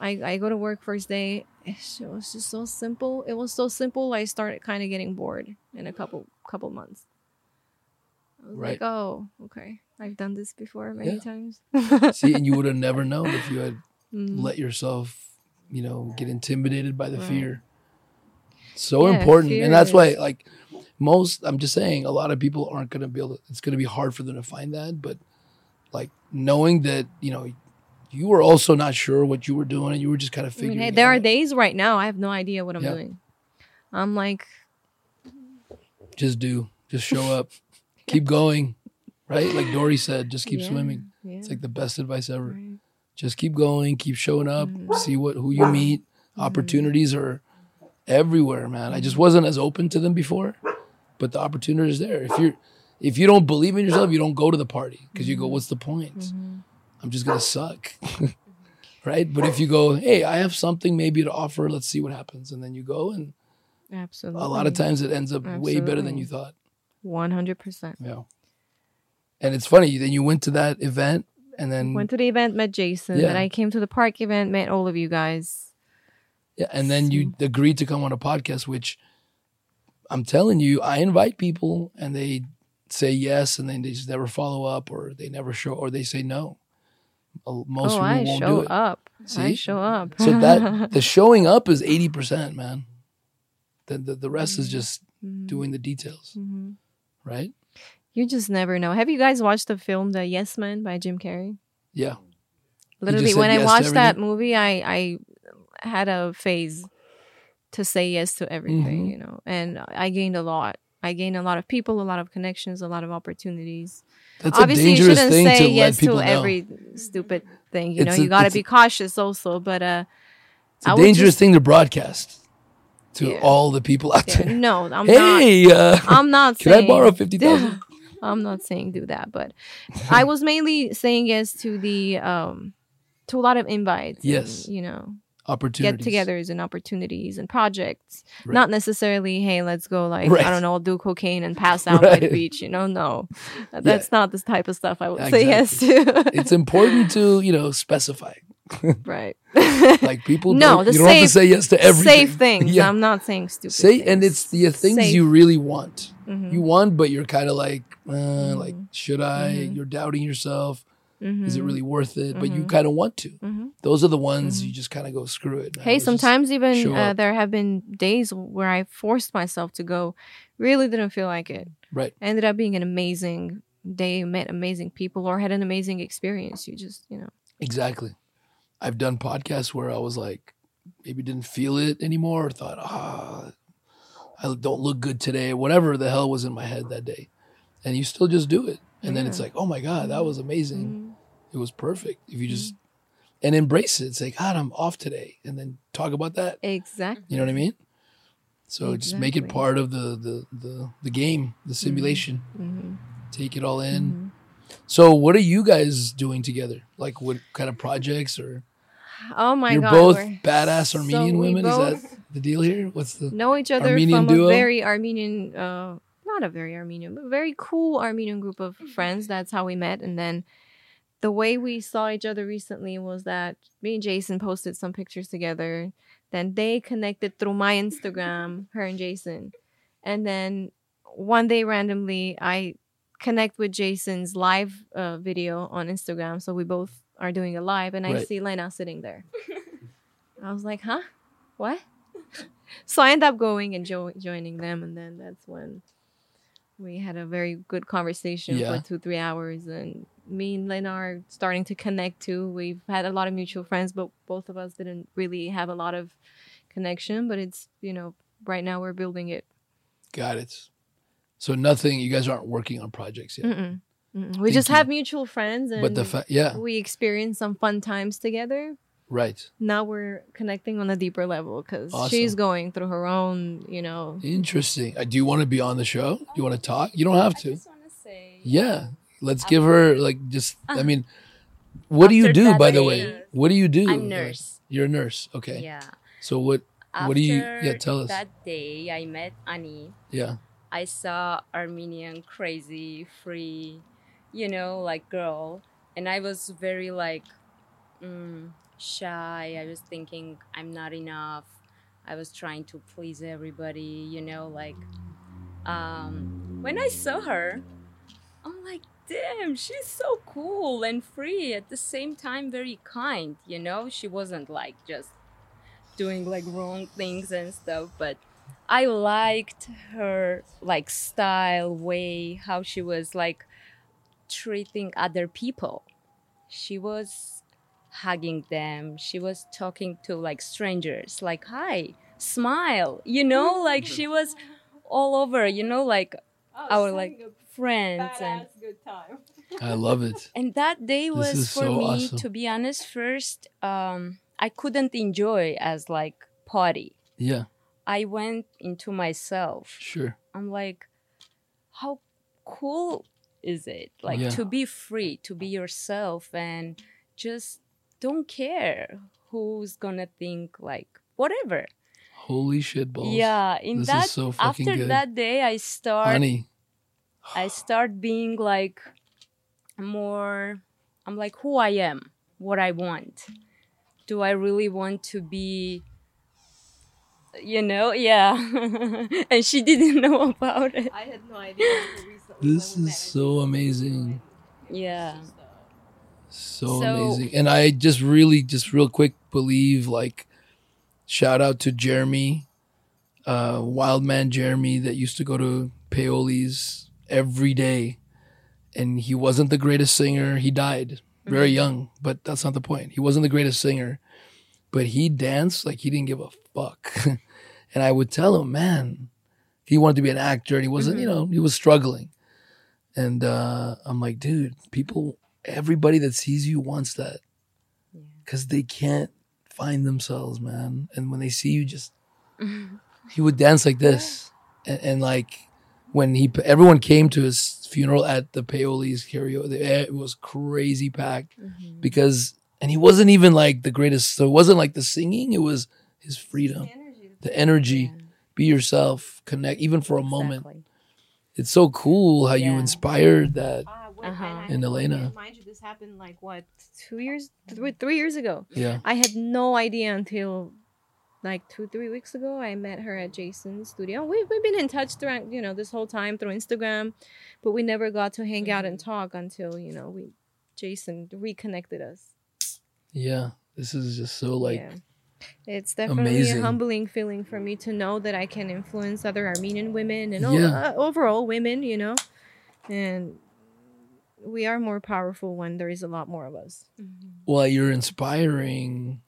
I, I go to work first day. It was just so simple. It was so simple. I started kind of getting bored in a couple couple months. I was Right. like, oh, okay. I've done this before many Yeah. times. See, and you would have never [LAUGHS] known if you had Mm. let yourself, you know, get intimidated by the Right. fear. So Yeah, important. fear And that's why, like, most, I'm just saying, a lot of people aren't going to be able to, it's going to be hard for them to find that. But, like, knowing that, you know, you were also not sure what you were doing and you were just kind of I mean, figuring hey, it there are out. days right now I have no idea what I'm Yeah. doing. I'm like, Just do, just show up, keep going, right? Like Dory said, just keep yeah, swimming. Yeah. It's like the best advice ever. right. just keep going, keep showing up, Mm-hmm. see what who you meet. Opportunities are everywhere, man. I just wasn't as open to them before, but the opportunity is there. If you're if you don't believe in yourself, you don't go to the party because you go, Mm-hmm. "What's the point? I'm just gonna suck." [LAUGHS] right? But if you go, "Hey, I have something maybe to offer. Let's see what happens," and then you go, and Absolutely. a lot of times it ends up way better than you thought. 100%. Yeah. And it's funny. Then you went to that event, and then Went to the event, met Jason. Yeah. Then I came to the park event, met all of you guys. Yeah, and then you agreed to come on a podcast, which I'm telling you, I invite people and they say yes, and then they just never follow up, or they never show, or they say no. Most oh, people I won't show do it. up. I See? show up. So that [LAUGHS] the showing up is eighty percent, man. The, the the rest is just Mhm. doing the details, Mhm. Right? You just never know. Have you guys watched the film The Yes Man by Jim Carrey? Yeah, Literally, when I yes to watched that movie, I I had a phase to say yes to everything, Mhm. you know, and I gained a lot. I gained a lot of people, a lot of connections, a lot of opportunities. that's Obviously, a you dangerous shouldn't thing say to yes to know. every stupid thing. You It's know, a- you got to be cautious also. But uh, it's a I dangerous just- thing to broadcast to Yeah. all the people out yeah, there. no, I'm not. hey, uh, [LAUGHS] I'm not. can I borrow fifty thousand? [LAUGHS] I'm not saying do that, but I was mainly saying yes to the um to a lot of invites. and, Yes. you know, Opportunities. get-togethers and opportunities and projects. Right. Not necessarily, hey, let's go like Right. I don't know, do cocaine and pass [LAUGHS] out by the beach. You know, no, that's not the type of stuff I would Yeah, say yes to. it's important to you know specify [LAUGHS] right. like people [LAUGHS] No, don't, the you don't have to safe- say yes to everything Safe things. yeah I'm not saying stupid. say things. and it's the things Safe. you really want Mhm. you want but you're kind of like uh, Mm-hmm. like should i you're doubting yourself is it really worth it but you Mhm. kind of want to Mhm. those are the ones you just kind of go screw it man. Hey, Let's sometimes even uh, there have been days where I forced myself to go. Really didn't feel like it. right Ended up being an amazing day. Met amazing people or had an amazing experience. You just, you know. exactly i've done podcasts where i was like maybe didn't feel it anymore or thought ah i don't look good today whatever the hell was in my head that day. And you still just do it. And then it's like oh my god that was amazing. Mhm. it was perfect. If you just and embrace it. Say god i'm off today. And then talk about that. Exactly. you know what i mean? So just make it part of the the the, the game the simulation. Mhm. take it all in. Mm-hmm. so what are you guys doing together? Like what kind of projects or Oh my you're god. both we're- badass armenian we women both is that the deal here what's the know each other Armenian from duo? a very Armenian, uh, not a very Armenian, but very cool Armenian group of friends. That's how we met. And then the way we saw each other recently was that me and Jason posted some pictures together. Then they connected through my Instagram, [LAUGHS] her and Jason. And then one day randomly, I connect with Jason's live uh, video on Instagram. So we both are doing a live, and I Right. see Lena sitting there. [LAUGHS] I was like, huh? What? [LAUGHS] so I end up going and jo- joining them, and then that's when we had a very good conversation Yeah. for two, three hours. And me and Lena are starting to connect too. We've had a lot of mutual friends, but both of us didn't really have a lot of connection. But it's, you know, right now we're building it. Got it. So nothing. You guys aren't working on projects yet. Mm-mm. Mm-mm. We just have mutual friends, and But the fa- yeah, we experience some fun times together. right. Now we're connecting on a deeper level because Awesome. she's going through her own, you know. Interesting. Uh, do you want to be on the show? Do you want to talk? You don't have I to. just want to say, Yeah. Let's give her like just. I mean, what do you do? By the day- way, what do you do? I'm nurse. You're a nurse. Okay. Yeah. So what? After What do you- yeah, tell us. That day, I met Annie. Yeah. I saw Armenian crazy, free, you know, like girl, and I was very like mm, shy. I was thinking I'm not enough. I was trying to please everybody, you know, like um, when I saw her, I'm like, damn, she's so cool and free at the same time, very kind, you know. She wasn't like just doing like wrong things and stuff, but I liked her like style, way, how she was like treating other people. She was hugging them. She was talking to like strangers, like hi, smile, you know, [LAUGHS] like she was all over, you know, like our like friends and good time. I love it. [LAUGHS] and that day This was for so me awesome. to be honest first um I couldn't enjoy as like party. Yeah. I went into myself. Sure. I'm like, how cool is it? Oh, like Yeah. to be free, to be yourself, and just don't care who's gonna think like whatever. Holy shit balls. Yeah, in This is that so after good. that day, I start Honey. I start being like more. I'm like who I am, what I want. Do I really want to be? You know, yeah. [LAUGHS] and she didn't know about it. I had no idea. This is so amazing. Yeah. So, So- amazing. And I just really, just real quick, believe like, shout out to Jeremy, uh, Wildman Jeremy, that used to go to Paoli's every day. And he wasn't the greatest singer. He died very young, but that's not the point. He wasn't the greatest singer, but he danced like he didn't give a fuck. [LAUGHS] and I would tell him, man, he wanted to be an actor and he wasn't, you know, he was struggling. And uh, I'm like, dude, people, everybody that sees you wants that because they can't find themselves, man. And when they see you, just [LAUGHS] he would dance like this, and, and like when he, everyone came to his funeral at the Paoli's karaoke, it was crazy packed because, and he wasn't even like the greatest. So it wasn't like the singing; it was his freedom, the energy. Be yourself, connect, even for a moment. It's so cool how you inspired that. Uh-huh. And Elena. Mind you, this happened like what two years, three, three years ago. Yeah. I had no idea until like two, three weeks ago. I met her at Jason's studio. We we've been in touch throughout, you know, this whole time through Instagram, but we never got to hang out and talk until you know we Jason reconnected us. Yeah. This is just so like yeah. It's definitely amazing. a humbling feeling for me to know that I can influence other Armenian women and o- Yeah. uh, overall women, you know, and we are more powerful when there is a lot more of us. well you're inspiring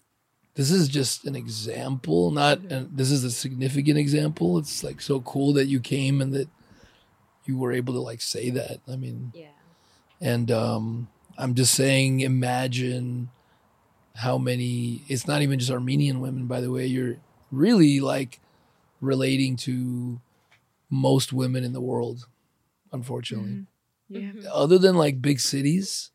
this is just an example not and this is a significant example it's like so cool that you came and that you were able to like say that i mean Yeah. and um i'm just saying imagine how many it's not even just armenian women by the way you're really like relating to most women in the world unfortunately mm-hmm. Yeah. Mm-hmm. other than like big cities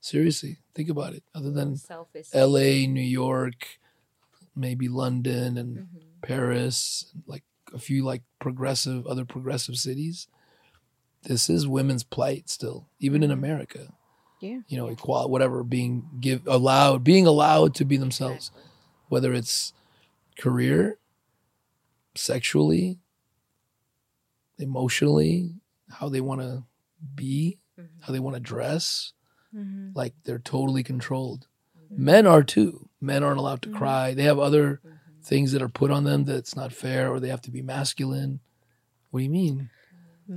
seriously think about it other than Selfish. LA, New York, maybe London and Mm-hmm. Paris, like a few like progressive other progressive cities. This is women's plight still, even in mm-hmm. America. Yeah. You know, equality, whatever, being give allowed, being allowed to be themselves, whether it's career, sexually, emotionally, how they want to be, mm-hmm. how they want to dress, mm-hmm. like they're totally controlled. Mm-hmm. Men are too. Men aren't allowed to cry. They have other things that are put on them that's not fair, or they have to be masculine. What do you mean?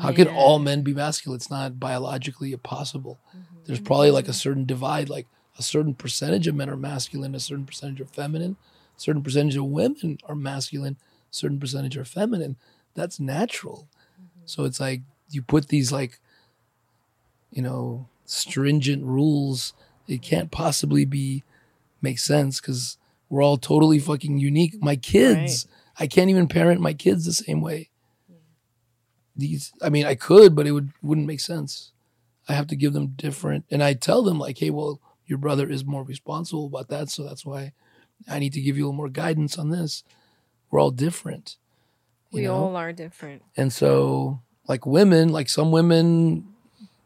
How can all men be masculine? It's not biologically possible. There's mm-hmm. probably like a certain divide, like a certain percentage of men are masculine, a certain percentage are feminine, a certain percentage of women are masculine, a certain percentage are feminine. That's natural. Mm-hmm. So it's like you put these like, you know, stringent rules. It mm-hmm. can't possibly be make sense because we're all totally fucking unique. My kids, I can't even parent my kids the same way. These, I mean, I could, but it would wouldn't make sense. I have to give them different, and I tell them like, hey, well, your brother is more responsible about that, so that's why I need to give you a little more guidance on this. We're all different. We know? all are different. And so, like women, like some women,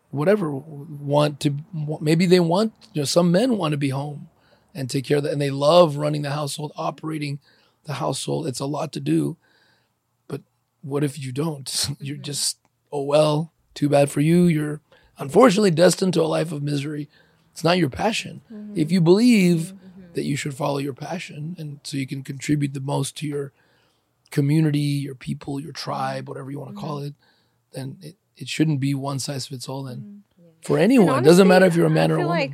whatever, want to, maybe they want, you know, some men want to be home and take care of that. And they love running the household, operating the household. It's a lot to do. But what if you don't? [LAUGHS] You're mm-hmm. just, oh, well, too bad for you. You're unfortunately destined to a life of misery. It's not your passion. Mm-hmm. If you believe mm-hmm. Mm-hmm. that you should follow your passion and so you can contribute the most to your community, your people, your tribe, whatever you want to call it, then it, it shouldn't be one size fits all then. For anyone. it doesn't matter if you're a man or a woman. like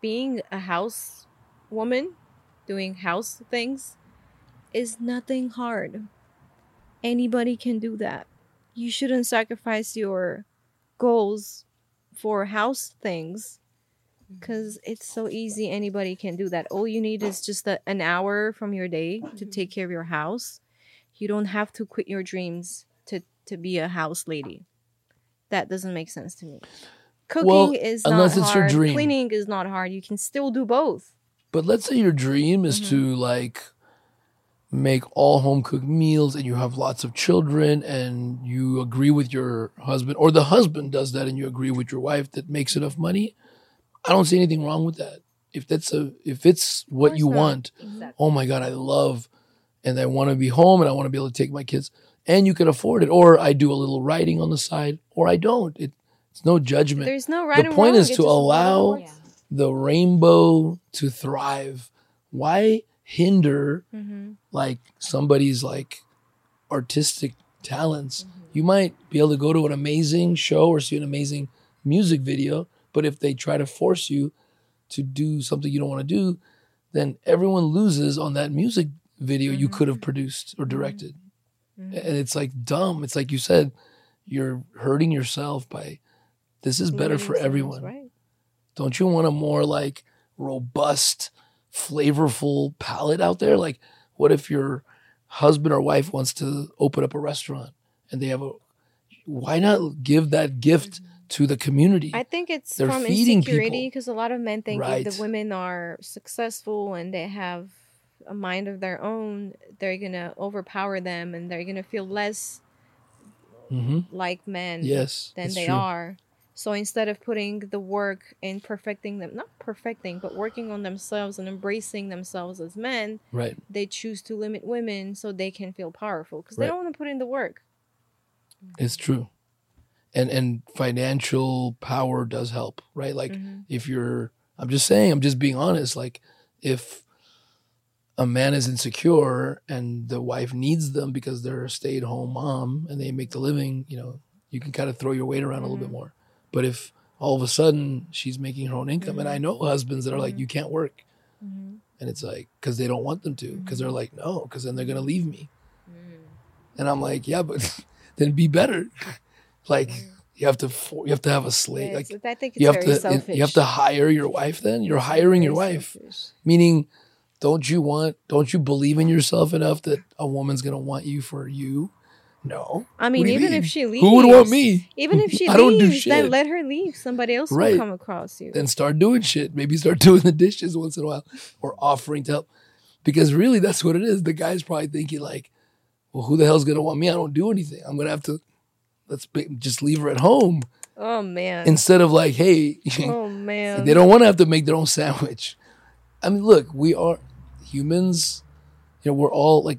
being a house woman, doing house things, is nothing hard. Anybody can do that. You shouldn't sacrifice your goals for house things mm-hmm. because it's so easy. Anybody can do that. All you need is just a, an hour from your day to mm-hmm. take care of your house. You don't have to quit your dreams to, to be a house lady. That doesn't make sense to me. Cooking Well, is unless not it's your hard. dream. Cleaning is not hard. You can still do both. But let's say your dream is to mm-hmm. like make all home cooked meals and you have lots of children and you agree with your husband or the husband does that and you agree with your wife that makes enough money. I don't see anything wrong with that. If that's a if it's what you not. want, Exactly. oh my god, I love and I want to be home and I want to be able to take my kids and you can afford it or I do a little writing on the side or I don't. It, it's no judgment There's no right the point wrong. is to allow the rainbow to thrive. Why hinder Mhm. like somebody's like artistic talents? You might be able to go to an amazing show or see an amazing music video, but if they try to force you to do something you don't want to do, then everyone loses on that music video you could have produced or directed. And it's like dumb. It's like you said, you're hurting yourself by this is better for everyone. Right. Don't you want a more like robust, flavorful palate out there? Like, what if your husband or wife wants to open up a restaurant and they have a why not give that gift to the community? I think it's They're from feeding insecurity because a lot of men think Right. if the women are successful and they have a mind of their own, they're gonna overpower them and they're gonna feel less hmm like men Yes, than they true. are. So instead of putting the work in perfecting them, not perfecting, but working on themselves and embracing themselves as men, Right. they choose to limit women so they can feel powerful because they don't want to put in the work. It's true. And and financial power does help, right? Like Mm-hmm. if you're I'm just saying, I'm just being honest, like if a man is insecure and the wife needs them because they're a stay-at-home mom and they make the living, you know, you can kind of throw your weight around a little bit more. But if all of a sudden she's making her own income and I know mm-hmm. husbands that are like you can't work. Mm-hmm. And it's like cuz they don't want them to because they're like no, cuz then they're going to mm-hmm. leave me. And I'm like, yeah, but [LAUGHS] then be better. like you have to for, you have to have a slave. Yeah, like I think it's you have to selfish. you have to hire your wife. Then you're hiring your wife. selfish. Meaning, don't you want? Don't you believe in yourself enough that a woman's gonna want you for you? No. I mean, What do you even mean? if she leaves, Who would want me? Even if she [LAUGHS] I don't do leaves, then let her leave. Somebody else Right. will come across you. Then start doing shit. Maybe start [LAUGHS] doing the dishes once in a while, or offering to help. Because really, that's what it is. The guy's probably thinking like, "Well, who the hell's gonna want me? I don't do anything. I'm gonna have to let's just leave her at home oh man. instead of like, hey, [LAUGHS] oh man. They don't want to have to make their own sandwich. I mean, look, we are humans. You know, we're all like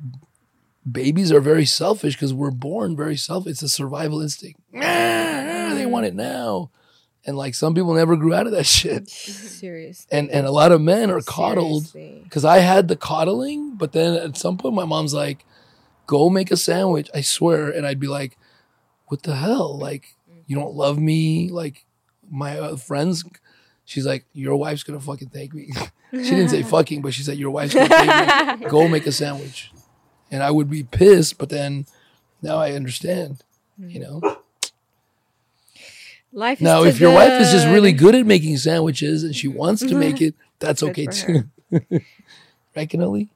babies are very selfish because we're born very selfish. It's a survival instinct. Ah, they want it now, and like some people never grew out of that [LAUGHS] shit. Serious. And and a lot of men are coddled because I had the coddling, but then at some point my mom's like, "Go make a sandwich." I swear, and I'd be like, "What the hell? Like, you don't love me? Like, my uh, friends." She's like, "Your wife's gonna fucking thank me." [LAUGHS] she didn't say [LAUGHS] fucking, but she said, "Your wife's gonna thank me. Go make a sandwich." And I would be pissed, but then now I understand. Hmm. You know. Life is Now, too if your wife is just really good. good at making sandwiches and she mm-hmm. wants to make mm-hmm. it, that's Good okay too. [LAUGHS] right, Cannoli?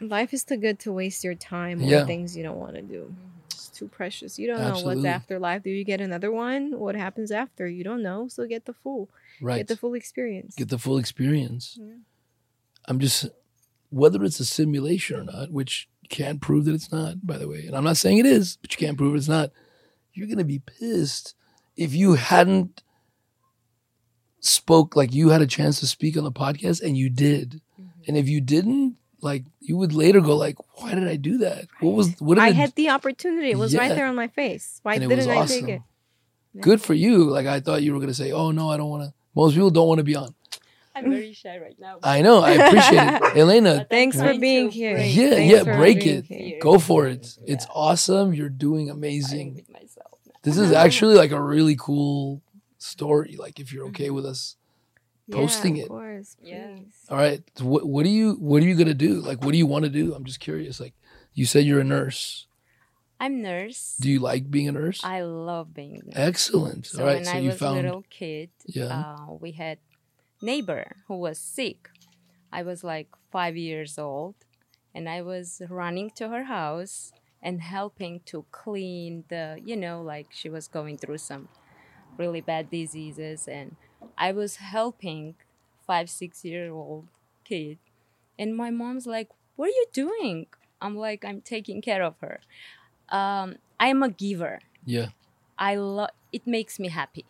Life is too good to waste your time on things you don't want to do. It's mm-hmm. too precious. You don't know Absolutely. what's after life. Do you get another one? What happens after? You don't know. So get the full. Right. Get the full experience. Get the full experience. Yeah. I'm just, whether it's a simulation or not, which you can't prove that it's not, by the way. And I'm not saying it is, but you can't prove it's not. You're going to be pissed if you hadn't spoke, like you had a chance to speak on the podcast and you did. Mm-hmm. And if you didn't, like you would later go like, why did I do that? What was, what did I had the opportunity. It was right there on my face. Why didn't was I take it? good for you. Like I thought you were gonna say, "Oh no, I don't want to." Most people don't want to be on. I'm very shy right now. I know. I appreciate it, [LAUGHS] Elena. But Thanks for being here. break Yeah, Thanks yeah. Break it. here. Go for it. It's Yeah. awesome. You're doing fighting amazing. with myself. This is actually like a really cool story. Like if you're okay with us posting yeah, it. Of course. Yeah. please. All right. So what what do you what are you gonna do? Like what do you want to do? I'm just curious. Like you said you're a nurse. I'm nurse. Do you like being a nurse? I love being a nurse. Excellent. So All right. when So I you was found little kid, Yeah. uh, we had neighbor who was sick. I was like five years old, and I was running to her house and helping to clean the, you know, like she was going through some really bad diseases, and I was helping five six year old kid, and my mom's like, "What are you doing?" I'm like, "I'm taking care of her." Um, I'm a giver. yeah. I love it makes me happy.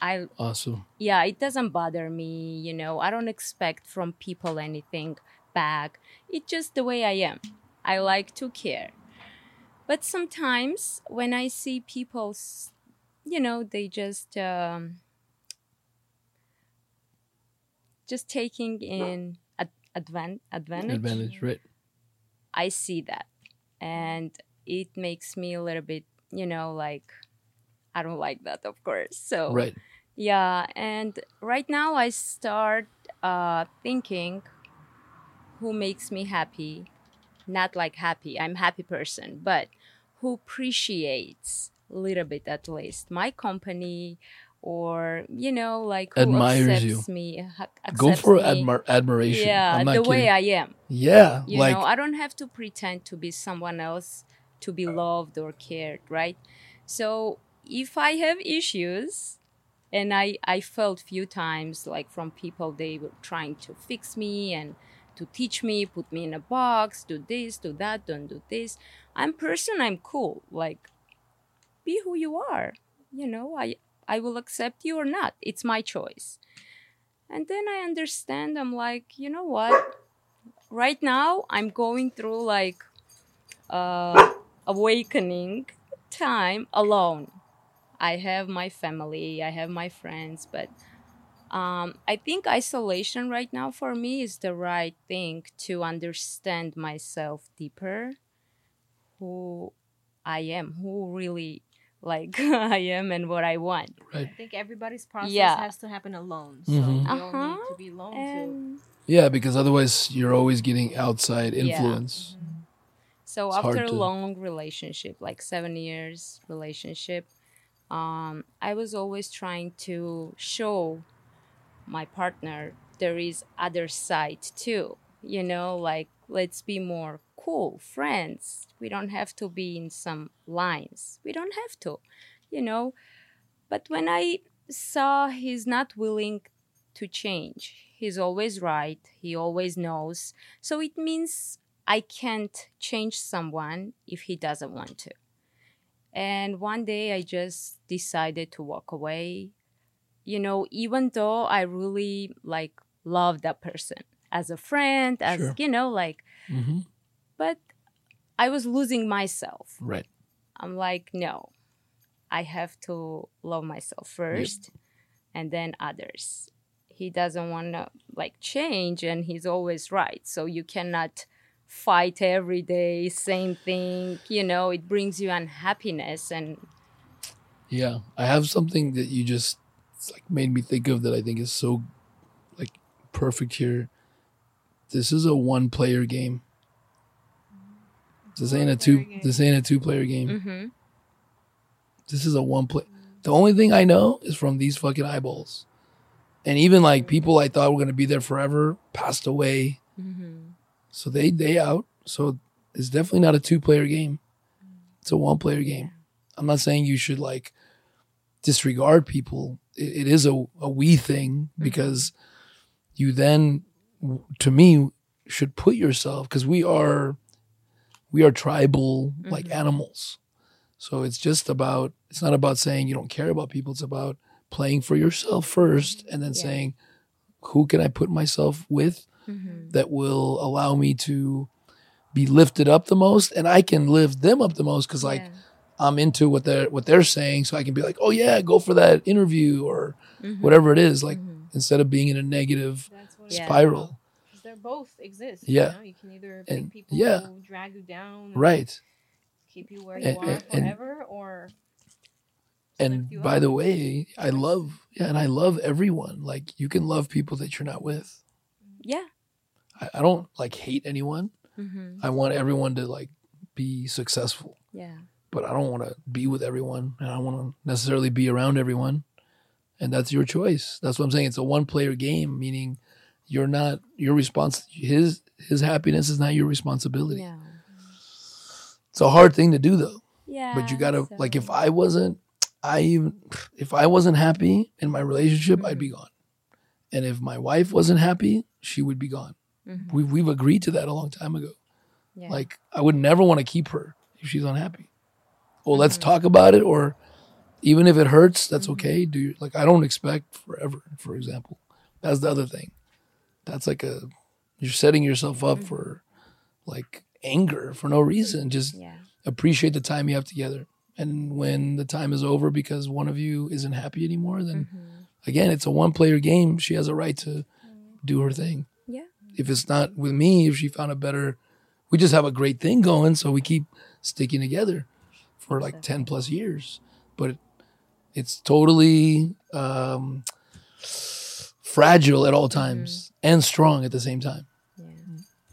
I Awesome. yeah, it doesn't bother me, you know. I don't expect from people anything back. It's just the way I am. I like to care. But sometimes when I see people, you know, they just um, just taking in ad- advan- advantage. Advantage. Right. I see that. And it makes me a little bit, you know, like I don't like that, of course. So Right. yeah, and right now I start uh, thinking who makes me happy, not like happy. I'm happy person, but who appreciates a little bit at least my company, or you know, like who Admires accepts you. me, ha- Go for admir- admiration. Yeah, the way. I am. Yeah. You like know, I don't have to pretend to be someone else to be loved or cared, right? So if I have issues, and I I felt few times like from people they were trying to fix me and to teach me, put me in a box, do this, do that, don't do this. I'm person, I'm cool. Like be who you are. You know, I I will accept you or not. It's my choice. And then I understand I'm like, you know what? right now i'm going through like uh awakening time alone i have my family i have my friends but um i think isolation right now for me is the right thing to understand myself deeper who i am who really like [LAUGHS] i am and what i want Right. I think everybody's process Yeah. has to happen alone. So Mhm. you all Uh-huh. need to be alone too. Yeah, because otherwise you're always getting outside Yeah. influence. So It's after a to- long relationship, like seven years relationship, um, I was always trying to show my partner there is other side too. You know, like let's be more cool friends. We don't have to be in some lines. We don't have to, you know. But when I saw he's not willing to change, he's always right. He always knows. So it means I can't change someone if he doesn't want to. And one day I just decided to walk away. You know, even though I really like love that person as a friend, as Sure. you know, like, hmm but I was losing myself. Right. I'm like, no, I have to love myself first and then others. He doesn't want to like change, and he's always right. So you cannot fight every day, same thing. You know, it brings you unhappiness, and Yeah, I have something that you just like made me think of that I think is so like perfect here. This is a one player game. This ain't a two. Game. This ain't a two player game. hmm This is a one play. The only thing I know is from these fucking eyeballs, and even like people I thought were gonna be there forever passed away, hmm so they they out. So it's definitely not a two player game. It's a one player game. I'm not saying you should like disregard people. It, it is a, a we thing mm-hmm. because you then, to me, should put yourself because we are we are tribal like mm-hmm. animals. So it's just about it's not about saying you don't care about people. It's about playing for yourself first and then Yeah. saying who can I put myself with hmm that will allow me to be lifted up the most and I can lift them up the most because like I'm into what they're what they're saying so I can be like oh yeah go for that interview or Mm-hmm. whatever it is like instead of being in a negative Yeah. spiral Because they both exist. Yeah. You, know? you can either And- people yeah. who drag you down, right Keep you where And- you are and- forever, or and by the way I love yeah and I love everyone like you can love people that you're not with yeah. I, I don't like hate anyone hmm I want everyone to like be successful Yeah. but I don't want to be with everyone and I don't want to necessarily be around everyone. And that's your choice. That's what I'm saying. It's a one player game, meaning you're not your response. his his happiness is not your responsibility. Yeah. It's a hard thing to do though. Yeah. But you gotta so- like if I wasn't I even if I wasn't happy in my relationship, I'd Mm-hmm. be gone. And if my wife wasn't happy, she would be gone. Mhm. We've we've agreed to that a long time ago. Yeah. Like I would never want to keep her if she's unhappy. Well, let's Mm-hmm. talk about it, or even if it hurts, that's okay. Do you, like I don't expect forever. For example, that's the other thing. That's like a you're setting yourself up Mm-hmm. for like anger for no reason. Just yeah. appreciate the time you have together. And when the time is over because one of you isn't happy anymore, then Mm-hmm. again, it's a one player game. She has a right to do her thing. If it's not with me, if she found a better, we just have a great thing going, so we keep sticking together for like ten plus years. But it's totally um, fragile at all times and strong at the same time. Yeah.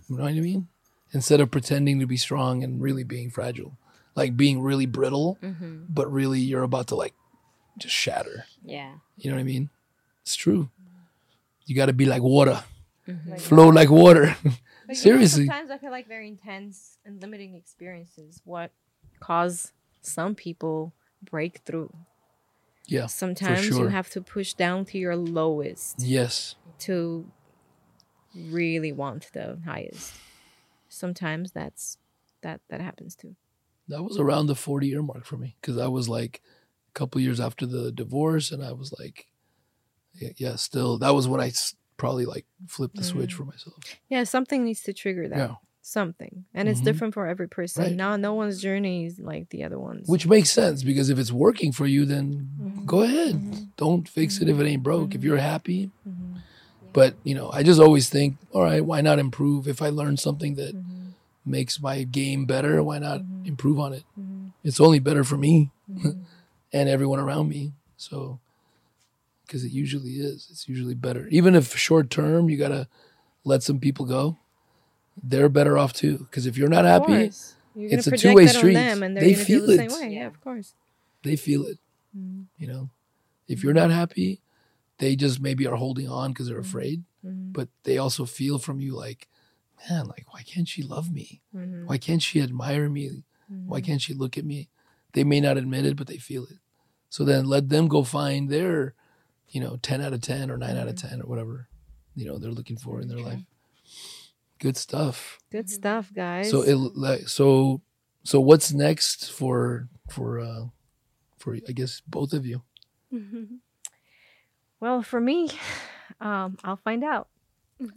You know what I mean? Instead of pretending to be strong and really being fragile, like being really brittle, Mm-hmm. but really you're about to like just shatter. Yeah. You know what I mean? It's true. You got to be like water, Mm-hmm. flow like water. But, you know, [LAUGHS] Seriously. sometimes I feel like very intense and limiting experiences what cause some people breakthrough. Yeah. Sometimes sure. you have to push down to your lowest Yes. to really want the highest. Sometimes that's that that happens too. That was around the 40 year mark for me because I was like a couple years after the divorce and I was like, yeah, yeah, still, that was when I probably like flip the switch Mm. for myself. Yeah, something needs to trigger that. Yeah. Something. And it's Mhm. different for every person. Right. No, no one's journey is like the other one's. Which makes sense because if it's working for you, then Mhm. go ahead. Mhm. Don't fix it if it ain't broke. If Mhm. you're happy. Mhm. But, you know, I just always think, all right, why not improve? If I learn something that Mhm. makes my game better, why not improve on it? It's only better for me [LAUGHS] and everyone around me. So, because it usually is, it's usually better. Even if short term, you gotta let some people go. They're better off too. Because if you're not Of happy. You're gonna it's a project two-way that on street. them and they're gonna feel, feel the it. same way. Yeah, Yeah. of course. they feel it. Mhm. You know, if you're not happy, they just maybe are holding on because they're afraid. Mhm. But they also feel from you like, man, like why can't she love me? Mhm. Why can't she admire me? Why can't she look at me? They may not admit it, but they feel it. So then let them go find their, you know, 10 out of 10 or 9 out of 10 or whatever, you know, they're looking for in their life. Good stuff. Good stuff, guys. So it like so so what's next for for uh for I guess both of you? [LAUGHS] well, for me, [SIGHS] um, I'll find out.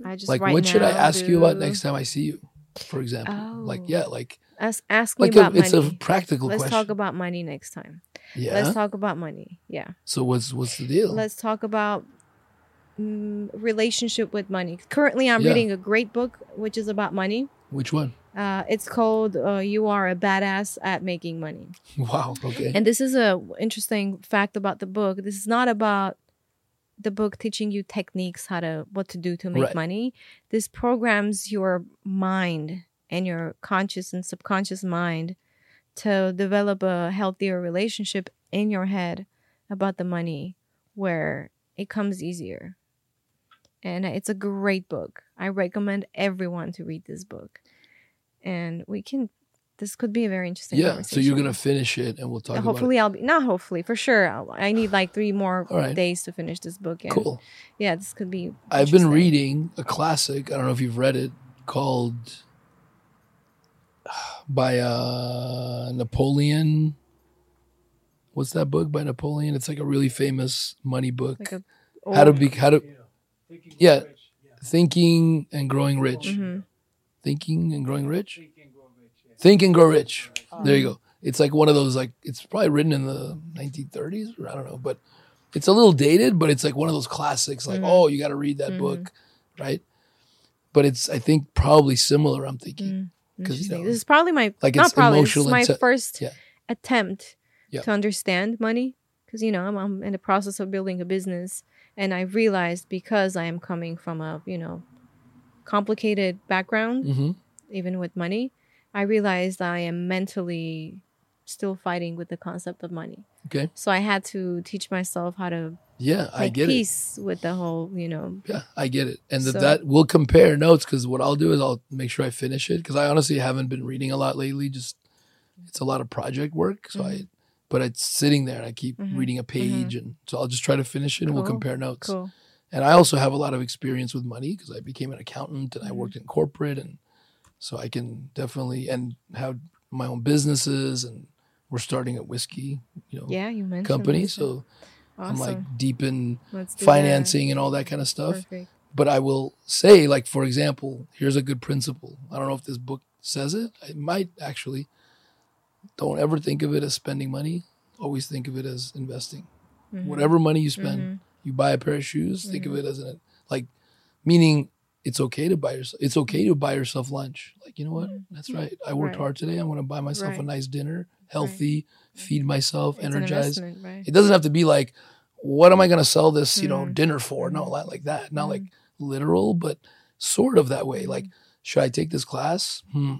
I just Like right what should I now ask you about next time I see you? For example. Like Oh. yeah, like Ask, ask me like a, about it's money. a practical Let's question. talk about money next time. Yeah. Let's talk about money. Yeah. so what's what's the deal? Let's talk about mm, relationship with money. Currently, I'm Yeah. reading a great book which is about money. Which one? Uh, it's called uh, "You Are a Badass at Making Money." [LAUGHS] Wow. Okay. And this is a interesting fact about the book. This is not about the book teaching you techniques how to what to do to make Right. money. This programs your mind and your conscious and subconscious mind to develop a healthier relationship in your head about the money where it comes easier. And it's a great book. I recommend everyone to read this book. And we can this could be a very interesting yeah. So you're gonna finish it, and we'll talk about it. hopefully I'll be not hopefully for sure. I'll- I need like three more right. days to finish this book. And Cool. Yeah, this could be. I've been reading a classic. I don't know if you've read it called by uh Napoleon. What's that book by Napoleon? It's like a really famous money book. like how to be how to yeah, thinking and growing rich. Mhm. Thinking and growing rich. Think and grow rich. There you go. It's like one of those like it's probably written in the 1930s or I don't know, but it's a little dated, but it's like one of those classics. Like Mhm. oh, you got to read that Mhm. book, right? But it's I think probably similar. I'm thinking You know, this is probably my like not probably. This is my inte- first yeah. attempt Yeah. to understand money because you know I'm, I'm in the process of building a business, and I realized because I am coming from a you know complicated background, hmm even with money, I realized I am mentally still fighting with the concept of money. Okay. So I had to teach myself how to Yeah, I get it. peace with the whole, you know. Yeah, I get it. And that So- that we'll compare notes because what I'll do is I'll make sure I finish it because I honestly haven't been reading a lot lately. Just it's a lot of project work, so I. Mm-hmm. But it's sitting there and I keep Mhm. reading a page, mm-hmm. and so I'll just try to finish it and we'll compare notes. Cool. And I also have a lot of experience with money because I became an accountant and I worked mm-hmm. in corporate, and so I can definitely and have my own businesses, and we're starting a whiskey, you know, Yeah, you mentioned company. So I'm like deep in Let's financing and all that kind of stuff Perfect. but I will say, like for example, here's a good principle. I don't know if this book says it. It might actually. Don't ever think of it as spending money. Always think of it as investing. Mhm. Whatever money you spend, Mhm. you buy a pair of shoes. Think of it as an like, meaning it's okay to buy yourself. It's okay to buy yourself lunch. Like you know what? That's right. I worked Right. hard today. I'm going to buy myself a nice dinner, healthy, feed myself, It's an energized. right? It doesn't have to be like, what am I going to sell this, you know, Mhm. dinner for? No, not like that. Not Mhm. like literal, but sort of that way. Like, Mm-hmm. should I take this class? Hmm.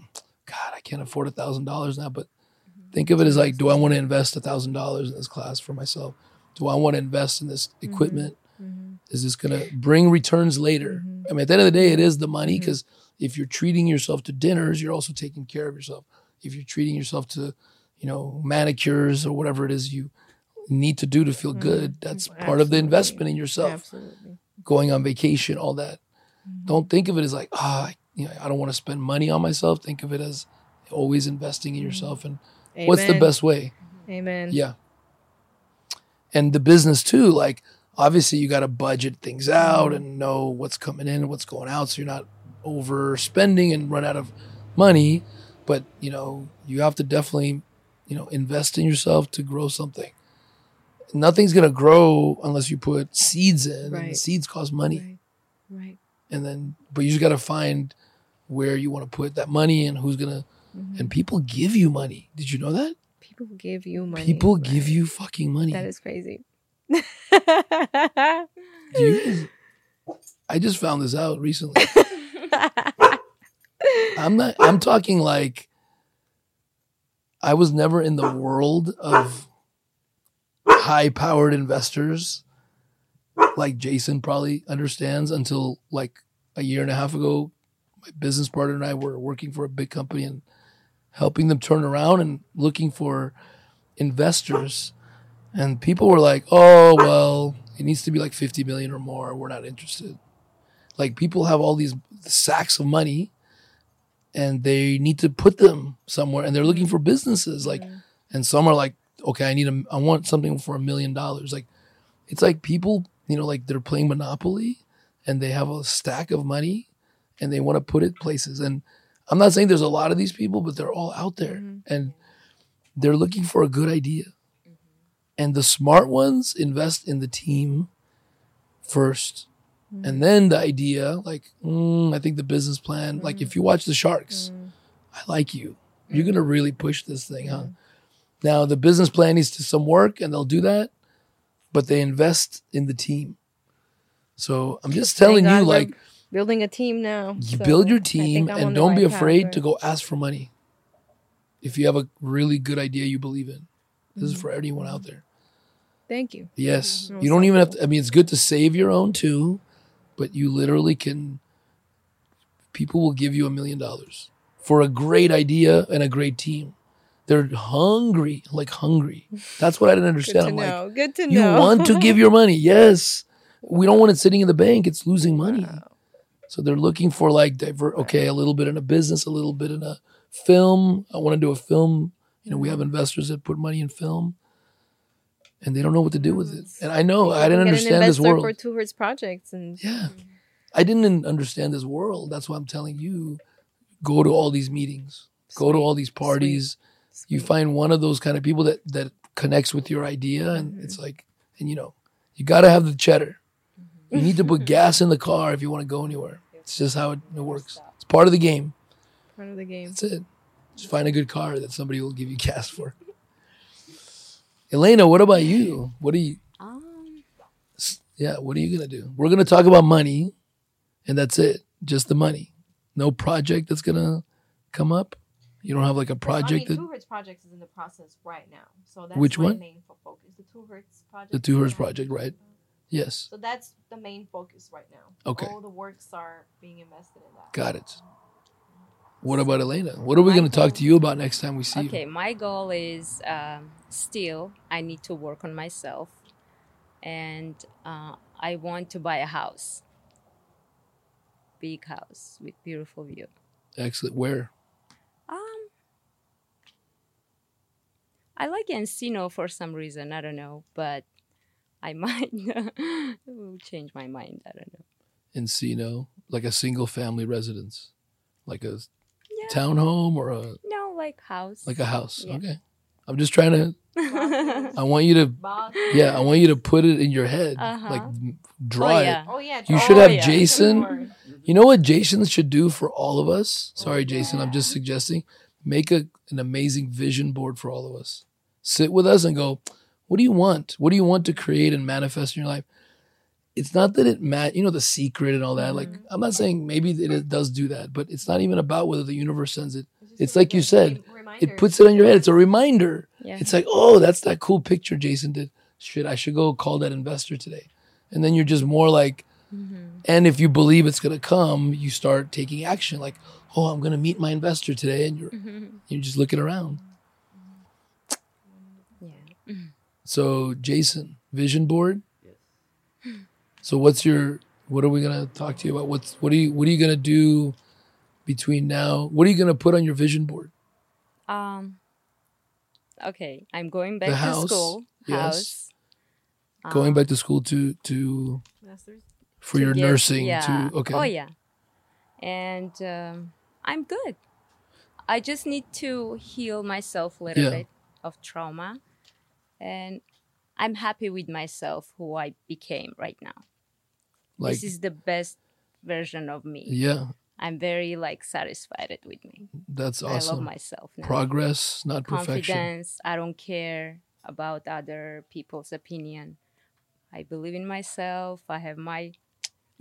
God, I can't afford a thousand dollars now. But Mm-hmm. think of it as like, do I want to invest a thousand dollars in this class for myself? Do I want to invest in this equipment? Mhm. Is this going to bring returns later? Mhm. I mean, at the end of the day, it is the money because if you're treating yourself to dinners, you're also taking care of yourself. If you're treating yourself to, you know, manicures or whatever it is you need to do to feel good, that's part of the Mm-hmm. Investment in yourself. Absolutely. Going on vacation, all that. Mm-hmm. Don't think of it as like, ah, you know, I don't want to spend money on myself. Think of it as always investing in yourself and what's the Mm-hmm. Best way. Amen. Yeah. And the business too, like obviously you got to budget things out and know what's coming in and what's going out so you're not overspending and run out of money, but you know, you have to definitely, you know, invest in yourself to grow something. Nothing's going to grow unless you put seeds in and seeds cost money. Right. Right. And then but you just got to find where you want to put that money and who's going to Mhm. and people give you money. Did you know that? People give you money. People give you fucking money. That is crazy. You I just found this out recently. [LAUGHS] I'm not I'm talking like I was never in the world of high powered investors like Jason probably understands until like a year and a half ago my business partner and I were working for a big company and helping them turn around and looking for investors and people were like, "Oh, well, it needs to be like 50 million or more. We're not interested." Like people have all these sacks of money and they need to put them somewhere and they're looking for businesses like and some are like, "Okay, I need a I want something for a million dollars." Like it's like people, you know, like they're playing Monopoly and they have a stack of money and they want to put it places and I'm not saying there's a lot of these people, but they're all out there Mhm. and they're looking for a good idea And the smart ones invest in the team first. And then the idea, like, mm, I think the business plan, like if you watch the Sharks, I like you. You're going to really push this thing, huh? Now, the business plan needs to some work and they'll do that, but they invest in the team. So I'm just telling Thank you, God like, building a team now. you so build your team and don't be afraid to go ask for money. If you have a really good idea you believe in, this Mm-hmm. is for anyone out there. Thank you. Yes, Mhm. you don't even have to. I mean, it's good to save your own too, but you literally can. People will give you a million dollars for a great idea and a great team. They're hungry, like hungry. That's what I didn't Good understand. to I'm like, know. Good to you know. want to give your money, [LAUGHS] yes. We don't want it sitting in the bank; it's losing money. So they're looking for like divert. Okay, a little bit in a business, a little bit in a film. I want to do a film. You know, we have investors that put money in film, and they don't know what to do with it. And I know I didn't Get an understand this world. for two hertz projects and Yeah, mm-hmm. I didn't understand this world. That's why I'm telling you, go to all these meetings, go to all these parties. You find one of those kind of people that that connects with your idea, and mm-hmm. it's like, and you know, you got to have the cheddar. Mm-hmm. You need to put [LAUGHS] gas in the car if you want to go anywhere. It's just how it, it works. It's part of the game. part of the game. That's it. Just find a good car that somebody will give you gas for. Elena, what about you? What are you? Um, Yeah, what are you gonna do? We're gonna talk about money, and that's it. Just the money. No project that's gonna come up. You don't have like a project that Two Hertz project is in the process right now. So that's Which one? main focus. The Two Hertz project. the Two Hertz project, right? Yes, So that's the main focus right now. Okay. All the works are being invested in that. got it. What about Elena? What are we gonna talk to you about next time we see okay, you? Okay, my goal is um, still I need to work on myself, and uh, I want to buy a house, big house with beautiful view. Excellent. Where? Um, I like Encino for some reason. I don't know, but I [LAUGHS] might change my mind. I don't know. Encino, like a single family residence, like a. townhome or a No, like house. like a house. Yeah. Okay. I'm just trying to. I want you to. Box. Yeah, I want you to put it in your head, Uh-huh. like m- draw Oh, it. Oh yeah. You oh, should have yeah. Jason. You know what Jason should do for all of us? Sorry, Jason, I'm just suggesting. Make a, an amazing vision board for all of us. Sit with us and go, what do you want? What do you want to create and manifest in your life? It's not that it mat, you know, the secret and all that. Like, I'm not saying maybe it, it does do that, but it's not even about whether the universe sends it. It's like you said, it puts it on your head. It's a reminder. Yeah. It's like, oh, that's that cool picture Jason did. Shit, I should go call that investor today. And then you're just more like, mm-hmm. and if you believe it's gonna come, you start taking action. Like, oh, I'm gonna meet my investor today, and you're mm-hmm. you're just looking around. yeah. So, Jason, vision board. So, what's your? What are we gonna talk to you about? What's what are you what are you gonna do between now? What are you gonna put on your vision board? Um. Okay, I'm going back The to house, school. yes. House. Going Um, back to school to to for to your get- nursing yeah. to okay. Oh yeah, and um, I'm good. I just need to heal myself a little Yeah. bit of trauma, and I'm happy with myself who I became right now. Like this is the best version of me. yeah, I'm very like satisfied with me. that's awesome. I love myself now. Progress, not perfection. confidence. I don't care about other people's opinion. I believe in myself. I have my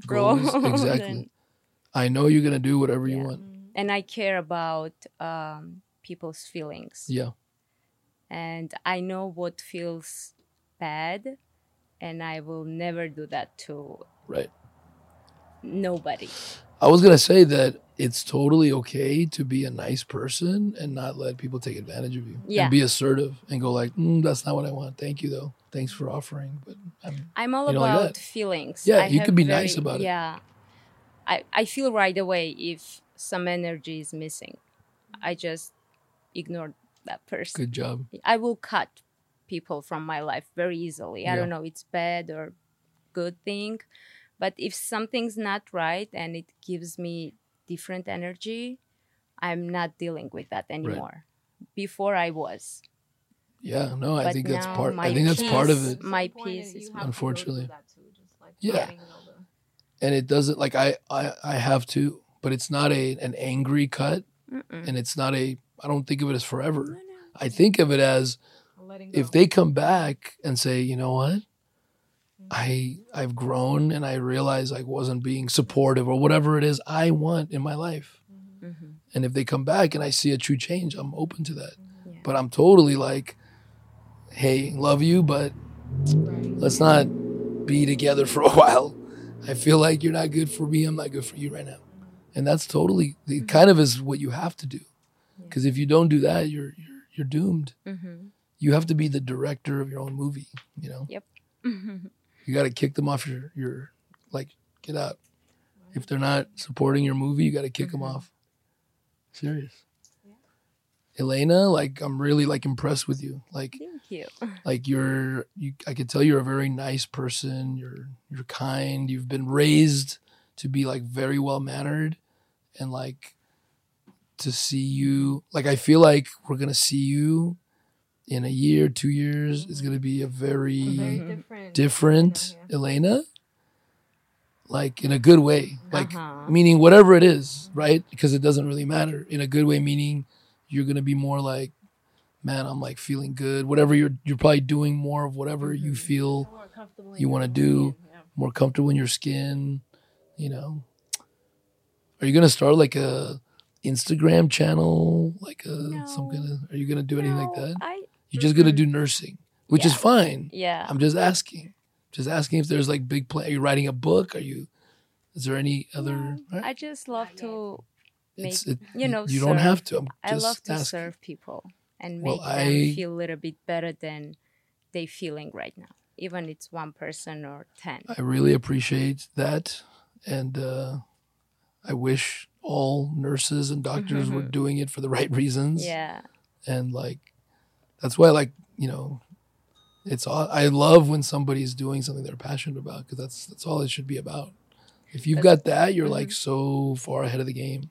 Goals, growth [LAUGHS] exactly. and, I know you're gonna do whatever you want. and I care about um, people's feelings. Yeah, And I know what feels bad, and I will never do that to right. nobody. I was gonna say that it's totally okay to be a nice person and not let people take advantage of you. Yeah. And be assertive and go like, mm, "That's not what I want. Thank you though. Thanks for offering." But I'm, I'm all don't like about feelings. Yeah, I you could can be nice about it. Yeah, I I feel right away if some energy is missing. I just ignore that person. good job. I will cut people from my life very easily. I don't know it's bad or good thing, but if something's not right and it gives me different energy, I'm not dealing with that anymore. Before I was. Yeah, no, I But think that's part. I think that's part of it, My piece is Unfortunately. yeah. Yeah. and it doesn't like I I I have to, but it's not a an angry cut, Mm-mm. and it's not a. I don't think of it as forever. No, no. I think of it as if they come back and say, you know what, I I've grown and I realize I wasn't being supportive or whatever it is I want in my life. Mhm. And if they come back and I see a true change, I'm open to that. Yeah. But I'm totally like, hey, love you, but let's not be together for a [LAUGHS] while. I feel like you're not good for me. I'm not good for you right now. And that's totally it kind of is what you have to do. Because if you don't do that, you're you're you're doomed. Mhm. You have to be the director of your own movie, you know? Yep. [LAUGHS] You gotta kick them off your your like get out. If they're not supporting your movie, you gotta kick them mm-hmm. off. Serious. Elena, like I'm really like impressed with you. Like Thank you. [LAUGHS] like you're you I could tell you're a very nice person. You're you're kind. You've been raised to be like very well mannered and like to see you like I feel like we're gonna see you in a year, two years. It's gonna be a very, Mhm. different Elena. Like in a good way. Like Uh-huh. meaning whatever it is, right? Because it doesn't really matter. In a good way, meaning you're gonna be more like, man, I'm like feeling good. Whatever you're you're probably doing more of whatever you feel you want to do, more comfortable in your skin, you know. Are you gonna start like a Instagram channel, like a some kind of? Are you gonna do anything like that? I You're just gonna do nursing, which is fine. yeah. I'm just asking, just asking if there's like big plan. Are you writing a book? Are you? Is there any other? No, right? I just love to make it- you know. you don't have to. I'm I love to asking. serve people and Well, make them I- feel a little bit better than they feeling right now, even it's one person or ten. I really appreciate that, and uh, I wish all nurses and doctors were doing it for the right reasons. yeah, and like that's why, like you know, it's all. I love when somebody's doing something they're passionate about because that's that's all it should be about. If you've got that, you're like so far ahead of the game.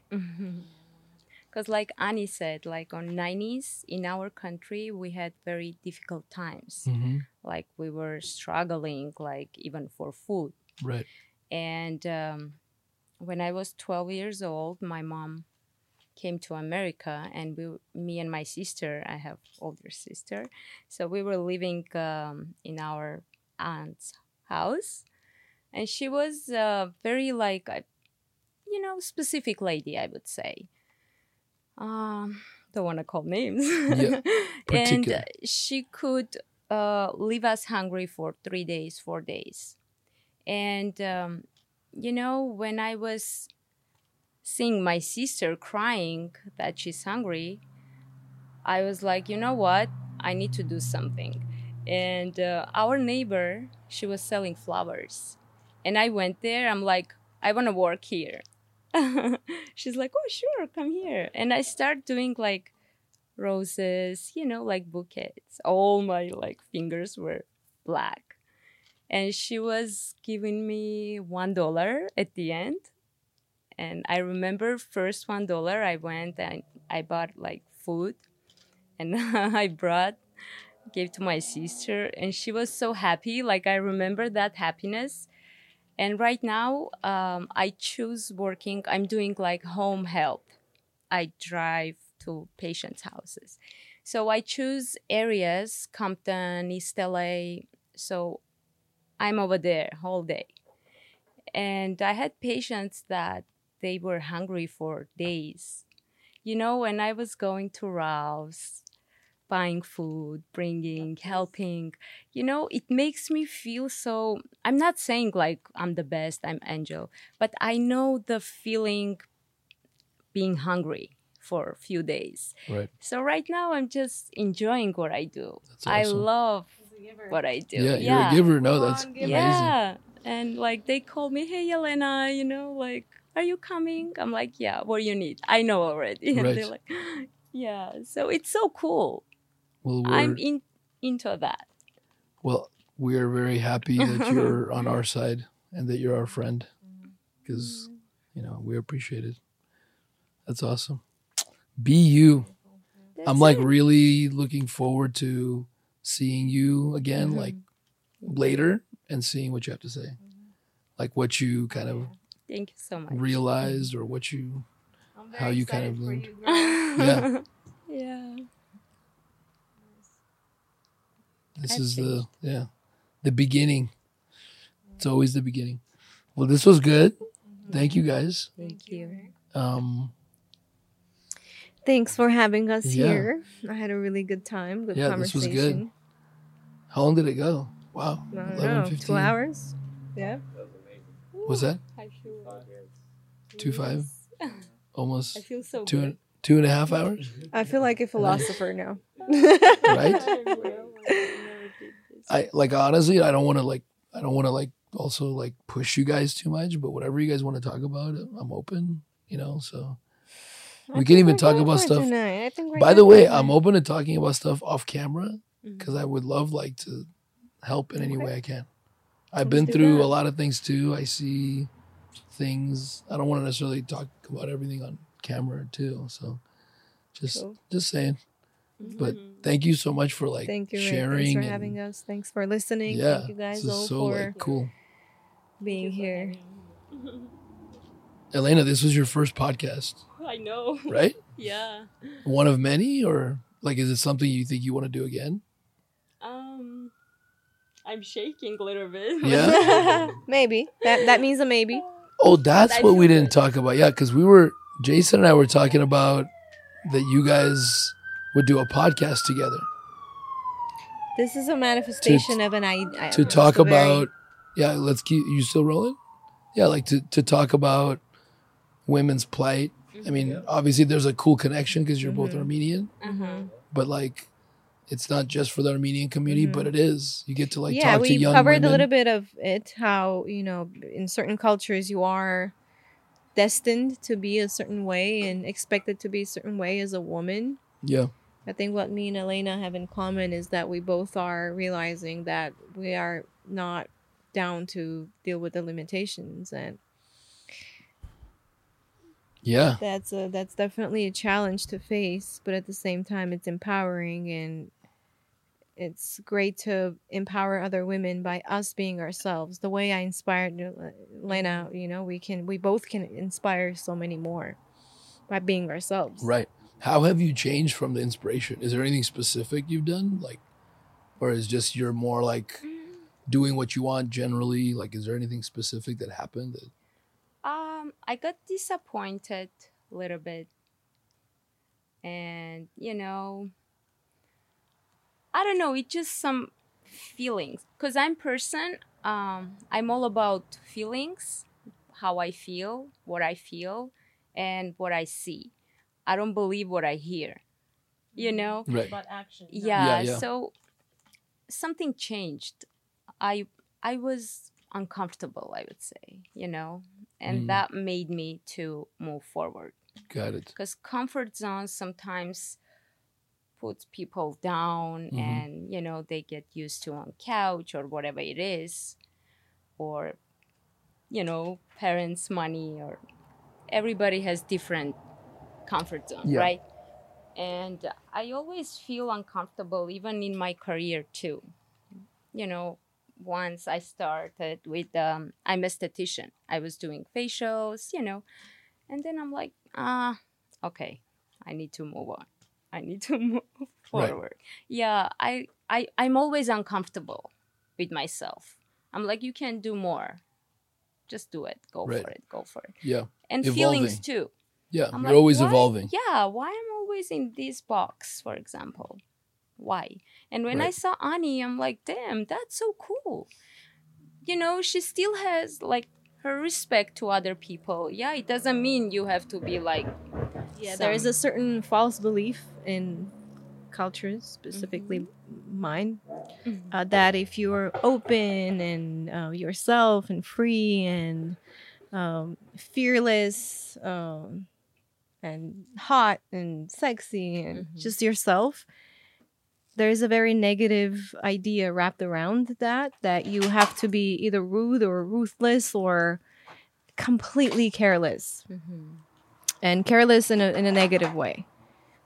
because like Annie said, like on nineties in our country, we had very difficult times. Mm-hmm. Like we were struggling, like even for food. Right. And um, when I was 12 years old, my mom came to America, and we, me and my sister, I have older sister, so we were living um, in our aunt's house, and she was uh, very like, a, you know, specific lady, I would say. Um, don't want to call names. Yeah, [LAUGHS] and uh, she could uh, leave us hungry for three days, four days. And, um, you know, when I was seeing my sister crying that she's hungry, I was like, you know what? I need to do something. And uh, our neighbor, she was selling flowers. And I went there. I'm like, I want to work here. [LAUGHS] She's like, oh, sure, come here. And I start doing like roses, you know, like bouquets. All my like fingers were black. And she was giving me one dollar at the end. And I remember first one dollar I went and I bought like food and [LAUGHS] I brought gave to my sister and she was so happy. Like I remember that happiness. And right now, um, I choose working. I'm doing like home help. I drive to patients' houses. So I choose areas, Compton, East LA. So I'm over there whole day. And I had patients that they were hungry for days. You know, when I was going to Ralph's, buying food, bringing, helping, you know, it makes me feel so. I'm not saying like I'm the best, I'm Angel, but I know the feeling being hungry for a few days. Right. So right now I'm just enjoying what I do. That's I love what I do. Yeah, you're a giver. No, that's amazing. Yeah. And like they call me, hey Elena, you know, like, are you coming? I'm like, yeah, what do you need? I know already. [LAUGHS] And Right. they're like, [GASPS] yeah. So it's so cool. Well, I'm in into that. well, we are very happy that [LAUGHS] you're on our side and that you're our friend because you know we appreciate it. That's awesome. Be you. I'm like really looking forward to seeing you again, Mm-hmm. like later, and seeing what you have to say, like what you kind of Thank you so much. realized or what you, How you kind of learned. you, yeah. [LAUGHS] yeah. This I is the think. yeah, the beginning. It's always the beginning. Well, this was good. Thank you guys. Thank you. Um, Thanks for having us Yeah. here. I had a really good time. Good Yeah, this was conversation. good. how long did it go? Wow, I 11, know, 15. two hours. Yeah. Was that I feel two five? Almost I feel so two and two and a half hours, I feel like a philosopher now. right? [LAUGHS] I like honestly, I don't want to like, I don't want to like also like push you guys too much, but whatever you guys want to talk about, I'm open. You know, so I We can even talk about stuff- I think By the way, tonight. I'm open to talking about stuff off camera mm-hmm. because I would love like to help in any Okay. way I can. I've Let's been through that. a lot of things too. I see things. I don't want to necessarily talk about everything on camera too. So just Cool. just saying. But Mhm. thank you so much for like Thank you, Rick. sharing. Thanks for and- having us. Thanks for listening. Yeah, Thank you guys this all is so for like cool. being here. Elena, this was your first podcast, [LAUGHS] I know. right? Yeah. One of many, or like, is it something you think you want to do again? Um, I'm shaking a little bit. Yeah. [LAUGHS] [LAUGHS] maybe that that means a maybe. Oh, that's I what we didn't talk about. Yeah, because we were Jason and I were talking about that you guys would do a podcast together This is a manifestation of an idea. to talk about. Yeah, let's keep you still rolling. Yeah, like to to talk about women's plight. I mean, obviously there's a cool connection because you're both Mhm. Armenian, Uh-huh. but like. It's not just for the Armenian community, Mhm. but it is. You get to like yeah, talk we to young covered women. a little bit of it. How you know, in certain cultures, you are destined to be a certain way and expected to be a certain way as a woman. Yeah, I think what me and Elena have in common is that we both are realizing that we are not down to deal with the limitations and yeah, that's a that's definitely a challenge to face but at the same time it's empowering and it's great to empower other women by us being ourselves the way i inspired uh, lena you know we can we both can inspire so many more by being ourselves right. How have you changed from the inspiration? Is there anything specific you've done, like, or is just you're more like doing what you want generally? Like, is there anything specific that happened? That, Um, I got disappointed a little bit. And, you know, I don't know, it's just some feelings. Because I'm person, um, I'm all about feelings, how I feel, what I feel, and what I see. I don't believe what I hear. You know? right. About action. yeah, yeah. so something changed i i was uncomfortable i would say you know and Mm. that made me to move forward Got it. because comfort zones sometimes puts people down Mhm. and you know they get used to on couch or whatever it is or you know parents money or everybody has different comfort zone Yeah. right and i always feel uncomfortable even in my career too you know once i started with um, i'm a esthetician i was doing facials you know and then i'm like ah okay i need to move on i need to [LAUGHS] move Right. forward yeah I, I i'm always uncomfortable with myself i'm like you can do more just do it go Right. for it go for it Yeah. and Evolving. feelings too Yeah. I'm you're like, always why- evolving. Yeah, why am I always in this box, for example? Why? And when I saw Ani, I'm like, damn, that's so cool. You know, she still has like her respect to other people. Yeah, it doesn't mean you have to be like Yeah, there is a certain false belief in cultures, specifically mine, Mhm. uh, that if you're open and uh, yourself and free and um, fearless um, and hot and sexy and Mhm. just yourself, there's a very negative idea wrapped around that that you have to be either rude or ruthless or completely careless and careless in a, in a negative way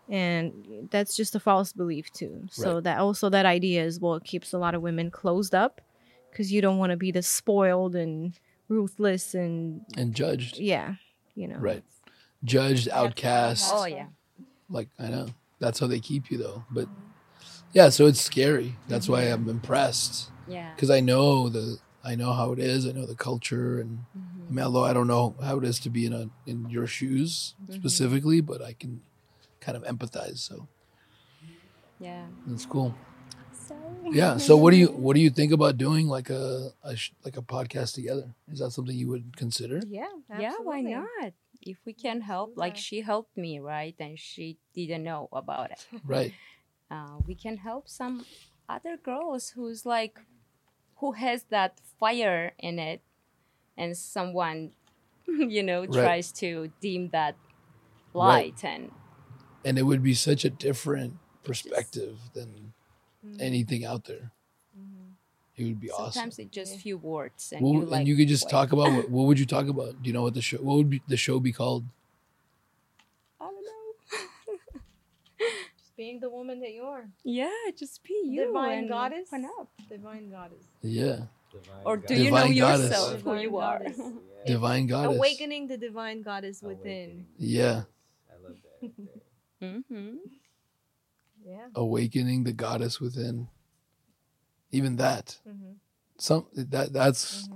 and that's just a false belief too so that also that idea is what keeps a lot of women closed up because you don't want to be the spoiled and ruthless and And judged. yeah you know Right. Judged, outcast. Oh yeah. Like I know. That's how they keep you though. But yeah, so it's scary. That's why I'm impressed. Yeah. Because I know the I know how it is. I know the culture and I mean although I don't know how it is to be in a in your shoes specifically, but I can kind of empathize. So Yeah. that's cool. So Yeah. So what do you what do you think about doing like a, a sh- like a podcast together? Is that something you would consider? yeah yeah, why not? If we can help, like she helped me, right? And she didn't know about it. [LAUGHS] Right. Uh, we can help some other girls who's like, who has that fire in it, and someone, [LAUGHS] you know, Right. tries to dim that Right. light and And it would be such a different perspective than mm-hmm. anything out there. Mm-hmm. It would be awesome. sometimes it's just few words and What- you and like you could just wait. talk about what, what would you talk about? Do you know what the show? What would be, the show be called? I don't know. [LAUGHS] just being the woman that you are Yeah, just be you. divine and goddess open divine goddess Yeah, Or do you know goddess. yourself who you are? goddess. [LAUGHS] divine goddess. awakening the divine goddess within Yeah, [LAUGHS] mm-hmm. yeah awakening the goddess within. Even that, mm-hmm. some that that's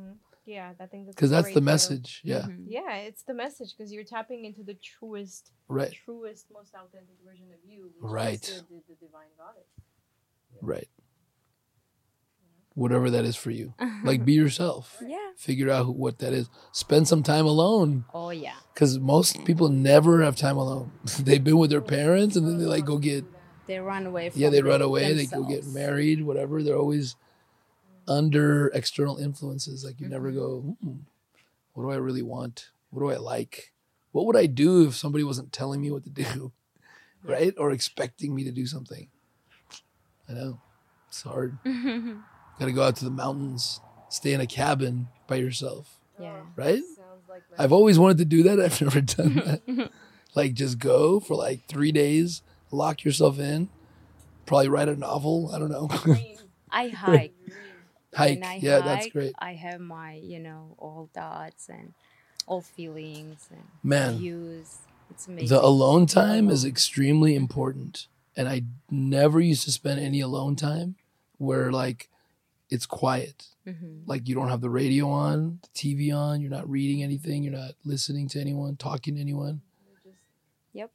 yeah i think that's because that's the title. message. Yeah, Mm-hmm. yeah it's the message because you're tapping into the truest right, truest most authentic version of you which Right. is the, the, the divine goddess right. Whatever that is for you, like [LAUGHS] be yourself. Yeah. Figure out who, what that is. Spend some time alone. Oh yeah. Because most people never have time alone. [LAUGHS] They've been with their parents and then they like go get They run away from yeah they run away they go get married whatever they're always under external influences like you never Mm-hmm. go hmm, what do i really want what do i like what would i do if somebody wasn't telling me what to [LAUGHS] do right or expecting me to do something i know it's hard gotta go out to the mountains stay in a cabin by yourself Yeah. right sounds like i've always wanted to do that [LAUGHS] i've never done that [LAUGHS] like just go for like three days lock yourself in probably write a novel i don't know I [LAUGHS] hike. hike I yeah hike, that's great I have my, you know, all thoughts and all feelings and Man. views. It's amazing. the alone time is extremely important and i never used to spend any alone time where like it's quiet. Mhm. like you don't have the radio on the tv on you're not reading anything you're not listening to anyone talking to anyone. Yep.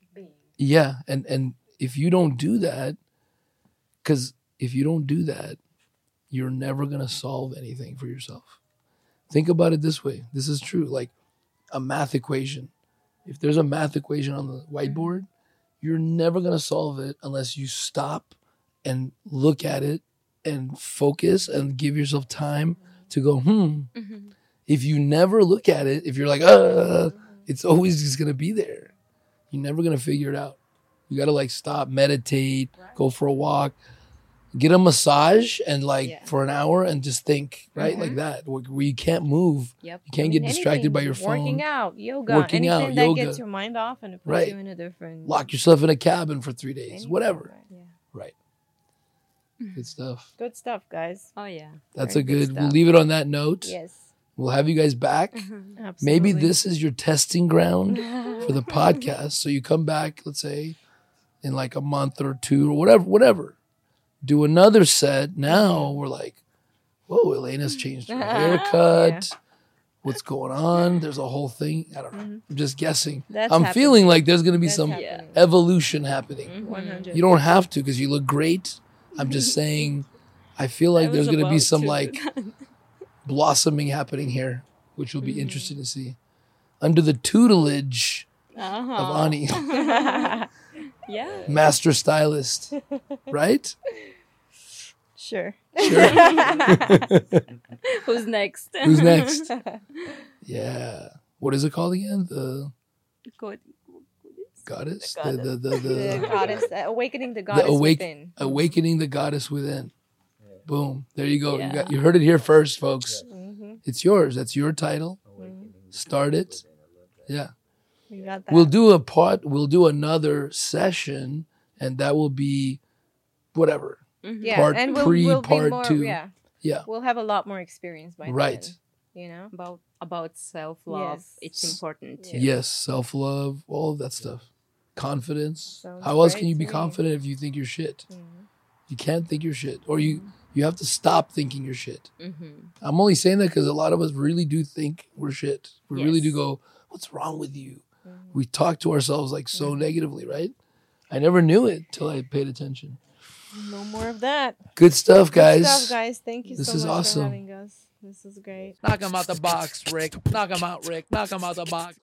yeah and and if you don't do that because if you don't do that you're never going to solve anything for yourself. Think about it this way this is true like a math equation. If there's a math equation on the whiteboard you're never going to solve it unless you stop and look at it and focus and give yourself time to go hmm Mhm. if you never look at it if you're like uh it's always just to be there you're never to figure it out you got to like stop meditate go for a walk get a massage and like Yeah. for an hour and just think right like that where, you can't move Yep. you can't get distracted by your phone Working out, yoga, Working anything out, that yoga. gets your mind off and it puts Right. you in a different. lock yourself in a cabin for three days anything, whatever right. Yeah. right good stuff Good stuff, guys. Oh yeah. that's Very a good good we'll leave it on that note Yes, we'll have you guys back [LAUGHS] absolutely. maybe this is your testing ground [LAUGHS] for the podcast. So you come back, let's say, in like a month or two or whatever, whatever. Do another set. Now we're like, whoa, Elena's changed her [LAUGHS] haircut. What's going on? There's a whole thing. I don't know. I'm just guessing. That's I'm happening. feeling like there's gonna be That's some happening. evolution happening. Mm-hmm. One hundred. You don't have to because you look great. I'm just [LAUGHS] saying. I feel like I there's gonna be some to. like [LAUGHS] blossoming happening here, which will be Mm-hmm. interesting to see. Under the tutelage Uh-huh. of Ani, [LAUGHS] Yeah. master stylist, right? Sure. Sure. Who's next? Who's next? Yeah. What is it called again? The Good. Goddess? The The, the, the, the the, goddess, awakening [LAUGHS] the goddess awake- within. awakening the goddess within. Boom. There you go. You got you heard it here first, folks. Mm-hmm. It's yours. That's your title. Start it. Yeah. We got that. We'll do a part. We'll do another session and that will be whatever. Mhm. Yeah, Part and we'll, pre, we'll part be more, two. Yeah, Yeah. we'll have a lot more experience by Right. then. Right you know. About about self love, Yes. it's important too. Yes, self love, all of that stuff. Confidence. Sounds How else can you to be me. confident if you think you're shit? Mhm. You can't think you're shit, or you you have to stop thinking you're shit. Mm-hmm. I'm only saying that because a lot of us really do think we're shit. We really do go, "What's wrong with you?" Mhm. We talk to ourselves like so Mhm. negatively, right? I never knew it till I paid attention. No more of that. Good stuff, guys. Good guys. stuff, guys. Thank you This so is much awesome. for having us. This is great. Knock him out the box, Rick. Knock him out, Rick. Knock him out the box.